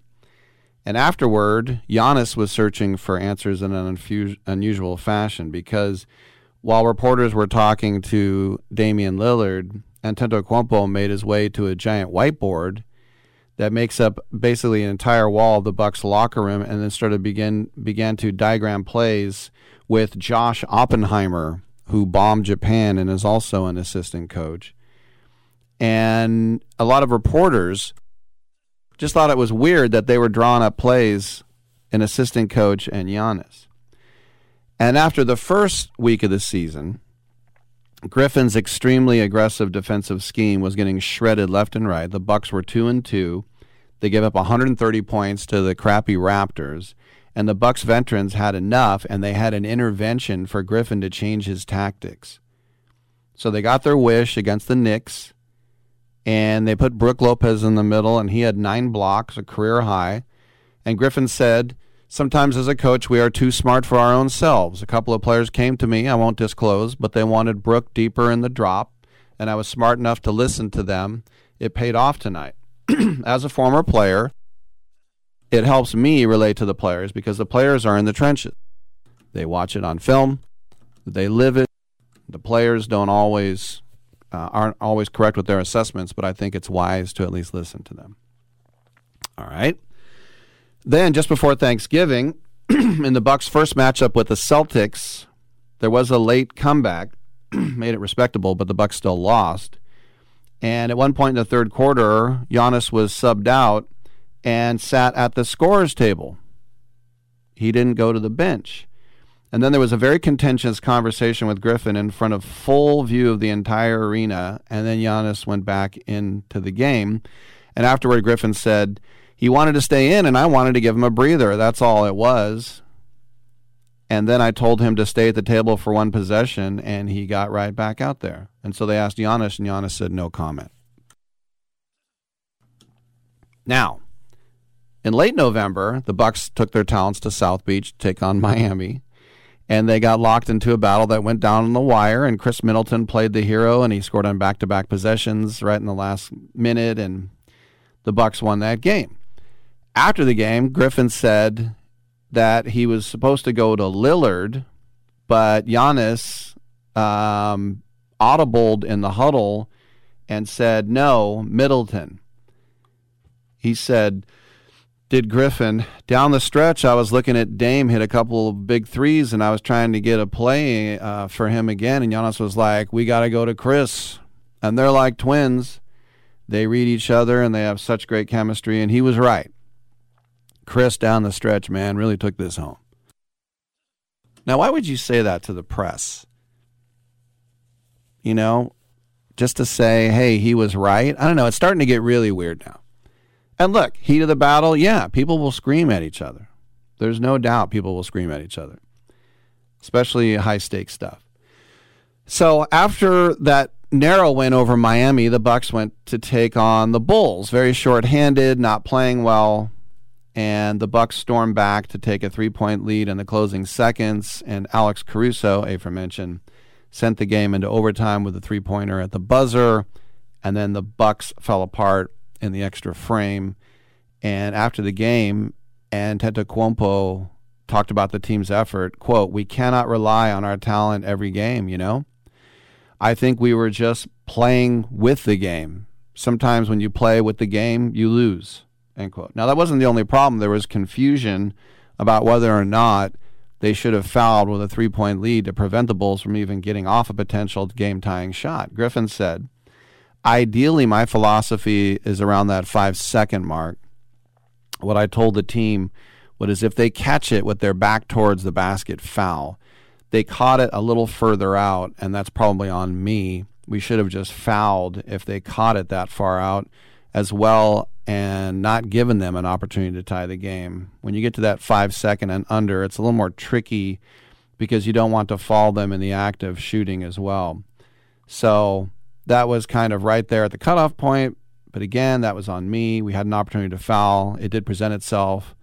And afterward, Giannis was searching for answers in an unusual fashion because while reporters were talking to Damian Lillard, Antetokounmpo made his way to a giant whiteboard that makes up basically an entire wall of the Bucks locker room, and then started begin began to diagram plays with Josh Oppenheimer, who bombed Japan and is also an assistant coach. And a lot of reporters just thought it was weird that they were drawing up plays, an assistant coach and Giannis. And after the first week of the season, Griffin's extremely aggressive defensive scheme was getting shredded left and right. The Bucks were 2 and 2. They gave up 130 points to the crappy Raptors, and the Bucks veterans had enough and they had an intervention for Griffin to change his tactics. So they got their wish against the Knicks and they put Brook Lopez in the middle and he had 9 blocks, a career high. And Griffin said, Sometimes, as a coach, we are too smart for our own selves. A couple of players came to me, I won't disclose, but they wanted Brook deeper in the drop, and I was smart enough to listen to them. It paid off tonight. as a former player, it helps me relate to the players because the players are in the trenches. They watch it on film, they live it. The players don't always uh, aren't always correct with their assessments, but I think it's wise to at least listen to them. All right. Then just before Thanksgiving, in the Bucks' first matchup with the Celtics, there was a late comeback, made it respectable, but the Bucks still lost. And at one point in the third quarter, Giannis was subbed out and sat at the scorers table. He didn't go to the bench. And then there was a very contentious conversation with Griffin in front of full view of the entire arena. And then Giannis went back into the game. And afterward, Griffin said he wanted to stay in, and I wanted to give him a breather. That's all it was. And then I told him to stay at the table for one possession, and he got right back out there. And so they asked Giannis, and Giannis said no comment. Now, in late November, the Bucks took their talents to South Beach to take on Miami and they got locked into a battle that went down on the wire. And Khris Middleton played the hero, and he scored on back-to-back possessions right in the last minute, and the Bucks won that game. After the game, Griffin said that he was supposed to go to Lillard, but Giannis um, audibled in the huddle and said, "No, Middleton." He said did Griffin. Down the stretch, I was looking at Dame hit a couple of big threes, and I was trying to get a play uh, for him again. And Giannis was like, "We got to go to Khris," and they're like twins. They read each other, and they have such great chemistry. And he was right. Khris down the stretch, man, really took this home. Now, why would you say that to the press? You know, just to say, "Hey, he was right." I don't know. It's starting to get really weird now. And look, heat of the battle, yeah, people will scream at each other. There's no doubt people will scream at each other, especially high stakes stuff. So after that narrow win over Miami, the Bucks went to take on the Bulls, very short-handed, not playing well, and the Bucks stormed back to take a three-point lead in the closing seconds. And Alex Caruso, aforementioned, sent the game into overtime with a three-pointer at the buzzer, and then the Bucks fell apart in the extra frame. And after the game, Antetokounmpo talked about the team's effort. "Quote: We cannot rely on our talent every game. You know, I think we were just playing with the game. Sometimes when you play with the game, you lose." End quote. Now that wasn't the only problem. There was confusion about whether or not they should have fouled with a three-point lead to prevent the Bulls from even getting off a potential game-tying shot. Griffin said ideally my philosophy is around that five second mark what i told the team was if they catch it with their back towards the basket foul they caught it a little further out and that's probably on me we should have just fouled if they caught it that far out as well and not giving them an opportunity to tie the game when you get to that five second and under it's a little more tricky because you don't want to fall them in the act of shooting as well so that was kind of right there at the cutoff point. But again, that was on me. We had an opportunity to foul. It did present itself.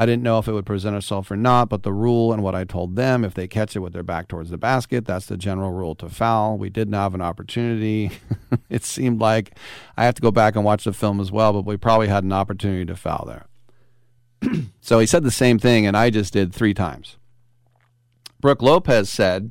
I didn't know if it would present itself or not, but the rule and what I told them, if they catch it with their back towards the basket, that's the general rule to foul. We didn't have an opportunity. it seemed like I have to go back and watch the film as well, but we probably had an opportunity to foul there. so he said the same thing, and I just did three times. Brook Lopez said,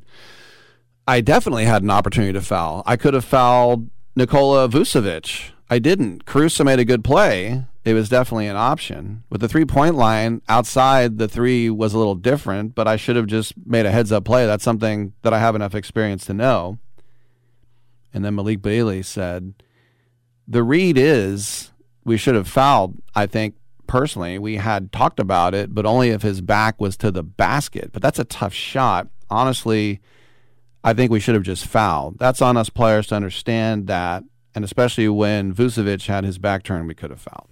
I definitely had an opportunity to foul. I could have fouled Nikola Vucevic. I didn't. Caruso made a good play. It was definitely an option. With the three point line outside, the three was a little different, but I should have just made a heads up play. That's something that I have enough experience to know. And then Malik Beasley said, The read is we should have fouled, I think, personally. We had talked about it, but only if his back was to the basket. But that's a tough shot. Honestly, I think we should have just fouled. That's on us players to understand that, and especially when Vucevic had his back turned, we could have fouled.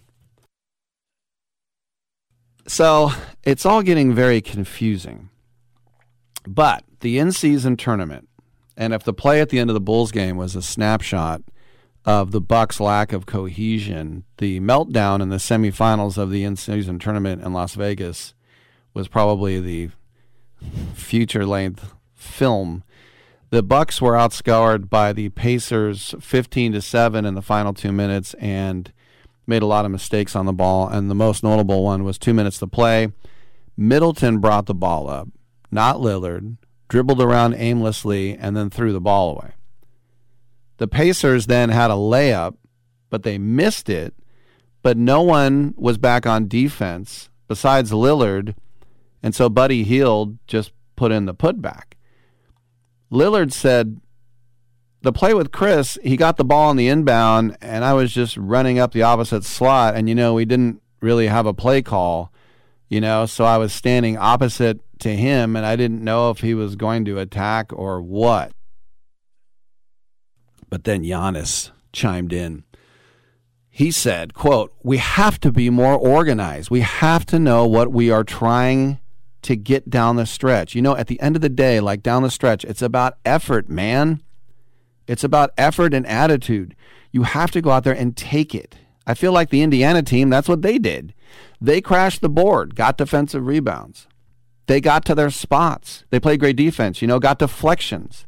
So it's all getting very confusing. But the in season tournament, and if the play at the end of the Bulls game was a snapshot of the Bucks' lack of cohesion, the meltdown in the semifinals of the in season tournament in Las Vegas was probably the future length film. The Bucks were outscored by the Pacers 15 to 7 in the final 2 minutes and made a lot of mistakes on the ball and the most notable one was 2 minutes to play. Middleton brought the ball up, not Lillard, dribbled around aimlessly and then threw the ball away. The Pacers then had a layup, but they missed it, but no one was back on defense besides Lillard, and so Buddy Hield just put in the putback. Lillard said the play with Khris, he got the ball on the inbound, and I was just running up the opposite slot. And, you know, we didn't really have a play call, you know, so I was standing opposite to him, and I didn't know if he was going to attack or what. But then Giannis chimed in. He said, quote, we have to be more organized. We have to know what we are trying to get down the stretch. You know, at the end of the day, like down the stretch, it's about effort, man. It's about effort and attitude. You have to go out there and take it. I feel like the Indiana team, that's what they did. They crashed the board, got defensive rebounds. They got to their spots. They played great defense, you know, got deflections.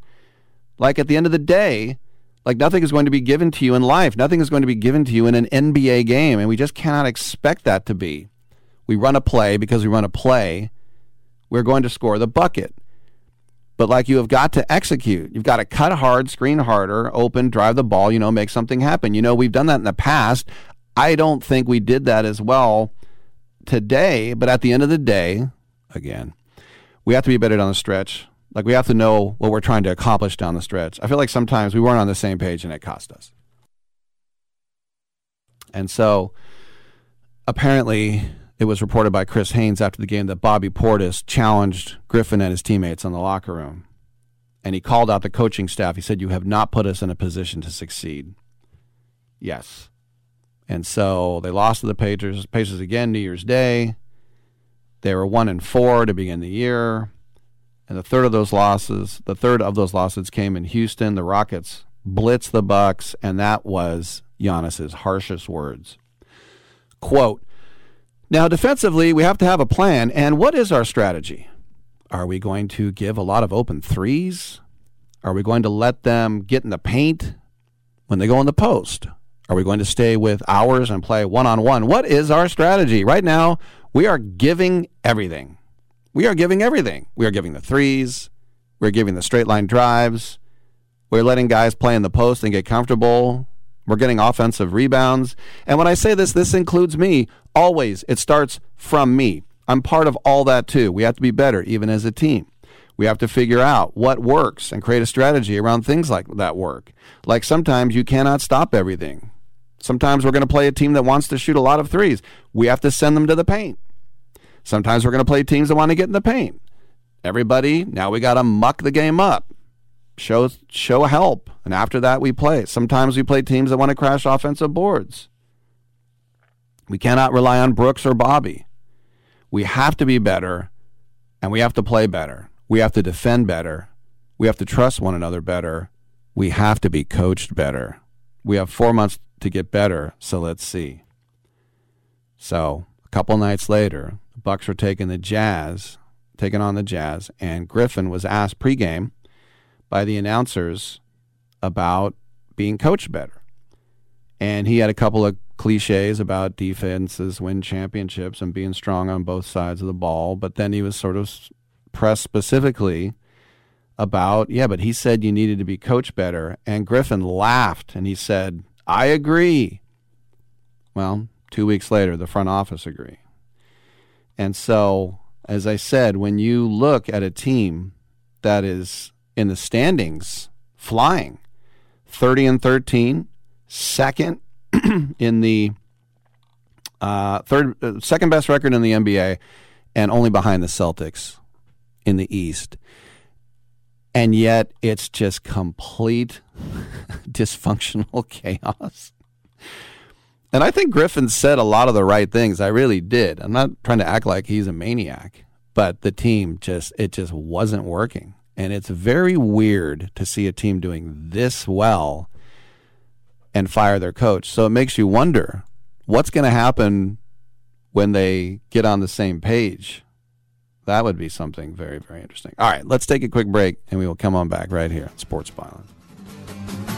Like at the end of the day, like nothing is going to be given to you in life. Nothing is going to be given to you in an NBA game, and we just cannot expect that to be. We run a play because we run a play. We're going to score the bucket. But like you have got to execute. You've got to cut hard, screen harder, open, drive the ball, you know, make something happen. You know, we've done that in the past. I don't think we did that as well today, but at the end of the day, again, we have to be better down the stretch. Like we have to know what we're trying to accomplish down the stretch. I feel like sometimes we weren't on the same page and it cost us. And so apparently it was reported by Chris Haynes after the game that Bobby Portis challenged Griffin and his teammates in the locker room. And he called out the coaching staff. He said, You have not put us in a position to succeed. Yes. And so they lost to the Pacers, Pacers again New Year's Day. They were one and four to begin the year. And the third of those losses, the third of those losses came in Houston. The Rockets blitzed the Bucks, and that was Giannis's harshest words. Quote, now, defensively, we have to have a plan. And what is our strategy? Are we going to give a lot of open threes? Are we going to let them get in the paint when they go in the post? Are we going to stay with ours and play one on one? What is our strategy? Right now, we are giving everything. We are giving everything. We are giving the threes. We're giving the straight line drives. We're letting guys play in the post and get comfortable. We're getting offensive rebounds. And when I say this, this includes me. Always, it starts from me. I'm part of all that too. We have to be better, even as a team. We have to figure out what works and create a strategy around things like that work. Like sometimes you cannot stop everything. Sometimes we're going to play a team that wants to shoot a lot of threes. We have to send them to the paint. Sometimes we're going to play teams that want to get in the paint. Everybody, now we got to muck the game up show show help, and after that we play. Sometimes we play teams that want to crash offensive boards. We cannot rely on Brooks or Bobby. We have to be better, and we have to play better. We have to defend better. We have to trust one another better. We have to be coached better. We have four months to get better, so let's see. So a couple nights later, the Bucks were taking the Jazz, taking on the Jazz, and Griffin was asked pregame by the announcers about being coached better. And he had a couple of cliches about defenses win championships and being strong on both sides of the ball, but then he was sort of pressed specifically about, yeah, but he said you needed to be coached better. And Griffin laughed and he said, I agree. Well, two weeks later, the front office agree. And so, as I said, when you look at a team that is in the standings flying. 30 and 13 second in the uh, third uh, second best record in the NBA and only behind the Celtics in the East. And yet it's just complete dysfunctional chaos. And I think Griffin said a lot of the right things. I really did. I'm not trying to act like he's a maniac but the team just it just wasn't working and it's very weird to see a team doing this well and fire their coach. So it makes you wonder what's going to happen when they get on the same page. That would be something very, very interesting. All right, let's take a quick break and we will come on back right here on Sports Byline.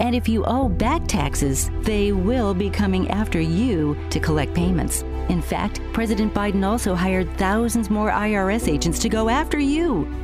And if you owe back taxes, they will be coming after you to collect payments. In fact, President Biden also hired thousands more IRS agents to go after you.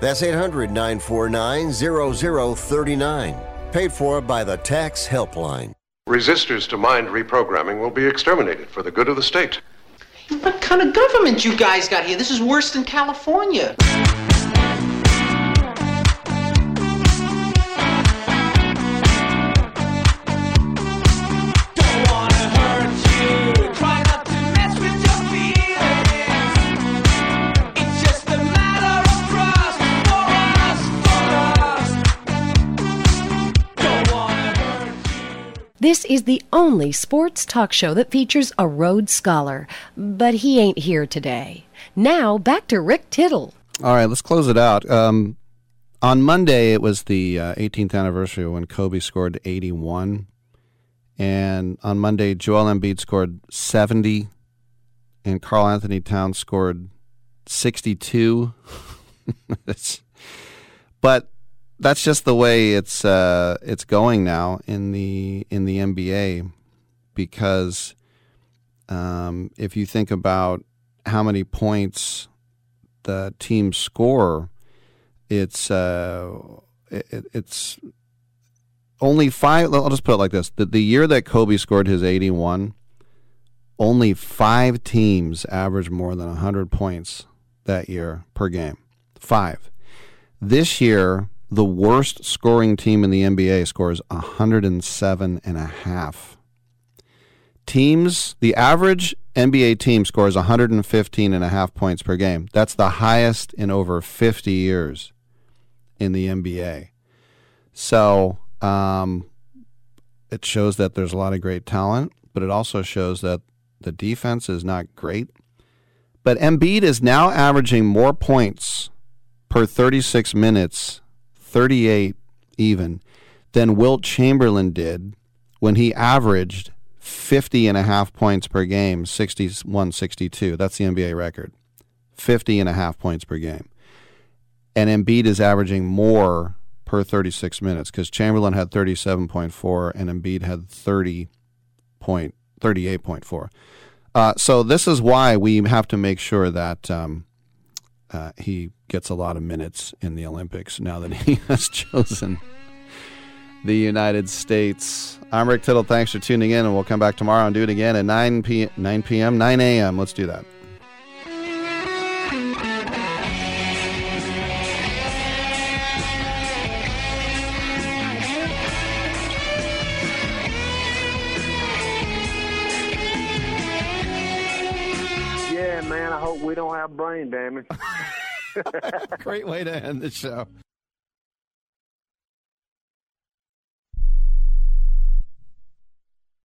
That's 800 949 0039. Paid for by the Tax Helpline. Resistors to mind reprogramming will be exterminated for the good of the state. What kind of government you guys got here? This is worse than California. This is the only sports talk show that features a Rhodes Scholar, but he ain't here today. Now, back to Rick Tittle. All right, let's close it out. Um, on Monday, it was the uh, 18th anniversary when Kobe scored 81. And on Monday, Joel Embiid scored 70, and Karl-Anthony Towns scored 62. But that's just the way it's uh, it's going now in the in the NBA because um, if you think about how many points the teams score, it's uh, it, it's only five. I'll just put it like this: the, the year that Kobe scored his eighty-one, only five teams averaged more than hundred points that year per game. Five. This year, the worst scoring team in the NBA scores 107 and a half. Teams, the average NBA team scores 115 and a half points per game. That's the highest in over 50 years in the NBA. So, um, it shows that there's a lot of great talent, but it also shows that the defense is not great. But Embiid is now averaging more points per 36 minutes, 38 even, than Wilt Chamberlain did when he averaged 50 and a half points per game, 61 62. That's the NBA record. 50 and a half points per game. And Embiid is averaging more per 36 minutes because Chamberlain had 37.4 and Embiid had 30 point, 38.4. Uh, so this is why we have to make sure that um, uh, he gets a lot of minutes in the Olympics now that he has chosen the United States. I'm Rick Tittle. Thanks for tuning in, and we'll come back tomorrow and do it again at 9 p 9 p.m. 9 a.m. Let's do that. Yeah, man. I hope we don't have brain damage. Great way to end the show.